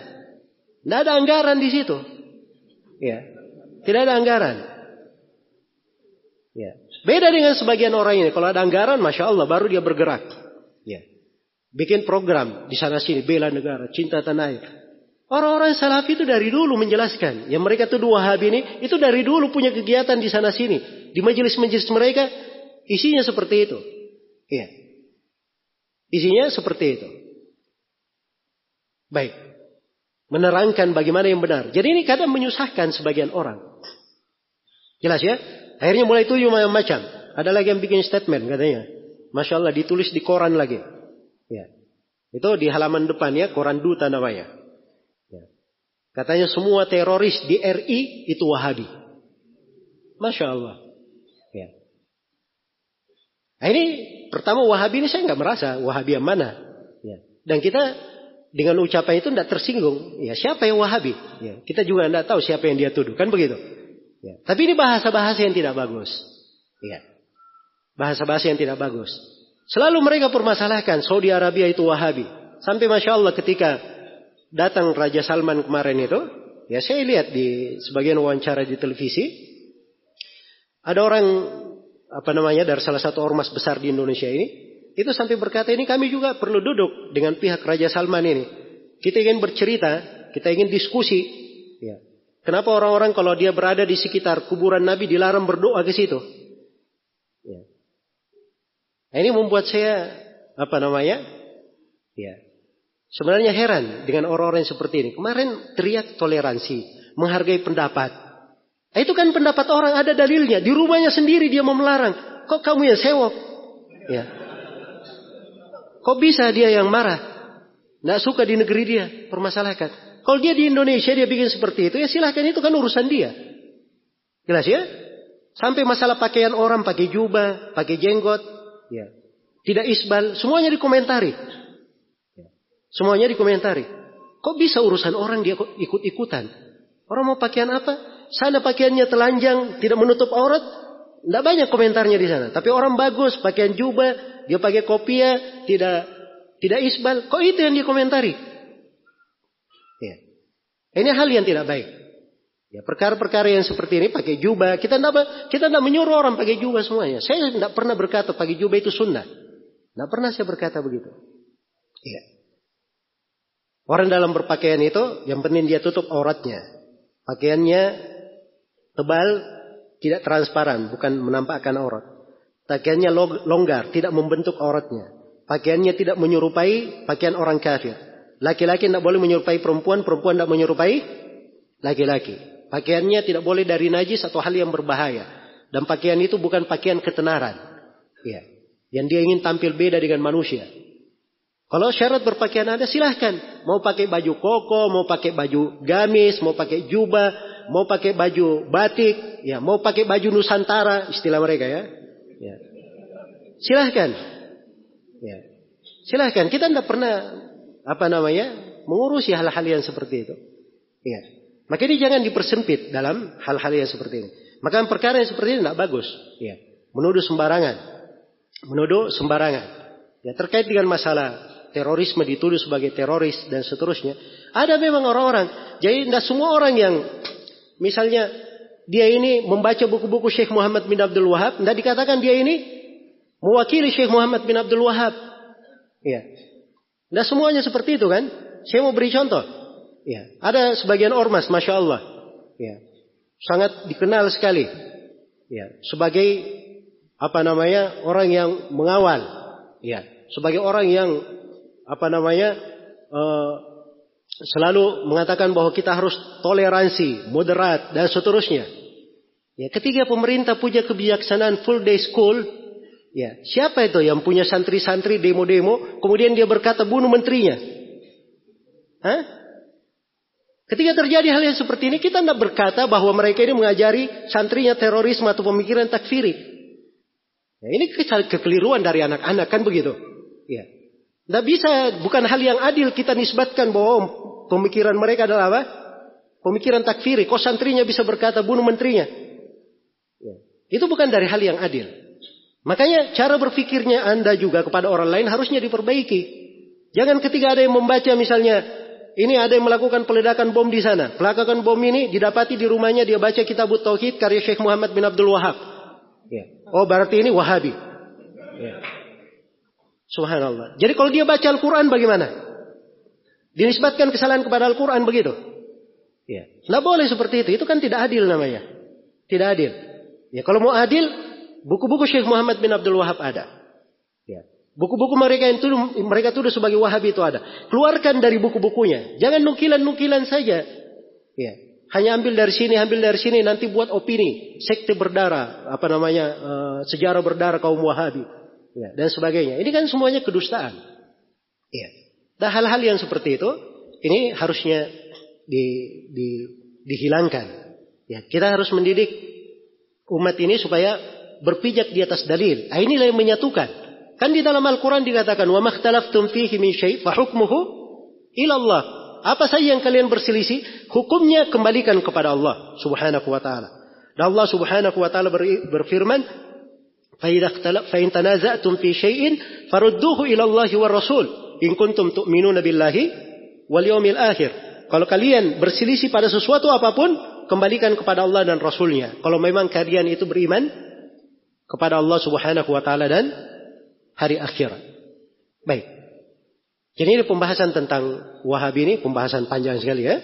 Tidak ada anggaran di situ. Ya. Tidak ada anggaran. Ya. Beda dengan sebagian orang ini. Kalau ada anggaran, Masya Allah, baru dia bergerak. Ya. Bikin program di sana sini. Bela negara, cinta tanah air. Orang-orang salafi itu dari dulu menjelaskan. Yang mereka tuh dua Wahabi ini, itu dari dulu punya kegiatan di sana sini. Di majelis-majelis mereka, isinya seperti itu. Iya. Isinya seperti itu. Baik. Menerangkan bagaimana yang benar. Jadi ini kadang menyusahkan sebagian orang. Jelas ya? Akhirnya mulai tujuh macam-macam. Ada lagi yang bikin statement katanya. Masya Allah ditulis di koran lagi. Ya. Itu di halaman depan ya, koran duta namanya. Katanya semua teroris di RI itu Wahabi. Masya Allah. Ya. Nah ini pertama Wahabi ini saya nggak merasa Wahabi yang mana. Ya. Dan kita dengan ucapan itu tidak tersinggung. Ya siapa yang Wahabi? Ya. Kita juga tidak tahu siapa yang dia tuduh. Kan begitu. Ya. Tapi ini bahasa-bahasa yang tidak bagus. Ya. Bahasa-bahasa yang tidak bagus. Selalu mereka permasalahkan Saudi Arabia itu Wahabi. Sampai Masya Allah ketika datang Raja Salman kemarin itu, ya saya lihat di sebagian wawancara di televisi, ada orang apa namanya dari salah satu ormas besar di Indonesia ini, itu sampai berkata ini kami juga perlu duduk dengan pihak Raja Salman ini. Kita ingin bercerita, kita ingin diskusi. Kenapa orang-orang kalau dia berada di sekitar kuburan Nabi dilarang berdoa ke situ? Ya. Nah, ini membuat saya apa namanya? Ya, Sebenarnya heran dengan orang-orang seperti ini. Kemarin teriak toleransi, menghargai pendapat. Nah, itu kan pendapat orang ada dalilnya. Di rumahnya sendiri dia mau melarang. Kok kamu yang sewok? Ya. Kok bisa dia yang marah? Nggak suka di negeri dia, permasalahkan. Kalau dia di Indonesia dia bikin seperti itu, ya silahkan itu kan urusan dia. Jelas ya? Sampai masalah pakaian orang, pakai jubah, pakai jenggot, ya. Tidak isbal, semuanya dikomentari. Semuanya dikomentari. Kok bisa urusan orang dia ikut-ikutan? Orang mau pakaian apa? Sana pakaiannya telanjang, tidak menutup aurat. Tidak banyak komentarnya di sana. Tapi orang bagus, pakaian jubah, dia pakai kopiah, tidak tidak isbal. Kok itu yang dikomentari? Ya. Ini hal yang tidak baik. Ya, perkara-perkara yang seperti ini pakai jubah, kita tidak kita tidak menyuruh orang pakai jubah semuanya. Saya tidak pernah berkata pakai jubah itu sunnah. Tidak pernah saya berkata begitu. Iya. Orang dalam berpakaian itu yang penting dia tutup auratnya. Pakaiannya tebal, tidak transparan, bukan menampakkan aurat. Pakaiannya longgar, tidak membentuk auratnya. Pakaiannya tidak menyerupai pakaian orang kafir. Laki-laki tidak boleh menyerupai perempuan, perempuan tidak menyerupai laki-laki. Pakaiannya tidak boleh dari najis atau hal yang berbahaya. Dan pakaian itu bukan pakaian ketenaran. Ya. Yang dia ingin tampil beda dengan manusia. Kalau syarat berpakaian ada silahkan. Mau pakai baju koko, mau pakai baju gamis, mau pakai jubah, mau pakai baju batik, ya, mau pakai baju nusantara, istilah mereka ya. ya. Silahkan. Ya. Silahkan. Kita tidak pernah apa namanya mengurusi hal-hal yang seperti itu. Ya. Maka ini jangan dipersempit dalam hal-hal yang seperti ini. Maka perkara yang seperti ini tidak bagus. Ya. Menuduh sembarangan. Menuduh sembarangan. Ya terkait dengan masalah terorisme dituduh sebagai teroris dan seterusnya. Ada memang orang-orang. Jadi tidak semua orang yang misalnya dia ini membaca buku-buku Syekh Muhammad bin Abdul Wahab, tidak dikatakan dia ini mewakili Syekh Muhammad bin Abdul Wahab. Ya. Nah semuanya seperti itu kan? Saya mau beri contoh. Ya. Ada sebagian ormas, masya Allah. Ya. Sangat dikenal sekali. Ya. Sebagai apa namanya orang yang mengawal. Ya. Sebagai orang yang apa namanya uh, selalu mengatakan bahwa kita harus toleransi, moderat dan seterusnya. Ya, ketika pemerintah punya kebijaksanaan full day school, Ya, siapa itu yang punya santri-santri demo-demo, kemudian dia berkata bunuh menterinya? Hah? Ketika terjadi hal yang seperti ini, kita tidak berkata bahwa mereka ini mengajari santrinya terorisme atau pemikiran takfiri. Ya, ini kekeliruan dari anak-anak, kan begitu? Ya. Tidak bisa, bukan hal yang adil kita nisbatkan bahwa pemikiran mereka adalah apa? Pemikiran takfiri. Kok santrinya bisa berkata bunuh menterinya? Ya. Itu bukan dari hal yang adil. Makanya cara berpikirnya Anda juga kepada orang lain harusnya diperbaiki. Jangan ketika ada yang membaca misalnya, ini ada yang melakukan peledakan bom di sana. Peledakan bom ini didapati di rumahnya dia baca kitab Tauhid karya Syekh Muhammad bin Abdul Wahab. Ya. Oh berarti ini Wahabi. Ya. Subhanallah. Jadi kalau dia baca Al-Quran bagaimana? Dinisbatkan kesalahan kepada Al-Quran begitu? Ya. Nggak boleh seperti itu. Itu kan tidak adil namanya. Tidak adil. Ya kalau mau adil, Buku-buku Syekh Muhammad bin Abdul Wahab ada. Ya. Buku-buku mereka yang tuduh, mereka tuduh sebagai Wahabi itu ada. Keluarkan dari buku-bukunya. Jangan nukilan-nukilan saja. Ya. Hanya ambil dari sini, ambil dari sini, nanti buat opini. Sekte berdarah, apa namanya, uh, sejarah berdarah kaum Wahabi. Ya, dan sebagainya. Ini kan semuanya kedustaan. Ya. Dan hal-hal yang seperti itu, ini harusnya di, di, dihilangkan. Ya, kita harus mendidik umat ini supaya berpijak di atas dalil. Nah, inilah yang menyatukan. Kan di dalam Al-Quran dikatakan, wa makhtalaftum fihi min syai' fa hukmuhu ila Allah. Apa saja yang kalian berselisih, hukumnya kembalikan kepada Allah Subhanahu wa taala. Dan Allah Subhanahu wa taala berfirman, "Fa in tanaza'tum fi syai'in farudduhu ila Allah wa Rasul in kuntum tu'minuna billahi wal yawmil akhir." Kalau kalian berselisih pada sesuatu apa pun, kembalikan kepada Allah dan Rasulnya. Kalau memang kalian itu beriman kepada Allah Subhanahu wa taala dan hari akhir. Baik. Jadi ini pembahasan tentang Wahabi ini pembahasan panjang sekali ya.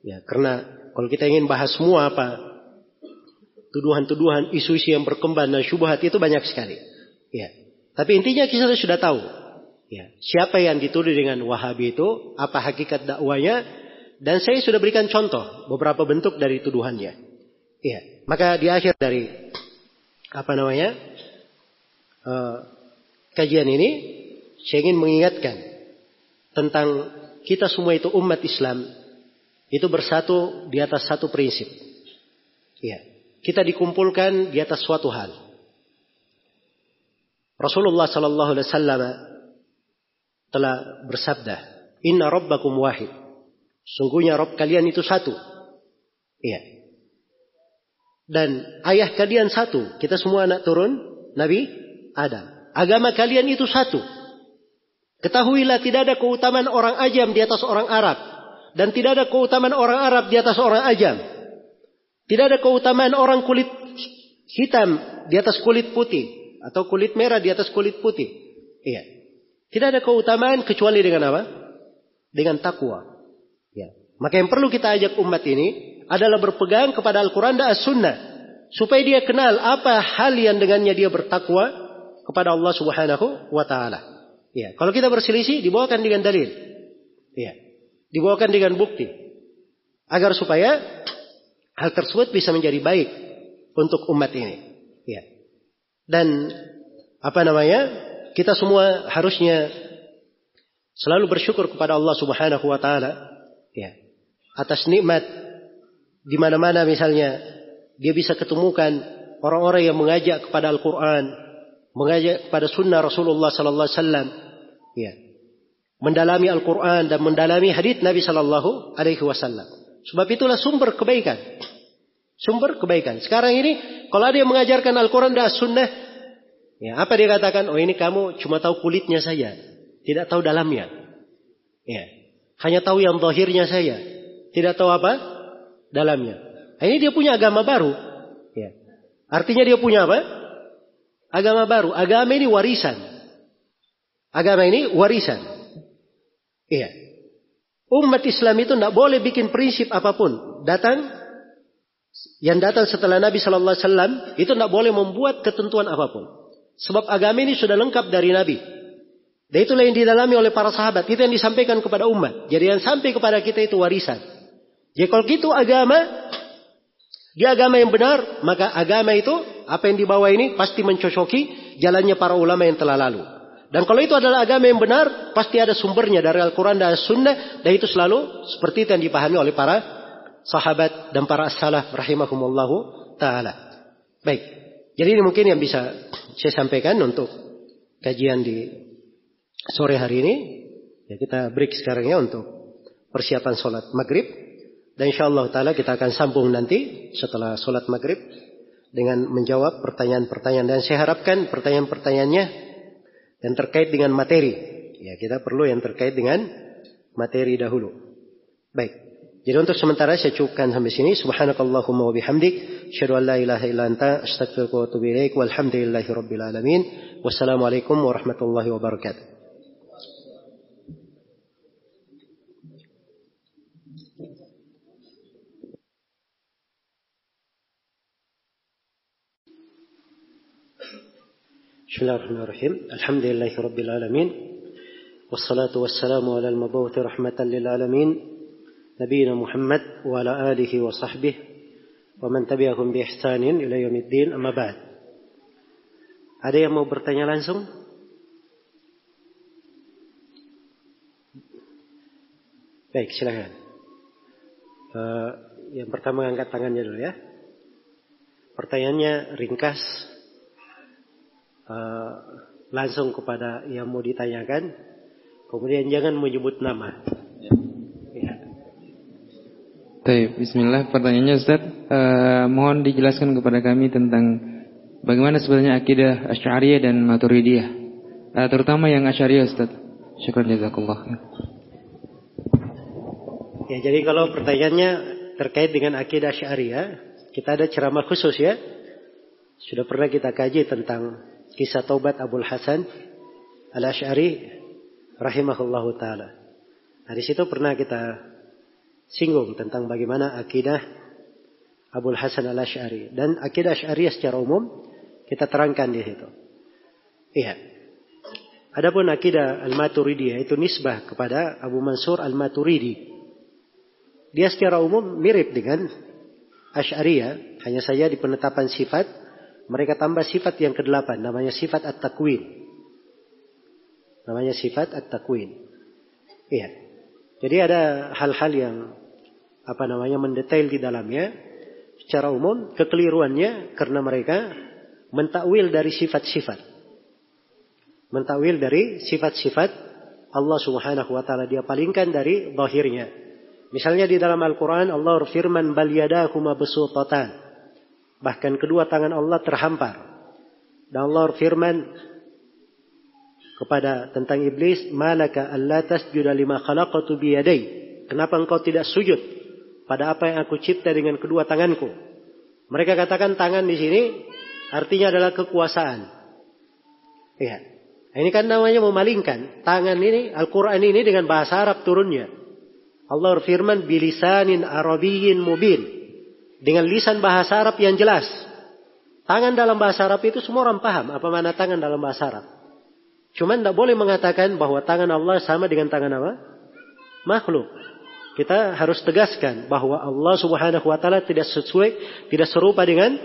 Ya, karena kalau kita ingin bahas semua apa tuduhan-tuduhan, isu-isu yang berkembang dan syubhat itu banyak sekali. Ya. Tapi intinya kita sudah tahu. Ya, siapa yang dituduh dengan Wahabi itu, apa hakikat dakwanya, dan saya sudah berikan contoh beberapa bentuk dari tuduhannya. Ya, maka di akhir dari apa namanya uh, kajian ini saya ingin mengingatkan tentang kita semua itu umat Islam itu bersatu di atas satu prinsip. Ya, kita dikumpulkan di atas suatu hal. Rasulullah Sallallahu Alaihi Wasallam telah bersabda, Inna Rabbakum wahid. Sungguhnya Rob kalian itu satu. Iya. Dan ayah kalian satu. Kita semua anak turun Nabi Adam. Agama kalian itu satu. Ketahuilah tidak ada keutamaan orang ajam di atas orang Arab. Dan tidak ada keutamaan orang Arab di atas orang Ajam. Tidak ada keutamaan orang kulit hitam di atas kulit putih. Atau kulit merah di atas kulit putih. Iya. Tidak ada keutamaan kecuali dengan apa? Dengan takwa. Ya. Maka yang perlu kita ajak umat ini adalah berpegang kepada Al-Quran dan As-Sunnah. Supaya dia kenal apa hal yang dengannya dia bertakwa kepada Allah Subhanahu wa taala. Ya, kalau kita berselisih dibawakan dengan dalil. Ya. Dibawakan dengan bukti. Agar supaya hal tersebut bisa menjadi baik untuk umat ini. Ya. Dan apa namanya? Kita semua harusnya selalu bersyukur kepada Allah Subhanahu wa taala ya atas nikmat di mana-mana misalnya dia bisa ketemukan orang-orang yang mengajak kepada Al-Quran, mengajak kepada Sunnah Rasulullah Sallallahu Alaihi Wasallam, ya, mendalami Al-Quran dan mendalami hadits Nabi Sallallahu Alaihi Wasallam. Sebab itulah sumber kebaikan, sumber kebaikan. Sekarang ini kalau ada yang mengajarkan Al-Quran dan Sunnah, ya apa dia katakan? Oh ini kamu cuma tahu kulitnya saja, tidak tahu dalamnya. Ya, hanya tahu yang zahirnya saja, tidak tahu apa? Dalamnya. Nah, ini dia punya agama baru. Ya. Artinya dia punya apa? Agama baru. Agama ini warisan. Agama ini warisan. Iya. Umat Islam itu tidak boleh bikin prinsip apa pun. Datang yang datang setelah Nabi Shallallahu Alaihi Wasallam itu tidak boleh membuat ketentuan apa pun. Sebab agama ini sudah lengkap dari Nabi. Dan itulah yang didalami oleh para sahabat. Itu yang disampaikan kepada umat. Jadi yang sampai kepada kita itu warisan. Jadi kalau gitu agama, dia agama yang benar, maka agama itu apa yang dibawa ini pasti mencocoki jalannya para ulama yang telah lalu. Dan kalau itu adalah agama yang benar, pasti ada sumbernya dari Al-Quran dan Sunnah, dan itu selalu seperti itu yang dipahami oleh para sahabat dan para salaf rahimahumullahu taala. Baik. Jadi ini mungkin yang bisa saya sampaikan untuk kajian di sore hari ini. Ya kita break sekarang ya untuk persiapan sholat maghrib. Dan insya Allah Ta'ala kita akan sambung nanti setelah sholat maghrib dengan menjawab pertanyaan-pertanyaan. Dan saya harapkan pertanyaan-pertanyaannya yang terkait dengan materi. Ya kita perlu yang terkait dengan materi dahulu. Baik. Jadi untuk sementara saya cukupkan sampai sini. Subhanakallahumma wa bihamdik. Asyadu an la ilaha illa anta. Astagfirullah wa atubu ilaik. Walhamdulillahi rabbil alamin. Wassalamualaikum warahmatullahi wabarakatuh. بسم الله الرحمن الرحيم الحمد لله رب العالمين والصلاة والسلام على المبعوث رحمة للعالمين نبينا محمد وعلى آله وصحبه ومن تبعهم بإحسان إلى يوم الدين أما بعد Ada yang mau bertanya langsung? Baik, silakan. Uh, yang pertama angkat tangannya dulu ya. Pertanyaannya ringkas, uh, langsung kepada yang mau ditanyakan. Kemudian jangan menyebut nama. Ya. Baik, Bismillah. Pertanyaannya Ustaz, uh, mohon dijelaskan kepada kami tentang bagaimana sebenarnya akidah Asy'ariyah dan Maturidiyah. Uh, terutama yang Asy'ariyah Ustaz. Syukran jazakallah. Ya, jadi kalau pertanyaannya terkait dengan akidah Asy'ariyah, kita ada ceramah khusus ya. Sudah pernah kita kaji tentang kisah taubat Abul Hasan Al-Ash'ari rahimahullahu taala. Nah, di situ pernah kita singgung tentang bagaimana akidah Abul Hasan Al-Ash'ari dan akidah Ash'ari secara umum kita terangkan di situ. Iya. Adapun akidah Al-Maturidi itu nisbah kepada Abu Mansur Al-Maturidi. Dia secara umum mirip dengan Ash'ariyah, hanya saja di penetapan sifat mereka tambah sifat yang kedelapan, namanya sifat at-takwin. Namanya sifat at-takwin. Iya. Jadi ada hal-hal yang apa namanya mendetail di dalamnya. Secara umum kekeliruannya karena mereka mentakwil dari sifat-sifat. Mentakwil dari sifat-sifat Allah Subhanahu wa taala dia palingkan dari zahirnya. Misalnya di dalam Al-Qur'an Allah berfirman bal yadahu mabsutatan. Bahkan kedua tangan Allah terhampar. Dan Allah firman kepada tentang iblis, "Malaka alla tasjuda lima khalaqatu biyadai." Kenapa engkau tidak sujud pada apa yang aku cipta dengan kedua tanganku? Mereka katakan tangan di sini artinya adalah kekuasaan. Iya. Ini kan namanya memalingkan. Tangan ini, Al-Quran ini dengan bahasa Arab turunnya. Allah berfirman, bilisanin arabiyyin mubin. Dengan lisan bahasa Arab yang jelas. Tangan dalam bahasa Arab itu semua orang paham apa mana tangan dalam bahasa Arab. Cuman tidak boleh mengatakan bahwa tangan Allah sama dengan tangan apa? Makhluk. Kita harus tegaskan bahwa Allah Subhanahu wa taala tidak sesuai, tidak serupa dengan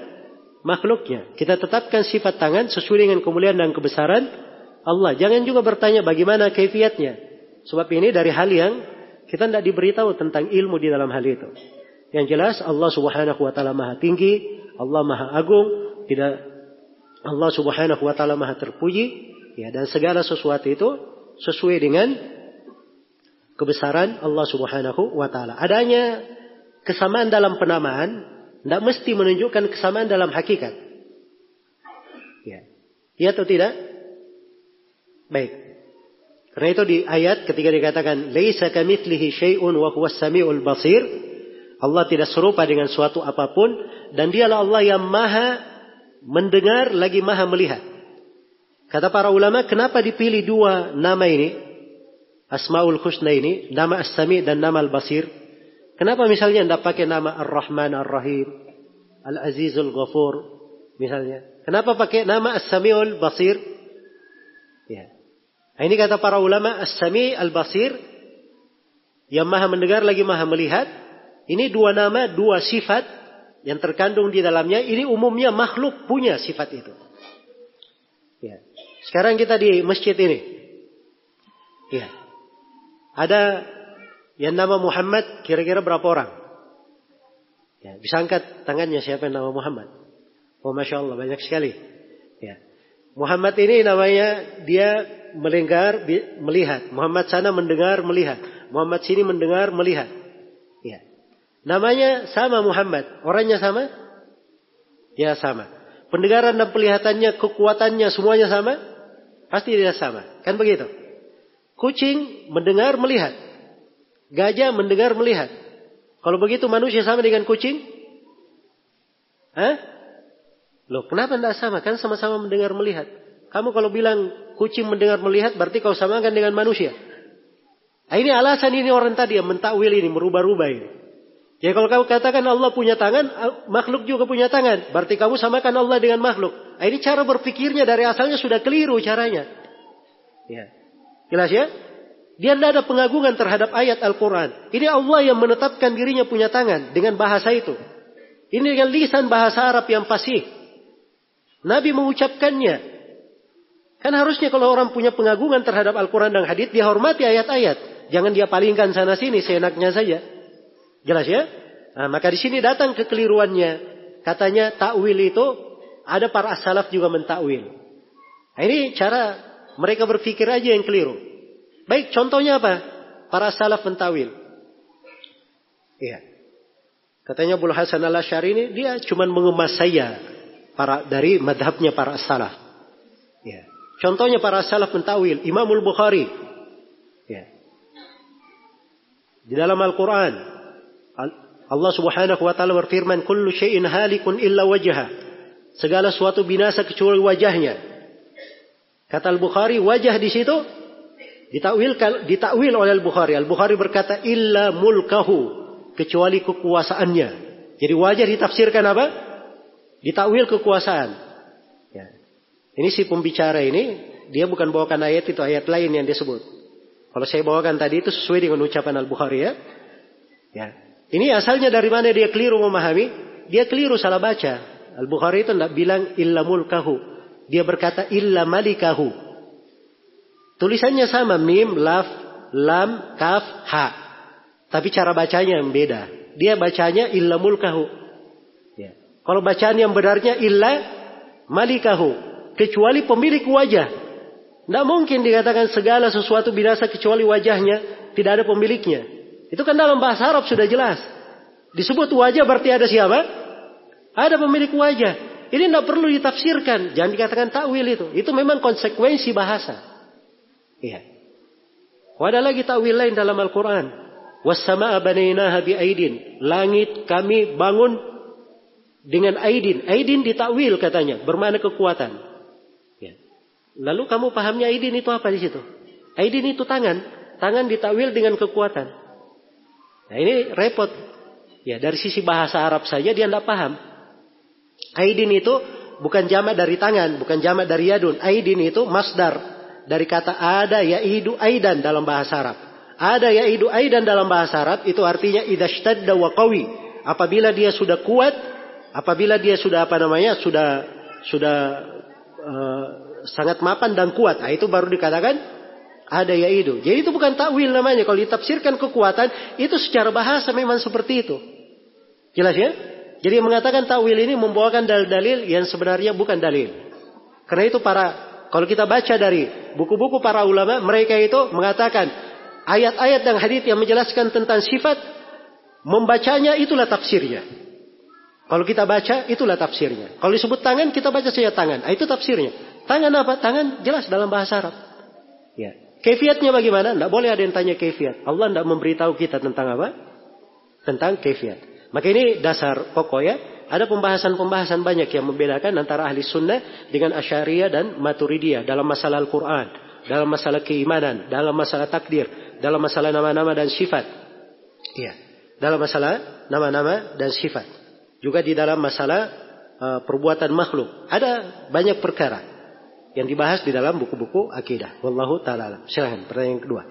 makhluknya. Kita tetapkan sifat tangan sesuai dengan kemuliaan dan kebesaran Allah. Jangan juga bertanya bagaimana kaifiatnya. Sebab ini dari hal yang kita tidak diberitahu tentang ilmu di dalam hal itu. Yang jelas Allah Subhanahu wa taala Maha tinggi, Allah Maha agung, tidak Allah Subhanahu wa taala Maha terpuji ya dan segala sesuatu itu sesuai dengan kebesaran Allah Subhanahu wa taala. Adanya kesamaan dalam penamaan tidak mesti menunjukkan kesamaan dalam hakikat. Ya. Ya atau tidak? Baik. Karena itu di ayat ketika dikatakan laisa kamitslihi wa huwas samiul basir, Allah tidak serupa dengan suatu apa pun dan dialah Allah yang maha mendengar lagi maha melihat. Kata para ulama, kenapa dipilih dua nama ini? Asmaul Husna ini, nama As-Sami dan nama Al-Basir. Kenapa misalnya tidak pakai nama Ar-Rahman Ar-Rahim, Al-Azizul Ghafur, misalnya? Kenapa pakai nama As-Samiul Basir? Ya. Nah, ini kata para ulama, As-Sami Al-Basir, yang maha mendengar lagi maha melihat. Ini dua nama, dua sifat yang terkandung di dalamnya ini umumnya makhluk punya sifat itu. Ya. Sekarang kita di masjid ini. Ya. Ada yang nama Muhammad kira-kira berapa orang? Ya, bisa angkat tangannya siapa yang nama Muhammad? Oh Masya Allah banyak sekali. Ya. Muhammad ini namanya dia mendengar melihat. Muhammad sana mendengar melihat. Muhammad sini mendengar melihat. Ya. Namanya sama Muhammad. Orangnya sama? Ya sama. Pendengaran dan pelihatannya, kekuatannya semuanya sama? Pasti tidak sama. Kan begitu? Kucing mendengar, melihat. Gajah mendengar, melihat. Kalau begitu manusia sama dengan kucing? Hah? Loh, kenapa tidak sama? Kan sama-sama mendengar, melihat. Kamu kalau bilang kucing mendengar, melihat, berarti kau samakan dengan manusia. Nah, ini alasan ini orang tadi yang mentakwil ini, merubah-rubah ini. Ya kalau kamu katakan Allah punya tangan, makhluk juga punya tangan. Berarti kamu samakan Allah dengan makhluk. Nah, ini cara berpikirnya dari asalnya sudah keliru caranya. Ya. Jelas ya? Dia tidak ada pengagungan terhadap ayat Al-Quran. Ini Allah yang menetapkan dirinya punya tangan dengan bahasa itu. Ini dengan lisan bahasa Arab yang fasih. Nabi mengucapkannya. Kan harusnya kalau orang punya pengagungan terhadap Al-Quran dan hadith, dia hormati ayat-ayat. Jangan dia palingkan sana sini seenaknya saja. Jelas ya? Nah, maka di sini datang kekeliruannya. Katanya takwil itu ada para salaf juga mentakwil. Nah, ini cara mereka berpikir aja yang keliru. Baik, contohnya apa? Para salaf mentakwil. Iya. Katanya Abu Hasan al Ashari ini dia cuma mengemas saya para dari madhabnya para salaf. Ya. Contohnya para salaf mentawil Imamul Bukhari. Ya. Di dalam Al-Quran Allah Subhanahu wa taala berfirman, "Kullu syai'in halikun illa wajha." Segala sesuatu binasa kecuali wajahnya. Kata Al-Bukhari, wajah di situ ditakwil ditakwil oleh Al-Bukhari. Al-Bukhari berkata, "Illa mulkahu," kecuali kekuasaannya. Jadi wajah ditafsirkan apa? Ditakwil kekuasaan. Ya. Ini si pembicara ini, dia bukan bawakan ayat itu, ayat lain yang disebut. Kalau saya bawakan tadi itu sesuai dengan ucapan Al-Bukhari ya. Ya. Ini asalnya dari mana dia keliru memahami? Dia keliru salah baca. Al-Bukhari itu tidak bilang illa mulkahu. Dia berkata illa malikahu. Tulisannya sama. Mim, laf, lam, kaf, ha. Tapi cara bacanya yang beda. Dia bacanya illa mulkahu. Ya. Kalau bacaan yang benarnya illa malikahu. Kecuali pemilik wajah. Tidak mungkin dikatakan segala sesuatu binasa kecuali wajahnya. Tidak ada pemiliknya. Itu kan dalam bahasa Arab sudah jelas. Disebut wajah berarti ada siapa? Ada pemilik wajah. Ini tidak perlu ditafsirkan. Jangan dikatakan takwil itu. Itu memang konsekuensi bahasa. Iya. Ada lagi takwil lain dalam Al-Quran. Biaidin. Langit kami bangun dengan aidin. Aidin ditakwil katanya, bermakna kekuatan. Ya. Lalu kamu pahamnya aidin itu apa di situ? Aidin itu tangan. Tangan ditakwil dengan kekuatan. Nah ini repot. Ya dari sisi bahasa Arab saja dia tidak paham. Aidin itu bukan jamak dari tangan, bukan jamak dari yadun. Aidin itu masdar dari kata ada yaidu aidan dalam bahasa Arab. Ada yaidu aidan dalam bahasa Arab itu artinya idashtadda wa. Apabila dia sudah kuat, apabila dia sudah apa namanya? sudah sudah uh, sangat mapan dan kuat. Nah, itu baru dikatakan ada yaidu. Jadi itu bukan takwil namanya. Kalau ditafsirkan kekuatan, itu secara bahasa memang seperti itu. Jelas ya? Jadi mengatakan takwil ini membawakan dalil-dalil yang sebenarnya bukan dalil. Karena itu para kalau kita baca dari buku-buku para ulama, mereka itu mengatakan ayat-ayat dan hadis yang menjelaskan tentang sifat, membacanya itulah tafsirnya. Kalau kita baca, itulah tafsirnya. Kalau disebut tangan, kita baca saja tangan. Ah, itu tafsirnya. Tangan apa? Tangan jelas dalam bahasa Arab. Ya. Kefiatnya bagaimana? Tidak boleh ada yang tanya kefiat. Allah tidak memberitahu kita tentang apa? Tentang kefiat. Maka ini dasar pokok ya. Ada pembahasan-pembahasan banyak yang membedakan antara ahli sunnah dengan asyariah dan maturidiyah dalam masalah Al-Quran. Dalam masalah keimanan, dalam masalah takdir, dalam masalah nama-nama dan sifat. Iya. Dalam masalah nama-nama dan sifat. Juga di dalam masalah uh, perbuatan makhluk. Ada banyak perkara yang dibahas di dalam buku-buku akidah. Wallahu taala Silahkan pertanyaan kedua.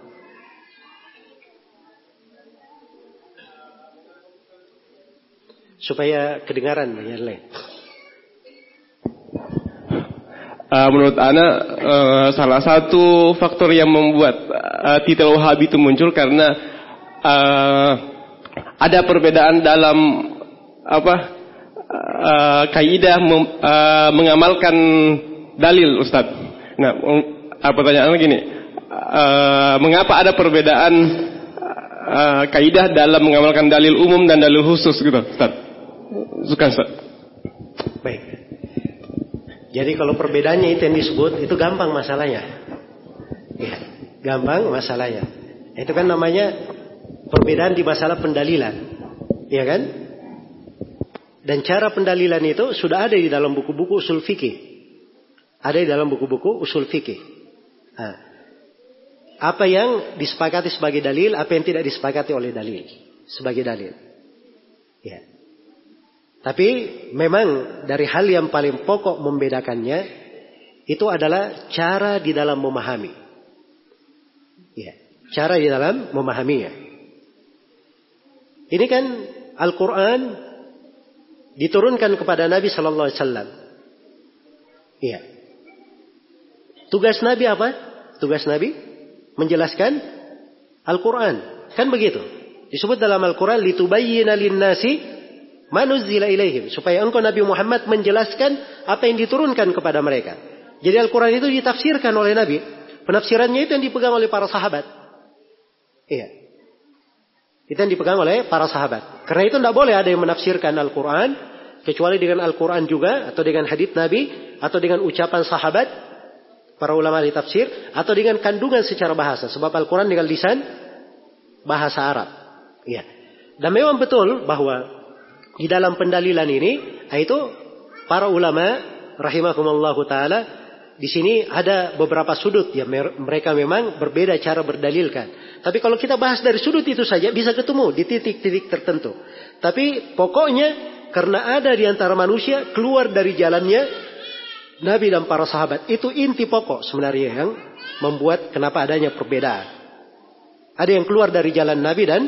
Supaya kedengaran yang lain. Uh, menurut Ana uh, salah satu faktor yang membuat uh, titel Wahabi itu muncul karena uh, ada perbedaan dalam apa uh, kaidah uh, mengamalkan dalil Ustaz. Nah, um, pertanyaan gini, uh, mengapa ada perbedaan uh, kaidah dalam mengamalkan dalil umum dan dalil khusus gitu, Ustaz? Suka Ustaz. Baik. Jadi kalau perbedaannya itu yang disebut itu gampang masalahnya. Ya, gampang masalahnya. Itu kan namanya perbedaan di masalah pendalilan. Ya kan? Dan cara pendalilan itu sudah ada di dalam buku-buku usul fikih. Ada di dalam buku-buku usul fikih. Nah, apa yang disepakati sebagai dalil, apa yang tidak disepakati oleh dalil sebagai dalil. Ya. Tapi memang dari hal yang paling pokok membedakannya itu adalah cara di dalam memahami. Ya, cara di dalam memahaminya. Ini kan Al-Quran diturunkan kepada Nabi Sallallahu Alaihi Wasallam. Iya. Tugas Nabi apa? Tugas Nabi menjelaskan Al-Quran. Kan begitu. Disebut dalam Al-Quran litubayyina lin-nasi manuzila ilaihim supaya engkau Nabi Muhammad menjelaskan apa yang diturunkan kepada mereka. Jadi Al-Quran itu ditafsirkan oleh Nabi. Penafsirannya itu yang dipegang oleh para sahabat. Iya. Itu yang dipegang oleh para sahabat. Karena itu tidak boleh ada yang menafsirkan Al-Quran. Kecuali dengan Al-Quran juga. Atau dengan hadith Nabi. Atau dengan ucapan sahabat. Para ulama di tafsir. Atau dengan kandungan secara bahasa. Sebab Al-Quran dengan lisan bahasa Arab. Iya. Dan memang betul bahwa di dalam pendalilan ini itu para ulama rahimahumullah taala di sini ada beberapa sudut ya mereka memang berbeda cara berdalilkan. Tapi kalau kita bahas dari sudut itu saja bisa ketemu di titik-titik tertentu. Tapi pokoknya karena ada di antara manusia keluar dari jalannya Nabi dan para sahabat itu inti pokok sebenarnya yang membuat kenapa adanya perbedaan. Ada yang keluar dari jalan Nabi dan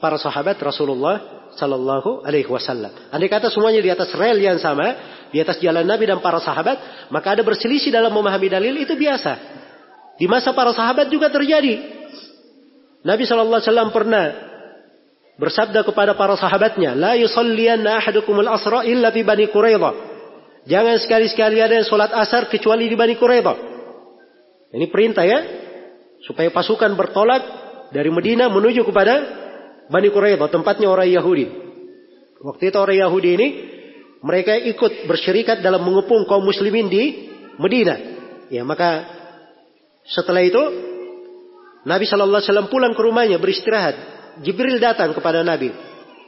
para sahabat Rasulullah Sallallahu Alaihi Wasallam. Andai kata semuanya di atas rel yang sama, di atas jalan Nabi dan para sahabat, maka ada berselisih dalam memahami dalil itu biasa. Di masa para sahabat juga terjadi. Nabi Sallallahu Alaihi Wasallam pernah bersabda kepada para sahabatnya, La yusalliyanna ahadukumul asra illa fi bani Quraidah. Jangan sekali-sekali ada yang sholat asar kecuali di Bani Quraidah. Ini perintah ya. Supaya pasukan bertolak dari Medina menuju kepada Bani Quraidah, tempatnya orang Yahudi. Waktu itu orang Yahudi ini mereka ikut bersyirikat dalam mengepung kaum muslimin di Medina. Ya, maka setelah itu Nabi Shallallahu alaihi wasallam pulang ke rumahnya beristirahat Jibril datang kepada Nabi.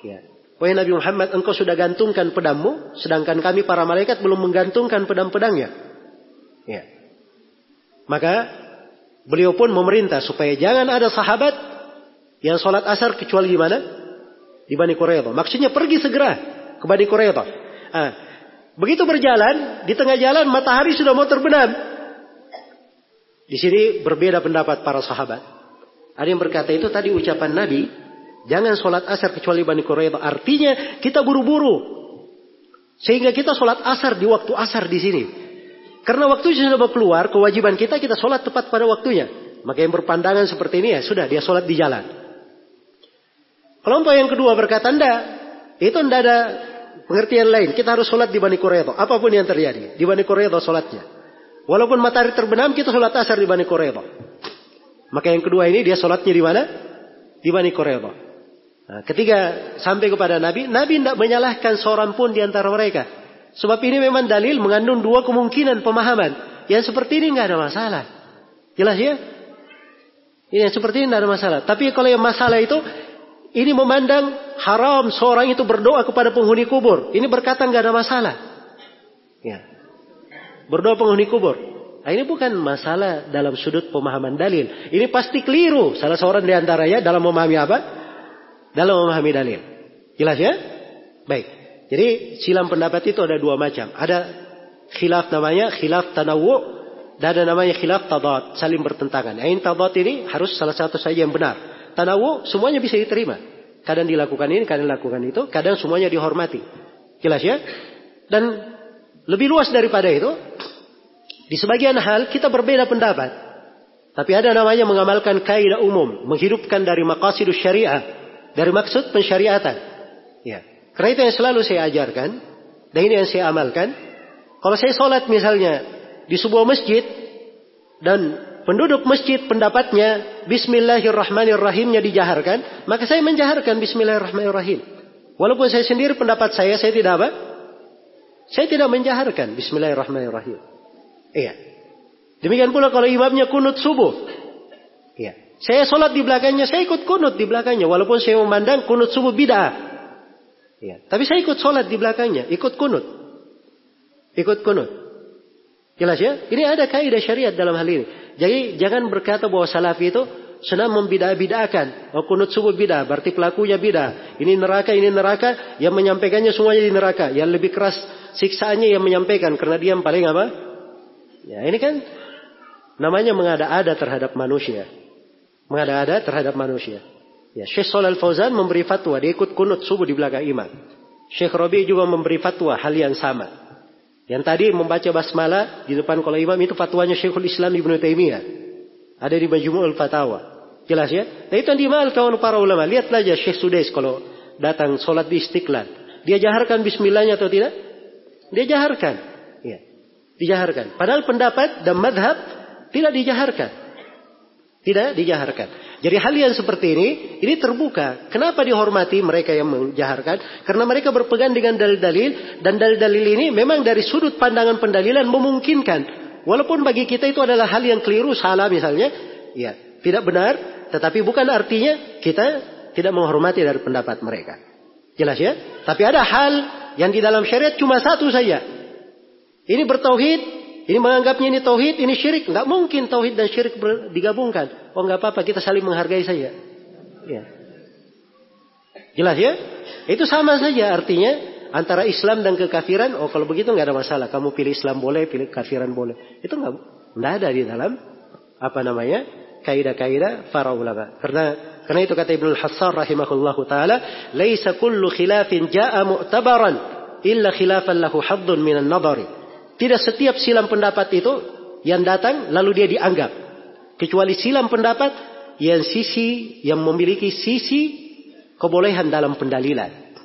Ya. Wahai Nabi Muhammad, engkau sudah gantungkan pedangmu, sedangkan kami para malaikat belum menggantungkan pedang-pedangnya. Ya. Maka beliau pun memerintah supaya jangan ada sahabat yang sholat asar kecuali di mana? Di Bani Quraidah. Maksudnya pergi segera ke Bani Quraidah. Ah, begitu berjalan, di tengah jalan matahari sudah mau terbenam. Di sini berbeda pendapat para sahabat. Ada yang berkata itu tadi ucapan Nabi, jangan sholat asar kecuali Bani Quraidah. Artinya kita buru-buru. Sehingga kita sholat asar di waktu asar di sini. Karena waktu sudah mau keluar, kewajiban kita kita sholat tepat pada waktunya. Maka yang berpandangan seperti ini ya sudah dia sholat di jalan. Kelompok yang kedua berkata, enggak. Itu enggak ada pengertian lain. Kita harus sholat di Bani Quraidah. Apa pun yang terjadi. Di Bani Quraidah sholatnya. Walaupun matahari terbenam, kita sholat asar di Bani Quraidah. Maka yang kedua ini dia sholatnya di mana? Di Bani Quraidah. Nah, ketika sampai kepada Nabi, Nabi tidak menyalahkan seorang pun di antara mereka. Sebab ini memang dalil mengandung dua kemungkinan pemahaman. Yang seperti ini nggak ada masalah. Jelas ya? Ini yang seperti ini tidak ada masalah. Tapi kalau yang masalah itu, ini memandang haram seorang itu berdoa kepada penghuni kubur. Ini berkata nggak ada masalah. Ya. Berdoa penghuni kubur. Nah, ini bukan masalah dalam sudut pemahaman dalil. Ini pasti keliru salah seorang di antaranya dalam memahami apa? Dalam memahami dalil. Jelas ya? Baik. Jadi silam pendapat itu ada dua macam. Ada khilaf namanya khilaf tanawu dan ada namanya khilaf tadat, saling bertentangan. Yang tadat ini harus salah satu saja yang benar. Tanawu semuanya bisa diterima. Kadang dilakukan ini, kadang dilakukan itu, kadang semuanya dihormati. Jelas ya? Dan lebih luas daripada itu, di sebagian hal kita berbeda pendapat. Tapi ada namanya mengamalkan kaidah umum, menghidupkan dari maqasidus syariah, dari maksud pensyariatan. Ya. Karena itu yang selalu saya ajarkan, dan ini yang saya amalkan. Kalau saya sholat misalnya di sebuah masjid, dan penduduk masjid pendapatnya Bismillahirrahmanirrahimnya dijaharkan, maka saya menjaharkan Bismillahirrahmanirrahim. Walaupun saya sendiri pendapat saya, saya tidak apa? Saya tidak menjaharkan Bismillahirrahmanirrahim. Iya. Demikian pula kalau imamnya kunut subuh. Iya. Saya sholat di belakangnya, saya ikut kunut di belakangnya. Walaupun saya memandang kunut subuh bid'ah. Iya. Tapi saya ikut sholat di belakangnya, ikut kunut. Ikut kunut. Jelas ya? Ini ada kaidah syariat dalam hal ini. Jadi jangan berkata bahwa salafi itu senang membidah-bidahkan. Oh kunut subuh bidah, berarti pelakunya bidah. Ini neraka, ini neraka. Yang menyampaikannya semuanya di neraka. Yang lebih keras siksaannya yang menyampaikan. Karena dia yang paling apa? Ya ini kan namanya mengada-ada terhadap manusia. Mengada-ada terhadap manusia. Ya, Syekh Shalal Fauzan memberi fatwa, dia ikut kunut subuh di belakang imam. Syekh Robi juga memberi fatwa hal yang sama. Yang tadi membaca basmalah di depan kalau imam itu fatwanya Syekhul Islam Ibnu Taimiyah. Ada di Majmu'ul Fatawa. Jelas ya? Nah itu yang dimalkan para ulama. Lihatlah aja Syekh Sudais kalau datang sholat di Istiqlal. Dia jaharkan bismillahnya atau tidak? Dia jaharkan. Ya. Dijaharkan. Padahal pendapat dan madhab tidak dijaharkan. Tidak dijaharkan. Jadi hal yang seperti ini, ini terbuka. Kenapa dihormati mereka yang menjaharkan? Karena mereka berpegang dengan dalil-dalil. Dan dalil-dalil ini memang dari sudut pandangan pendalilan memungkinkan. Walaupun bagi kita itu adalah hal yang keliru, salah misalnya. Ya, tidak benar. Tetapi bukan artinya kita tidak menghormati dari pendapat mereka. Jelas ya? Tapi ada hal yang di dalam syariat cuma satu saja. Ini bertauhid, ini menganggapnya ini tauhid, ini syirik. Nggak mungkin tauhid dan syirik digabungkan. Oh nggak apa-apa, kita saling menghargai saja. Ya. Jelas ya? Itu sama saja artinya antara Islam dan kekafiran. Oh kalau begitu nggak ada masalah. Kamu pilih Islam boleh, pilih kafiran boleh. Itu nggak nggak ada di dalam apa namanya kaidah-kaidah para ulama. Karena karena itu kata Ibnu Hassan rahimahullahu taala, "Laisa kullu khilafin jaa mu'tabaran illa khilafan lahu haddun minan nadari." Tidak setiap silam pendapat itu yang datang lalu dia dianggap. Kecuali silam pendapat yang sisi yang memiliki sisi kebolehan dalam pendalilan.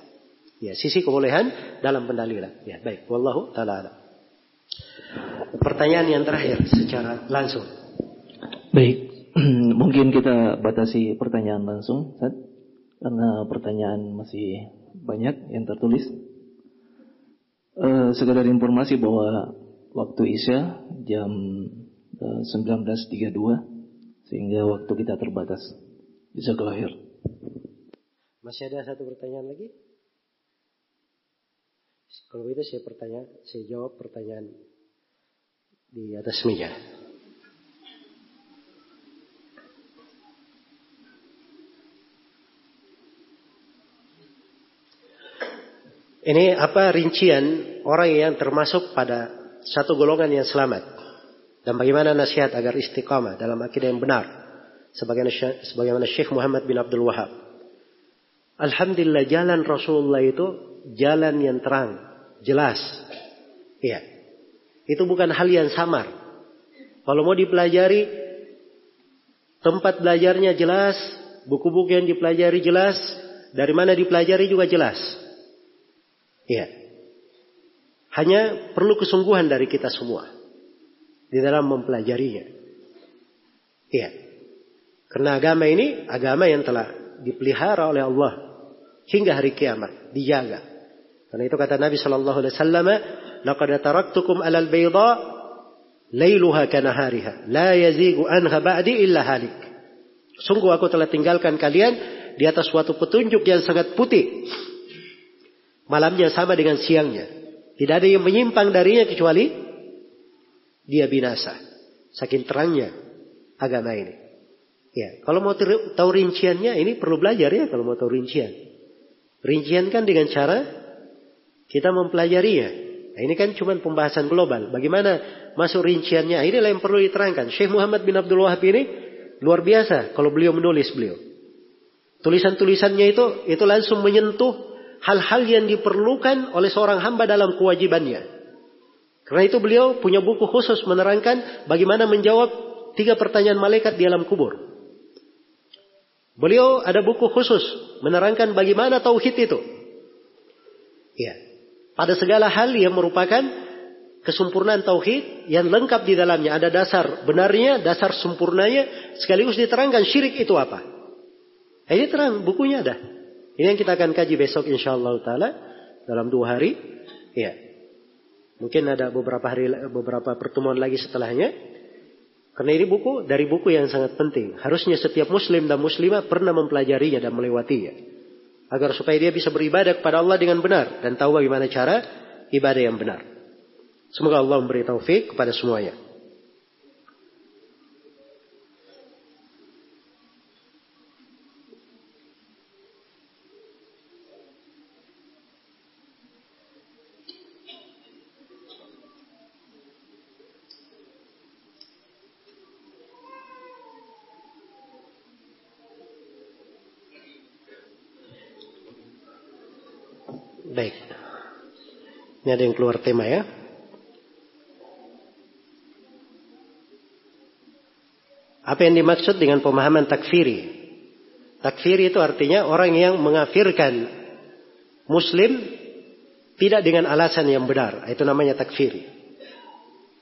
Ya, sisi kebolehan dalam pendalilan. Ya, baik. Wallahu taala Pertanyaan yang terakhir secara langsung. Baik. Mungkin kita batasi pertanyaan langsung. Karena pertanyaan masih banyak yang tertulis. Uh, sekedar informasi bahwa waktu Isya jam uh, 19.32 sehingga waktu kita terbatas. Bisa kelahir. Masih ada satu pertanyaan lagi? Kalau itu saya pertanyaan, saya jawab pertanyaan di atas meja. Ini apa rincian orang yang termasuk pada satu golongan yang selamat dan bagaimana nasihat agar istiqamah dalam akidah yang benar sebagaimana Syekh Muhammad bin Abdul Wahab. Alhamdulillah jalan Rasulullah itu jalan yang terang, jelas. Iya. Itu bukan hal yang samar. Kalau mau dipelajari tempat belajarnya jelas, buku-buku yang dipelajari jelas, dari mana dipelajari juga jelas. Iya. Hanya perlu kesungguhan dari kita semua di dalam mempelajarinya. Iya. Karena agama ini agama yang telah dipelihara oleh Allah hingga hari kiamat, dijaga. Karena itu kata Nabi Shallallahu Alaihi Wasallam, "Laqad taraktukum alal bayda lailuha kanahariha, la yazigu anha ba'di illa halik." Sungguh aku telah tinggalkan kalian di atas suatu petunjuk yang sangat putih Malamnya sama dengan siangnya. Tidak ada yang menyimpang darinya kecuali dia binasa. Saking terangnya agama ini. Ya, kalau mau tahu rinciannya ini perlu belajar ya kalau mau tahu rincian. Rincian kan dengan cara kita mempelajarinya. Nah, ini kan cuma pembahasan global. Bagaimana masuk rinciannya? Ini yang perlu diterangkan. Syekh Muhammad bin Abdul Wahab ini luar biasa kalau beliau menulis beliau. Tulisan-tulisannya itu itu langsung menyentuh hal-hal yang diperlukan oleh seorang hamba dalam kewajibannya. Karena itu beliau punya buku khusus menerangkan bagaimana menjawab tiga pertanyaan malaikat di alam kubur. Beliau ada buku khusus menerangkan bagaimana tauhid itu. Ya. Pada segala hal yang merupakan kesempurnaan tauhid yang lengkap di dalamnya ada dasar benarnya, dasar sempurnanya sekaligus diterangkan syirik itu apa. Ini terang bukunya ada. Ini yang kita akan kaji besok insyaallah taala dalam dua hari. Ya. Mungkin ada beberapa hari beberapa pertemuan lagi setelahnya. Karena ini buku dari buku yang sangat penting. Harusnya setiap muslim dan muslimah pernah mempelajarinya dan melewatinya. Agar supaya dia bisa beribadah kepada Allah dengan benar dan tahu bagaimana cara ibadah yang benar. Semoga Allah memberi taufik kepada semuanya. Baik. Ini ada yang keluar tema ya. Apa yang dimaksud dengan pemahaman takfiri? Takfiri itu artinya orang yang mengafirkan muslim tidak dengan alasan yang benar. Itu namanya takfiri.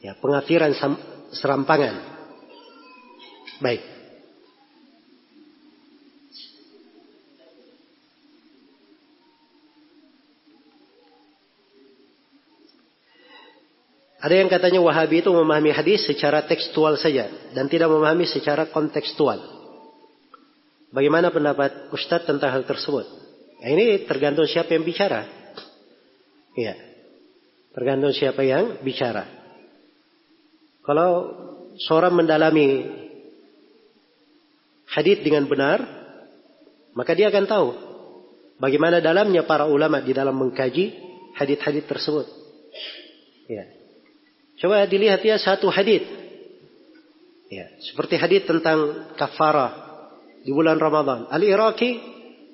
Ya, pengafiran serampangan. Baik. Ada yang katanya Wahabi itu memahami hadis secara tekstual saja dan tidak memahami secara kontekstual. Bagaimana pendapat Ustadz tentang hal tersebut? Nah, ini tergantung siapa yang bicara. Iya. Tergantung siapa yang bicara. Kalau seorang mendalami hadis dengan benar, maka dia akan tahu bagaimana dalamnya para ulama di dalam mengkaji hadis-hadis tersebut. Ya. Coba dilihat ya satu hadis. Ya, seperti hadis tentang kafarah di bulan Ramadan. Al-Iraqi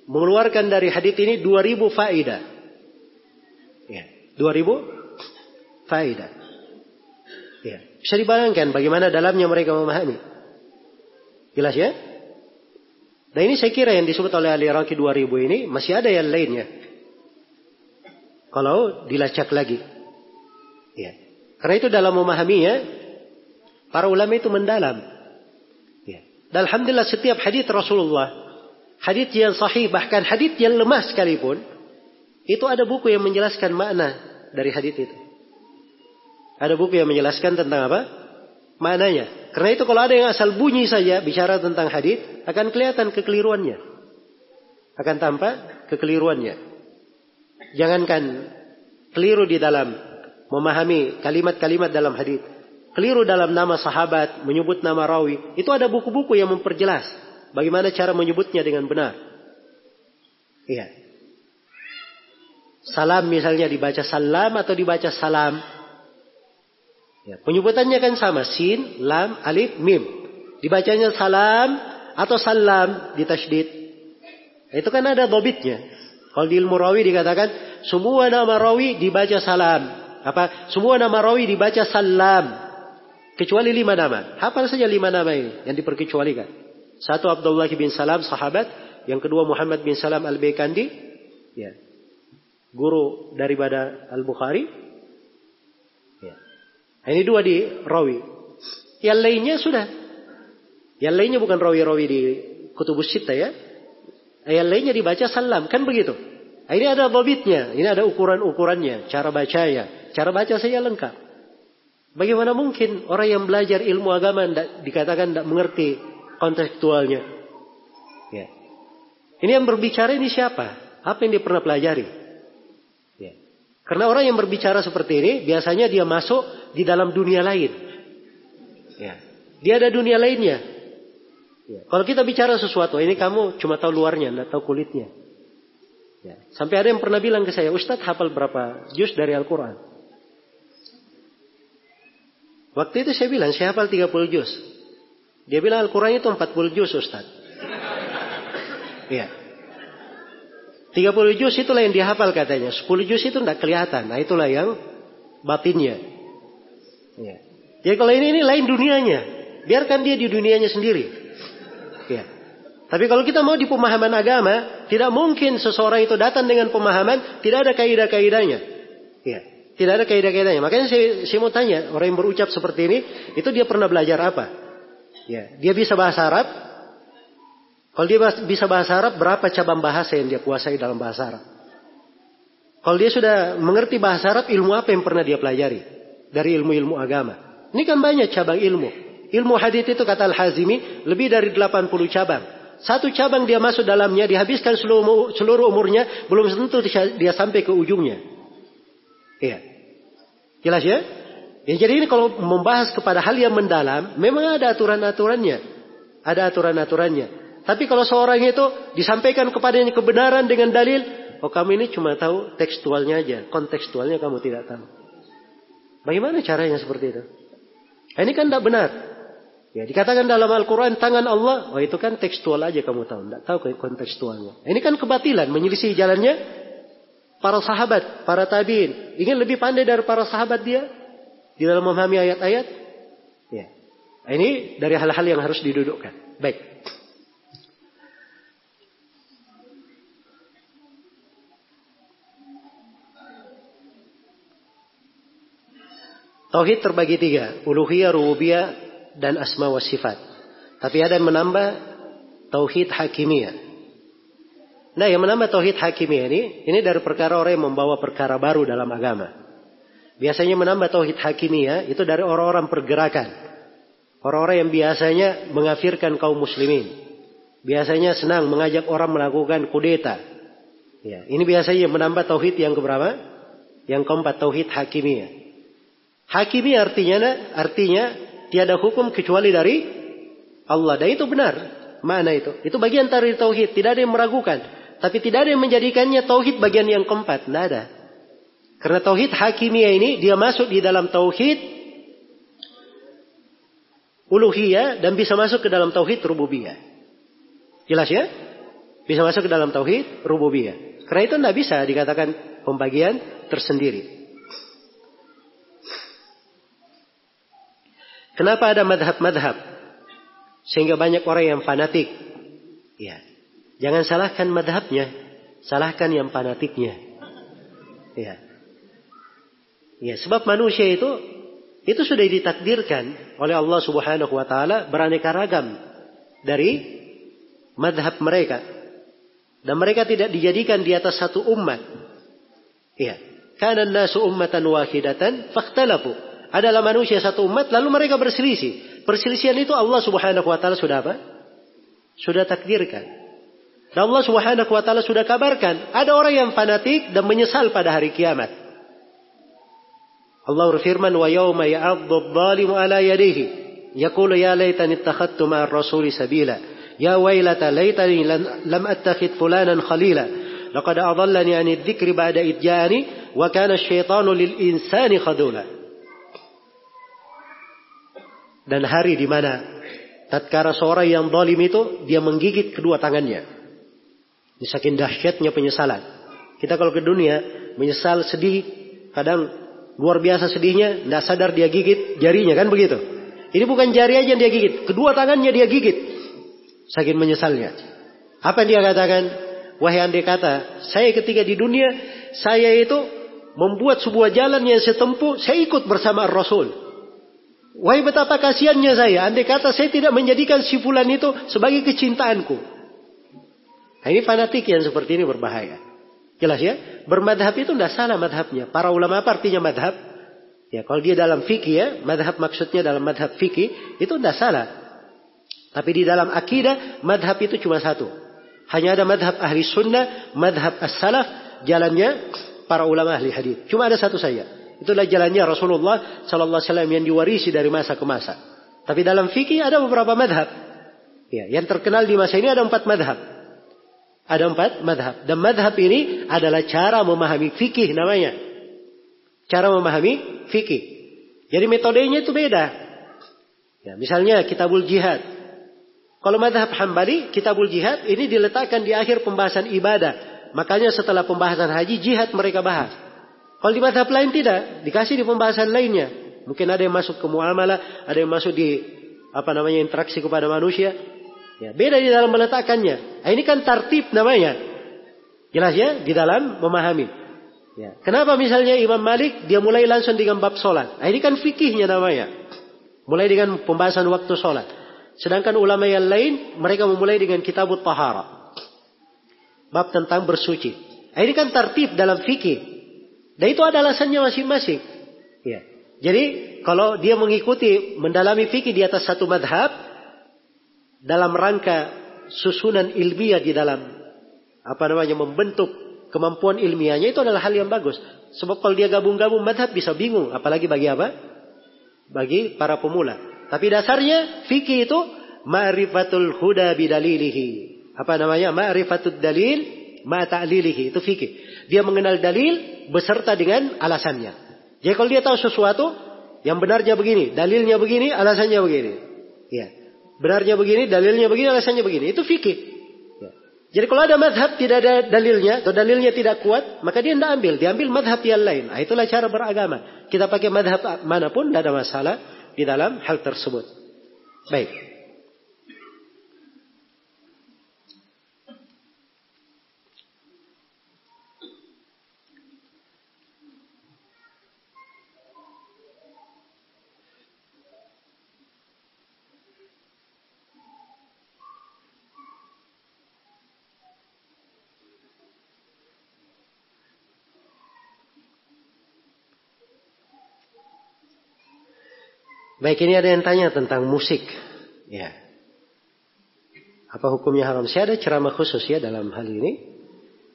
mengeluarkan dari hadis ini 2000 faedah. Ya, 2000 faedah. Ya, bisa dibayangkan bagaimana dalamnya mereka memahami. Jelas ya? Nah ini saya kira yang disebut oleh Al-Iraqi 2000 ini masih ada yang lainnya. Kalau dilacak lagi. Ya. Karena itu dalam memahaminya, para ulama itu mendalam. Ya. Dan Alhamdulillah setiap hadis Rasulullah, hadis yang sahih, bahkan hadis yang lemah sekalipun, itu ada buku yang menjelaskan makna dari hadis itu. Ada buku yang menjelaskan tentang apa? Maknanya. Karena itu kalau ada yang asal bunyi saja bicara tentang hadis, akan kelihatan kekeliruannya. akan tampak kekeliruannya. Jangankan keliru di dalam memahami kalimat-kalimat dalam hadis, keliru dalam nama sahabat, menyebut nama rawi, itu ada buku-buku yang memperjelas bagaimana cara menyebutnya dengan benar. Iya. Salam misalnya dibaca salam atau dibaca salam. Ya, penyebutannya kan sama, sin, lam, alif, mim. Dibacanya salam atau salam di tasydid. Itu kan ada dobitnya. Kalau di ilmu rawi dikatakan semua nama rawi dibaca salam. Apa? Semua nama rawi dibaca salam. Kecuali lima nama. Apa saja lima nama ini yang diperkecualikan? Satu Abdullah bin Salam sahabat, yang kedua Muhammad bin Salam al-Baikandi, ya. Guru daripada Al-Bukhari. Ya. Ini dua di rawi. Yang lainnya sudah. Yang lainnya bukan rawi-rawi di kutubus sita ya. Yang lainnya dibaca salam. Kan begitu. Ini ada babitnya. Ini ada ukuran-ukurannya. Cara bacanya. Cara baca saya lengkap. Bagaimana mungkin orang yang belajar ilmu agama tidak dikatakan tidak mengerti kontekstualnya? Ya. Ini yang berbicara ini siapa? Apa yang dia pernah pelajari? Ya. Karena orang yang berbicara seperti ini biasanya dia masuk di dalam dunia lain. Ya. Dia ada dunia lainnya. Ya. Kalau kita bicara sesuatu, ini kamu cuma tahu luarnya, tidak tahu kulitnya. Ya. Sampai ada yang pernah bilang ke saya, Ustadz hafal berapa juz dari Al-Quran? Waktu itu saya bilang, saya hafal 30 juz. Dia bilang Al-Quran itu 40 juz Ustadz. Iya. 30 juz itulah yang dihafal katanya. 10 juz itu tidak kelihatan. Nah itulah yang batinnya. Ya. Jadi kalau ini, ini lain dunianya. Biarkan dia di dunianya sendiri. Ya. Tapi kalau kita mau di pemahaman agama, tidak mungkin seseorang itu datang dengan pemahaman, tidak ada kaidah-kaidahnya. Ya. Tidak ada kaidah-kaidahnya. Makanya saya, saya mau tanya, orang yang berucap seperti ini, itu dia pernah belajar apa? Ya. Dia bisa bahasa Arab, kalau dia bisa bahasa Arab, berapa cabang bahasa yang dia kuasai dalam bahasa Arab? Kalau dia sudah mengerti bahasa Arab, ilmu apa yang pernah dia pelajari? Dari ilmu-ilmu agama. Ini kan banyak cabang ilmu. Ilmu hadith itu kata Al-Hazimi, lebih dari 80 cabang. Satu cabang dia masuk dalamnya, dihabiskan seluruh, seluruh umurnya, belum tentu dia sampai ke ujungnya. Iya. Jelas ya? Ya jadi ini kalau membahas kepada hal yang mendalam, memang ada aturan-aturannya. Ada aturan-aturannya. Tapi kalau seorang itu disampaikan kepadanya kebenaran dengan dalil, oh kamu ini cuma tahu tekstualnya aja, kontekstualnya kamu tidak tahu. Bagaimana caranya seperti itu? Nah, ini kan tidak benar. Ya, dikatakan dalam Al-Quran tangan Allah, oh itu kan tekstual aja kamu tahu, tidak tahu kontekstualnya. Ini kan kebatilan, menyelisih jalannya para sahabat, para tabiin. Ingin lebih pandai dari para sahabat dia di dalam memahami ayat-ayat. Ya. Ini dari hal-hal yang harus didudukkan. Baik. Tauhid terbagi tiga. Uluhiyah, rububiyah, dan asma wa sifat. Tapi ada yang menambah tauhid hakimiyah. Nah yang menambah tauhid hakimiyah ini, ini dari perkara orang yang membawa perkara baru dalam agama. Biasanya menambah tauhid hakimiyah itu dari orang-orang pergerakan. Orang-orang yang biasanya mengafirkan kaum muslimin. Biasanya senang mengajak orang melakukan kudeta. Ya, ini biasanya menambah tauhid yang keberapa? Yang keempat tauhid hakimiyah. Hakimi artinya artinya tiada hukum kecuali dari Allah. Dan itu benar. Mana itu? Itu bagian dari tauhid. Tidak ada yang meragukan. Tapi tidak ada yang menjadikannya tauhid bagian yang keempat. Tidak ada. Karena tauhid hakimiyah ini dia masuk di dalam tauhid uluhiyah dan bisa masuk ke dalam tauhid rububiyah. Jelas ya? Bisa masuk ke dalam tauhid rububiyah. Karena itu tidak bisa dikatakan pembagian tersendiri. Kenapa ada madhab-madhab? Sehingga banyak orang yang fanatik. Ya. Jangan salahkan madhabnya. Salahkan yang fanatiknya. Ya. Ya, sebab manusia itu itu sudah ditakdirkan oleh Allah Subhanahu wa taala beraneka ragam dari madhab mereka. Dan mereka tidak dijadikan di atas satu umat. Ya. Kana nasu ummatan wahidatan fakhtalafu adalah manusia satu umat lalu mereka berselisih. Perselisihan itu Allah Subhanahu wa taala sudah apa? Sudah takdirkan. Dan Allah Subhanahu wa taala sudah kabarkan, ada orang yang fanatik dan menyesal pada hari kiamat. Allah berfirman, "Wa yauma ya'addu adh-dhalimu ala yadihi, yaqulu ya laitani ittakhadtu ma'ar rasuli sabila, ya wailata laitani lam attakhid fulanan khalila, 'ani adh-dhikri ba'da idh ja'ani wa kana asy-syaitanu lil insani khadula." Dan hari di mana tatkala seorang yang zalim itu dia menggigit kedua tangannya. Ini saking dahsyatnya penyesalan. Kita kalau ke dunia menyesal sedih, kadang luar biasa sedihnya, tidak sadar dia gigit jarinya kan begitu. Ini bukan jari aja yang dia gigit, kedua tangannya dia gigit. Saking menyesalnya. Apa yang dia katakan? Wahai andai kata, saya ketika di dunia, saya itu membuat sebuah jalan yang saya tempuh, saya ikut bersama Rasul. Wahai betapa kasihannya saya, andai kata saya tidak menjadikan si fulan itu sebagai kecintaanku. Nah, ini fanatik yang seperti ini berbahaya. Jelas ya? Bermadhab itu tidak salah madhabnya. Para ulama apa artinya madhab? Ya, kalau dia dalam fikih ya, madhab maksudnya dalam madhab fikih, itu tidak salah. Tapi di dalam akidah, madhab itu cuma satu. Hanya ada madhab ahli sunnah, madhab as-salaf, jalannya para ulama ahli hadis. Cuma ada satu saja. Itulah jalannya Rasulullah Sallallahu Alaihi Wasallam yang diwarisi dari masa ke masa. Tapi dalam fikih ada beberapa madhab. Ya, yang terkenal di masa ini ada empat madhab. Ada empat madhab. Dan madhab ini adalah cara memahami fikih namanya. Cara memahami fikih. Jadi metodenya itu beda. Ya, misalnya kitabul jihad. Kalau madhab hambali, kitabul jihad ini diletakkan di akhir pembahasan ibadah. Makanya setelah pembahasan haji, jihad mereka bahas. Kalau di madhab lain tidak, dikasih di pembahasan lainnya. Mungkin ada yang masuk ke muamalah, ada yang masuk di apa namanya interaksi kepada manusia. Ya, beda di dalam meletakkannya. Nah, ini kan tartib namanya. Jelas ya di dalam memahami. Ya. Kenapa misalnya Imam Malik dia mulai langsung dengan bab solat. Nah, ini kan fikihnya namanya. Mulai dengan pembahasan waktu solat. Sedangkan ulama yang lain mereka memulai dengan kitabut tahara. Bab tentang bersuci. Nah, ini kan tartib dalam fikih. Dan itu ada alasannya masing-masing. Ya. Jadi kalau dia mengikuti mendalami fikih di atas satu madhab, dalam rangka susunan ilmiah di dalam apa namanya membentuk kemampuan ilmiahnya itu adalah hal yang bagus. Sebab kalau dia gabung-gabung madhab bisa bingung, apalagi bagi apa? Bagi para pemula. Tapi dasarnya fikih itu ma'rifatul huda bidalilihi. Apa namanya? Ma'rifatul dalil ma ta'lilihi. Itu fikih. Dia mengenal dalil beserta dengan alasannya. Jadi kalau dia tahu sesuatu yang benarnya begini, dalilnya begini, alasannya begini. Ya. Benarnya begini, dalilnya begini, alasannya begini. Itu fikih. Ya. Jadi kalau ada madhab tidak ada dalilnya atau dalilnya tidak kuat, maka dia tidak ambil. Dia ambil madhab yang lain. Nah, itulah cara beragama. Kita pakai madhab mana pun tidak ada masalah di dalam hal tersebut. Baik. Baik ini ada yang tanya tentang musik. Ya. Apa hukumnya haram? Saya ada ceramah khusus ya dalam hal ini.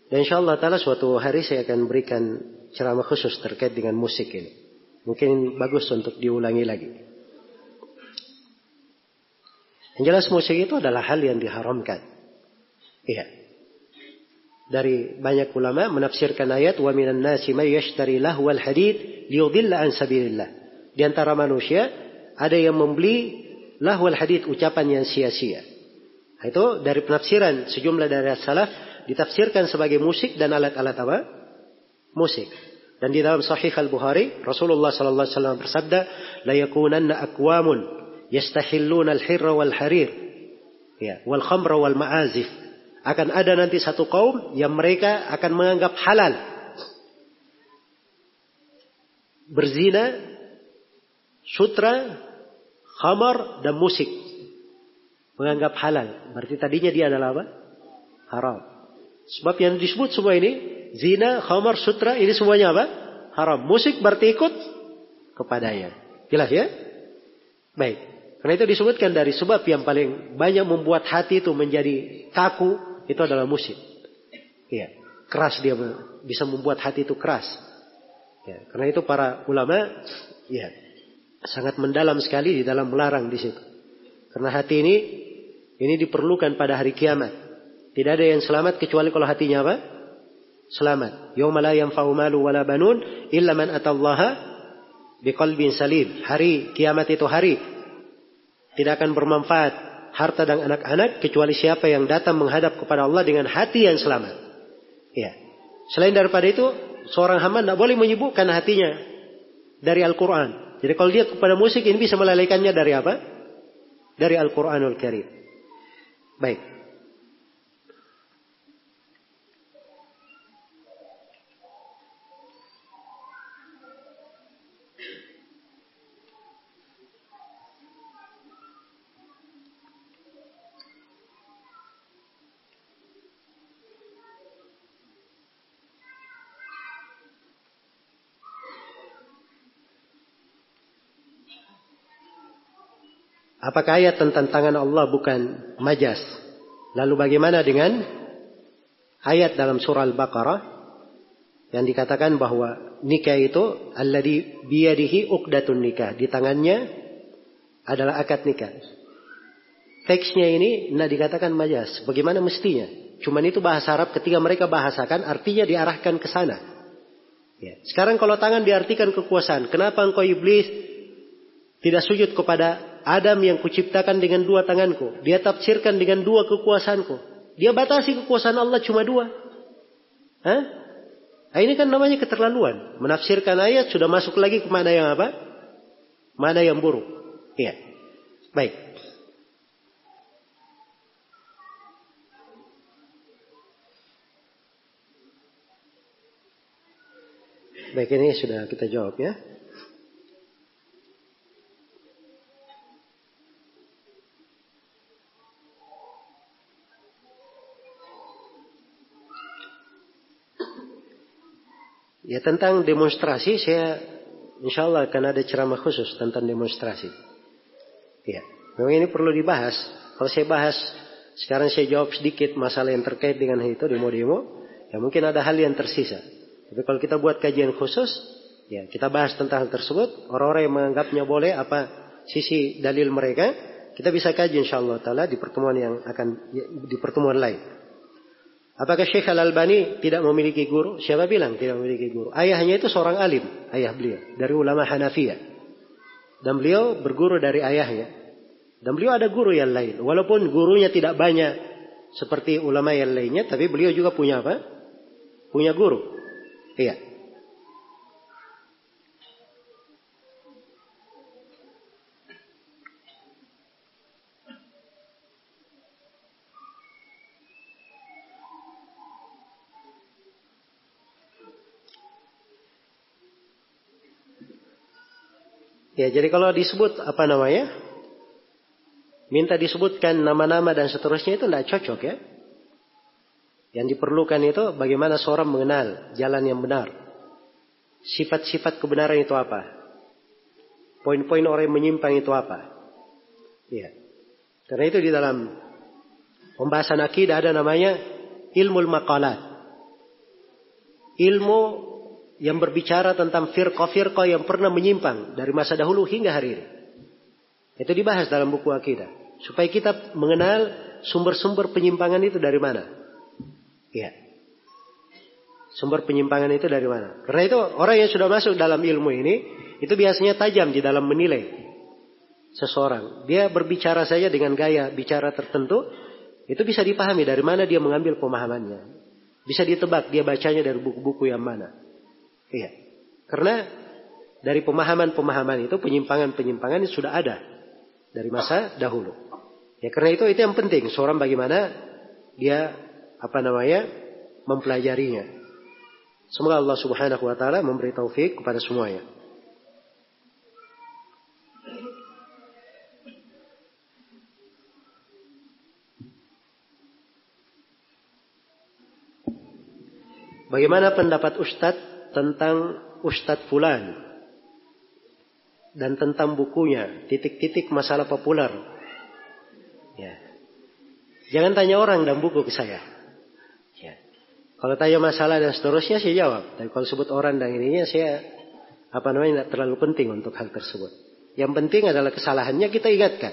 Dan insya Allah ta'ala suatu hari saya akan berikan ceramah khusus terkait dengan musik ini. Mungkin bagus untuk diulangi lagi. Yang jelas musik itu adalah hal yang diharamkan. Iya. Dari banyak ulama menafsirkan ayat wa minan nasi may yashtari lahwal hadid liyudilla an sabilillah. Di antara manusia ada yang membeli lahwal hadith ucapan yang sia-sia. Nah, itu dari penafsiran sejumlah dari salaf ditafsirkan sebagai musik dan alat-alat apa? Musik. Dan di dalam Sahih Al Bukhari Rasulullah Sallallahu Alaihi Wasallam bersabda, "La yakunanna akwamun yastahilluna al-hirra wal harir, ya, wal ma'azif." Akan ada nanti satu kaum yang mereka akan menganggap halal berzina, sutra, khamar dan musik. Menganggap halal. Berarti tadinya dia adalah apa? Haram. Sebab yang disebut semua ini, zina, khamar, sutra, ini semuanya apa? Haram. Musik berarti ikut kepadanya. Jelas ya? Baik. Karena itu disebutkan dari sebab yang paling banyak membuat hati itu menjadi kaku, itu adalah musik. Ya, keras dia bisa membuat hati itu keras. Ya, karena itu para ulama ya sangat mendalam sekali di dalam melarang di situ. Karena hati ini ini diperlukan pada hari kiamat. Tidak ada yang selamat kecuali kalau hatinya apa? Selamat. Yauma la yanfa'u malu wala banun illa man atallaha biqalbin salim. Hari kiamat itu hari tidak akan bermanfaat harta dan anak-anak kecuali siapa yang datang menghadap kepada Allah dengan hati yang selamat. Ya. Selain daripada itu, seorang hamba tidak boleh menyibukkan hatinya dari Al-Quran. Jadi kalau dia kepada musik ini bisa melalaikannya dari apa? Dari Al-Quranul Karim. Baik. Apakah ayat tentang tangan Allah bukan majas? Lalu bagaimana dengan ayat dalam surah Al-Baqarah yang dikatakan bahwa nikah itu alladhi biyadihi uqdatun nikah. Di tangannya adalah akad nikah. Teksnya ini tidak dikatakan majas. Bagaimana mestinya? Cuman itu bahasa Arab ketika mereka bahasakan artinya diarahkan ke sana. Ya. Sekarang kalau tangan diartikan kekuasaan. Kenapa engkau iblis tidak sujud kepada Adam yang kuciptakan dengan dua tanganku. Dia tafsirkan dengan dua kekuasaanku. Dia batasi kekuasaan Allah cuma dua. Hah? Nah, ini kan namanya keterlaluan. Menafsirkan ayat sudah masuk lagi ke mana yang apa? Mana yang buruk. Iya. Baik. Baik ini sudah kita jawab ya. Ya tentang demonstrasi saya insya Allah akan ada ceramah khusus tentang demonstrasi. Ya, memang ini perlu dibahas. Kalau saya bahas sekarang saya jawab sedikit masalah yang terkait dengan itu demo-demo, ya mungkin ada hal yang tersisa. Tapi kalau kita buat kajian khusus, ya kita bahas tentang hal tersebut. Orang-orang yang menganggapnya boleh apa sisi dalil mereka, kita bisa kaji insya Allah taala di pertemuan yang akan di pertemuan lain. Apakah Syekh Al-Albani tidak memiliki guru? Siapa bilang tidak memiliki guru? Ayahnya itu seorang alim, ayah beliau dari ulama Hanafiyah. Dan beliau berguru dari ayahnya. Dan beliau ada guru yang lain. Walaupun gurunya tidak banyak seperti ulama yang lainnya, tapi beliau juga punya apa? Punya guru. Iya. Ya, jadi kalau disebut apa namanya? Minta disebutkan nama-nama dan seterusnya itu tidak cocok ya. Yang diperlukan itu bagaimana seorang mengenal jalan yang benar. Sifat-sifat kebenaran itu apa? Poin-poin orang yang menyimpang itu apa? Ya. Karena itu di dalam pembahasan akidah ada namanya ilmu maqalat. Ilmu yang berbicara tentang firqa-firqa yang pernah menyimpang dari masa dahulu hingga hari ini. Itu dibahas dalam buku akidah. Supaya kita mengenal sumber-sumber penyimpangan itu dari mana. Ya. Sumber penyimpangan itu dari mana. Karena itu orang yang sudah masuk dalam ilmu ini, itu biasanya tajam di dalam menilai seseorang. Dia berbicara saja dengan gaya bicara tertentu, itu bisa dipahami dari mana dia mengambil pemahamannya. Bisa ditebak dia bacanya dari buku-buku yang mana. Iya. Karena dari pemahaman-pemahaman itu penyimpangan-penyimpangan itu sudah ada dari masa dahulu. Ya karena itu itu yang penting seorang bagaimana dia apa namanya mempelajarinya. Semoga Allah Subhanahu wa taala memberi taufik kepada semuanya. Bagaimana pendapat Ustadz tentang Ustadz Fulan dan tentang bukunya titik-titik masalah populer. Ya. Jangan tanya orang dan buku ke saya. Kalau tanya masalah dan seterusnya saya jawab. Tapi kalau sebut orang dan ininya saya apa namanya tidak terlalu penting untuk hal tersebut. Yang penting adalah kesalahannya kita ingatkan.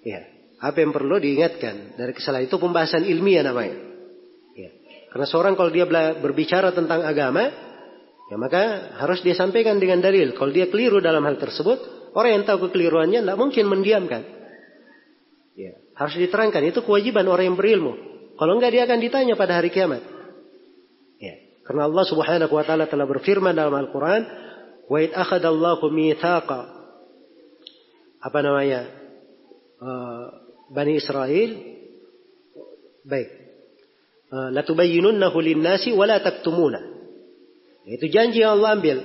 Ya, apa yang perlu diingatkan dari kesalahan itu pembahasan ilmiah namanya. Karena seorang kalau dia berbicara tentang agama, ya maka harus dia sampaikan dengan dalil. Kalau dia keliru dalam hal tersebut, orang yang tahu kekeliruannya tidak mungkin mendiamkan. Ya. Harus diterangkan. Itu kewajiban orang yang berilmu. Kalau enggak dia akan ditanya pada hari kiamat. Ya. Karena Allah Subhanahu wa taala telah berfirman dalam Al-Qur'an, "Wa id akhadallahu mithaqa" apa namanya? Uh, Bani Israel baik. Uh, Latubayyinunnahu lin-nasi wa la taktumuna. Itu janji yang Allah ambil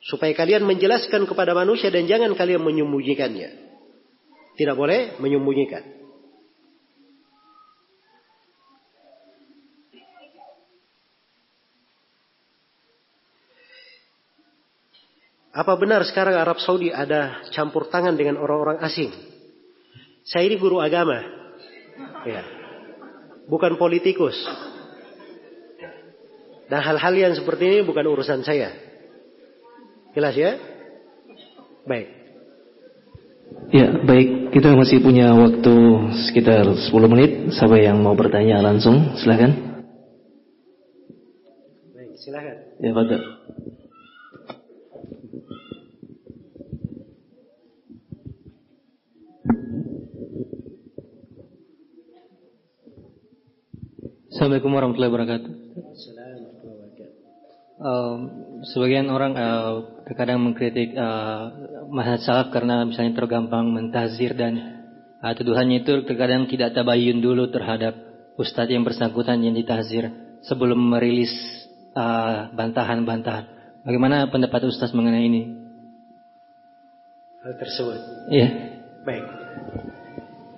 supaya kalian menjelaskan kepada manusia dan jangan kalian menyembunyikannya. Tidak boleh menyembunyikan. Apa benar sekarang Arab Saudi ada campur tangan dengan orang-orang asing? Saya ini guru agama. Ya. Bukan politikus. Dan hal-hal yang seperti ini bukan urusan saya. Jelas ya? Baik. Ya, baik. Kita masih punya waktu sekitar 10 menit. Siapa yang mau bertanya langsung, silahkan. Baik, silahkan. Ya, Pak. Assalamualaikum warahmatullahi wabarakatuh. Uh, sebagian orang uh, terkadang mengkritik uh, mazhab salaf karena misalnya tergampang mentazir dan uh, tuduhannya itu terkadang tidak tabayun dulu terhadap ustadz yang bersangkutan yang ditazir sebelum merilis bantahan-bantahan. Uh, Bagaimana pendapat ustadz mengenai ini? Hal tersebut. Iya. Baik.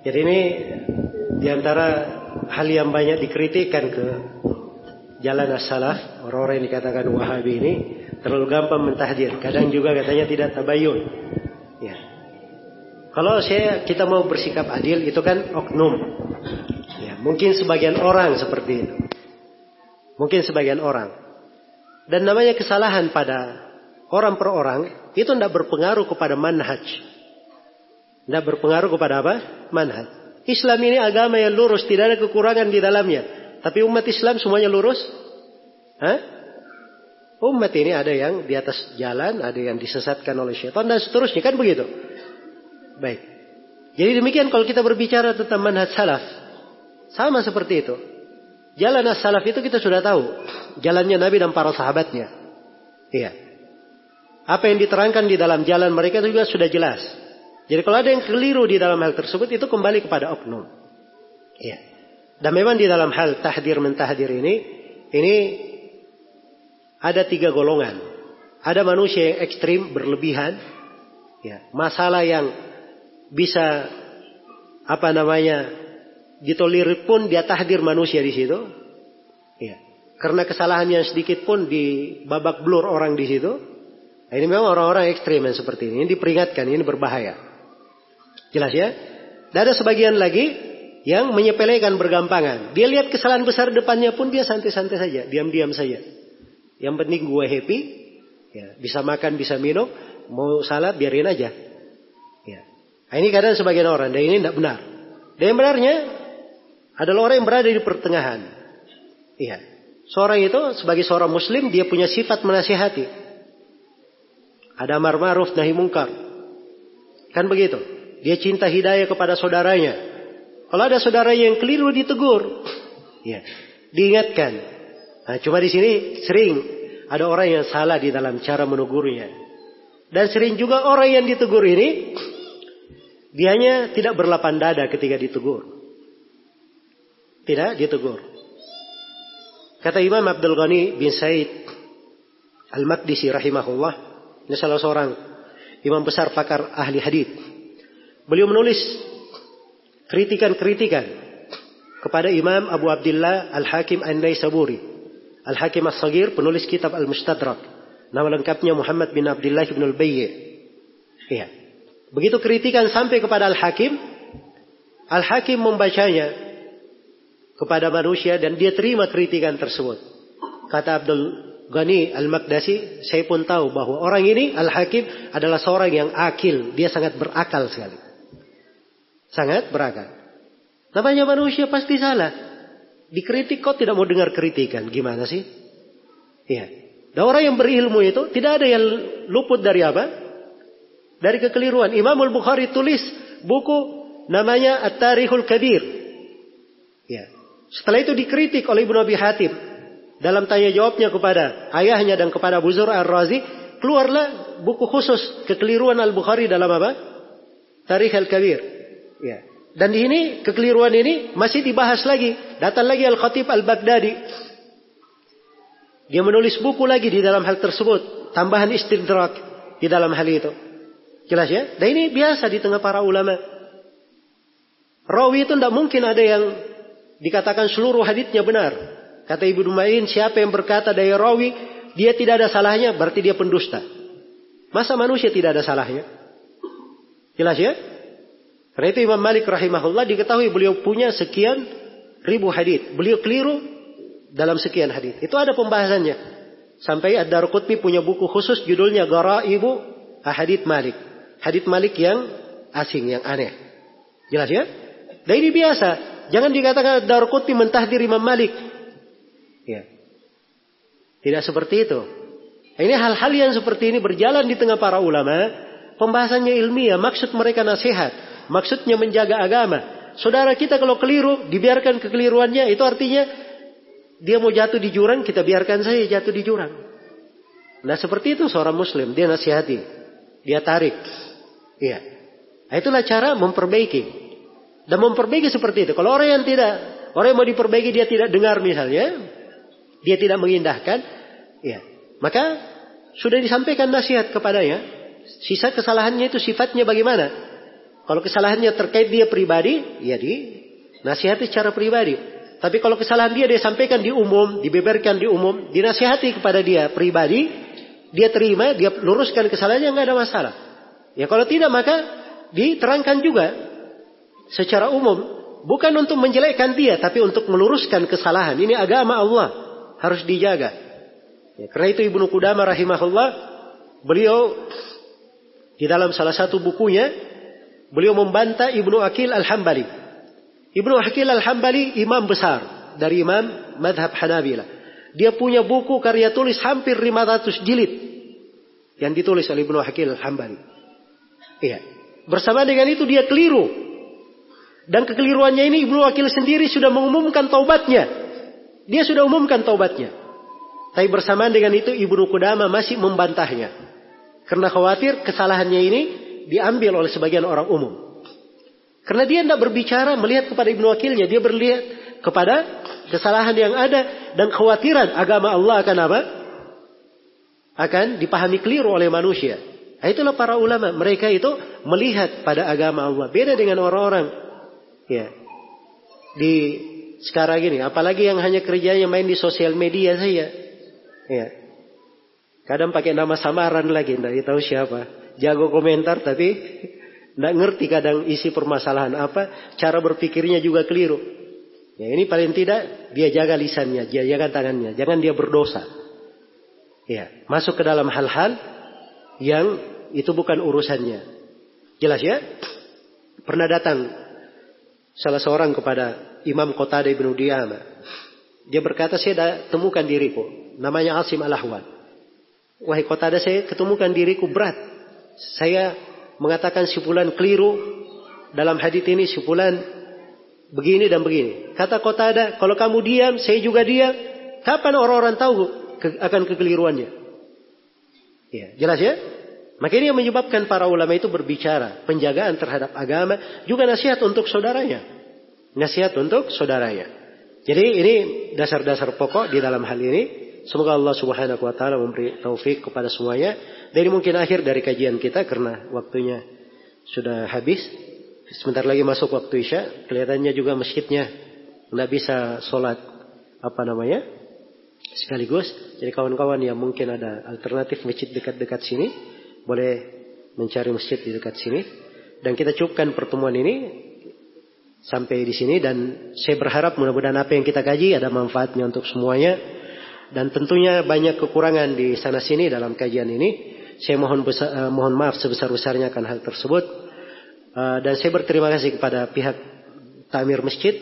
Jadi ini di antara hal yang banyak dikritikkan ke jalan as-salaf, orang-orang yang dikatakan wahabi ini, terlalu gampang mentahdir. Kadang juga katanya tidak tabayun. Ya. Kalau saya kita mau bersikap adil itu kan oknum. Ya, mungkin sebagian orang seperti itu. Mungkin sebagian orang. Dan namanya kesalahan pada orang per orang itu tidak berpengaruh kepada manhaj. Tidak berpengaruh kepada apa? Manhaj. Islam ini agama yang lurus, tidak ada kekurangan di dalamnya. Tapi umat Islam semuanya lurus? Hah? Umat ini ada yang di atas jalan, ada yang disesatkan oleh syaitan dan seterusnya kan begitu. Baik. Jadi demikian kalau kita berbicara tentang manhaj salaf, sama seperti itu. Jalan as-salaf itu kita sudah tahu. Jalannya Nabi dan para sahabatnya. Iya. Apa yang diterangkan di dalam jalan mereka itu juga sudah jelas. Jadi kalau ada yang keliru di dalam hal tersebut itu kembali kepada oknum. Iya. Dan memang di dalam hal tahdir mentahdir ini, ini ada tiga golongan. Ada manusia yang ekstrim, berlebihan. Ya, masalah yang bisa apa namanya ditolerir pun dia tahdir manusia di situ. Ya. Karena kesalahan yang sedikit pun di babak blur orang di situ. Nah, ini memang orang-orang ekstrim yang seperti ini. Ini diperingatkan, ini berbahaya. Jelas ya? Dan ada sebagian lagi yang menyepelekan bergampangan. Dia lihat kesalahan besar depannya pun dia santai-santai saja, diam-diam saja. Yang penting gue happy, ya, bisa makan, bisa minum, mau salah biarin aja. Ya. Nah, ini kadang sebagian orang, dan ini tidak benar. Dan yang benarnya adalah orang yang berada di pertengahan. Iya. Seorang itu sebagai seorang muslim dia punya sifat menasihati. Ada amar ma'ruf nahi mungkar. Kan begitu. Dia cinta hidayah kepada saudaranya. Kalau ada saudara yang keliru ditegur. Ya. Diingatkan. Nah, cuma di sini sering ada orang yang salah di dalam cara menegurnya. Dan sering juga orang yang ditegur ini dianya tidak berlapan dada ketika ditegur. Tidak ditegur. Kata Imam Abdul Ghani bin Said Al-Maqdisi rahimahullah, ini salah seorang imam besar pakar ahli hadis. Beliau menulis kritikan-kritikan kepada Imam Abu Abdullah Al-Hakim An-Naisaburi Al-Hakim As-Sagir, penulis kitab Al-Mustadrak. Nama lengkapnya Muhammad bin Abdullah bin Al-Bayyi. Iya. Begitu kritikan sampai kepada Al-Hakim, Al-Hakim membacanya. kepada manusia dan dia terima kritikan tersebut. Kata Abdul Ghani Al-Makdasi, saya pun tahu bahwa orang ini Al-Hakim adalah seorang yang akil, dia sangat berakal sekali. Sangat berakal. Namanya manusia pasti salah. Dikritik kok tidak mau dengar kritikan, gimana sih? Iya. Dan orang yang berilmu itu tidak ada yang luput dari apa? Dari kekeliruan. Imam Al-Bukhari tulis buku namanya At-Tarikhul Kabir. Ya. Setelah itu dikritik oleh Ibnu Abi Hatim dalam tanya jawabnya kepada ayahnya dan kepada Abu Zur Ar-Razi, keluarlah buku khusus kekeliruan Al-Bukhari dalam apa? Tarikh Al-Kabir. Ya. Dan ini kekeliruan ini masih dibahas lagi. Datang lagi Al-Khatib Al-Baghdadi. Dia menulis buku lagi di dalam hal tersebut. Tambahan istidrak di dalam hal itu. Jelas ya? Dan ini biasa di tengah para ulama. Rawi itu tidak mungkin ada yang dikatakan seluruh haditsnya benar. Kata Ibu Dumain, siapa yang berkata dari rawi, dia tidak ada salahnya, berarti dia pendusta. Masa manusia tidak ada salahnya? Jelas ya? Karena itu Imam Malik rahimahullah diketahui beliau punya sekian ribu hadits. Beliau keliru dalam sekian hadits. Itu ada pembahasannya. Sampai Ad-Darqutni punya buku khusus judulnya Ibu Ahadith Malik. Hadits Malik yang asing, yang aneh. Jelas ya? Dan ini biasa. Jangan dikatakan Darqutni mentahdir Imam Malik. Ya. Tidak seperti itu. Ini hal-hal yang seperti ini berjalan di tengah para ulama. Pembahasannya ilmiah. Maksud mereka nasihat. Maksudnya menjaga agama. Saudara kita kalau keliru, dibiarkan kekeliruannya. Itu artinya dia mau jatuh di jurang, kita biarkan saja jatuh di jurang. Nah seperti itu seorang muslim. Dia nasihati. Dia tarik. Iya. Nah, itulah cara memperbaiki. Dan memperbaiki seperti itu. Kalau orang yang tidak, orang yang mau diperbaiki dia tidak dengar misalnya, dia tidak mengindahkan, ya, maka sudah disampaikan nasihat kepadanya. Sisa kesalahannya itu sifatnya bagaimana? Kalau kesalahannya terkait dia pribadi, ya di nasihati secara pribadi. Tapi kalau kesalahan dia dia sampaikan di umum, dibeberkan di umum, dinasihati kepada dia pribadi, dia terima, dia luruskan kesalahannya nggak ada masalah. Ya kalau tidak maka diterangkan juga secara umum bukan untuk menjelekkan dia tapi untuk meluruskan kesalahan. Ini agama Allah harus dijaga. Ya, karena itu Ibnu Qudamah rahimahullah beliau di dalam salah satu bukunya beliau membantah Ibnu Akil Al-Hambali. Ibnu Akil Al-Hambali imam besar dari imam madhab Hanabila. Dia punya buku karya tulis hampir 500 jilid yang ditulis oleh Ibnu Akil Al-Hambali. Iya. Bersama dengan itu dia keliru dan kekeliruannya ini Ibnu Wakil sendiri sudah mengumumkan taubatnya. Dia sudah umumkan taubatnya. Tapi bersamaan dengan itu Ibnu Kudama masih membantahnya. Karena khawatir kesalahannya ini diambil oleh sebagian orang umum. Karena dia tidak berbicara melihat kepada Ibnu Wakilnya. Dia berlihat kepada kesalahan yang ada. Dan khawatiran agama Allah akan apa? Akan dipahami keliru oleh manusia. Nah, itulah para ulama. Mereka itu melihat pada agama Allah. Beda dengan orang-orang Ya. Di sekarang ini, apalagi yang hanya kerjanya main di sosial media saja. Ya. Kadang pakai nama samaran lagi, tidak tahu siapa. Jago komentar tapi tidak ngerti kadang isi permasalahan apa, cara berpikirnya juga keliru. Ya, ini paling tidak dia jaga lisannya, dia jaga tangannya, jangan dia berdosa. Ya, masuk ke dalam hal-hal yang itu bukan urusannya. Jelas ya? Pernah datang salah seorang kepada Imam Qatada ibnu Diyama. Dia berkata, saya temukan diriku. Namanya Asim al-Ahwal. Wahai Qatada, saya ketemukan diriku berat. Saya mengatakan sipulan keliru dalam hadits ini sipulan begini dan begini. Kata Qatada, kalau kamu diam, saya juga diam. Kapan orang-orang tahu akan kekeliruannya? Ya, jelas ya? Maka ini yang menyebabkan para ulama itu berbicara. Penjagaan terhadap agama. Juga nasihat untuk saudaranya. Nasihat untuk saudaranya. Jadi ini dasar-dasar pokok di dalam hal ini. Semoga Allah subhanahu wa ta'ala memberi taufik kepada semuanya. Dari mungkin akhir dari kajian kita karena waktunya sudah habis. Sebentar lagi masuk waktu Isya. Kelihatannya juga masjidnya nggak bisa sholat apa namanya sekaligus. Jadi kawan-kawan yang mungkin ada alternatif masjid dekat-dekat sini boleh mencari masjid di dekat sini. Dan kita cukupkan pertemuan ini sampai di sini dan saya berharap mudah-mudahan apa yang kita kaji ada manfaatnya untuk semuanya dan tentunya banyak kekurangan di sana sini dalam kajian ini. Saya mohon besar, uh, mohon maaf sebesar-besarnya akan hal tersebut. Uh, dan saya berterima kasih kepada pihak Tamir Masjid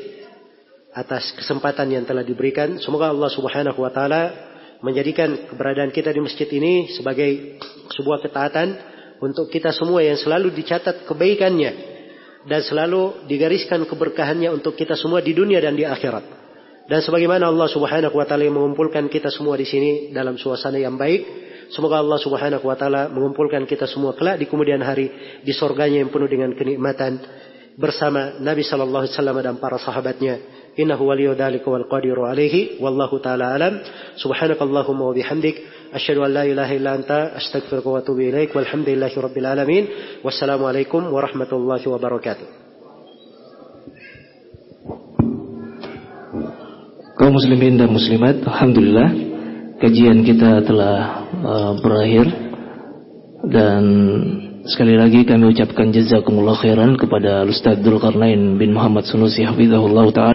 atas kesempatan yang telah diberikan. Semoga Allah Subhanahu wa taala menjadikan keberadaan kita di masjid ini sebagai sebuah ketaatan untuk kita semua yang selalu dicatat kebaikannya dan selalu digariskan keberkahannya untuk kita semua di dunia dan di akhirat. Dan sebagaimana Allah Subhanahu wa taala mengumpulkan kita semua di sini dalam suasana yang baik, Semoga Allah Subhanahu wa taala mengumpulkan kita semua kelak di kemudian hari di surganya yang penuh dengan kenikmatan bersama Nabi sallallahu alaihi wasallam dan para sahabatnya. Innahu waliyyu dzalika wal qadiru alaihi wallahu taala alam. Subhanakallahumma wa bihamdik asyhadu an la ilaha illa anta astaghfiruka wa atubu ilaik walhamdulillahi rabbil alamin. Wassalamualaikum warahmatullahi wabarakatuh. Kaum muslimin dan muslimat, alhamdulillah kajian kita telah uh, berakhir. Dan sekali lagi kami ucapkan jazakumullah khairan kepada Ustaz Dzulkarnain bin Muhammad Sunusi hafizahullah taala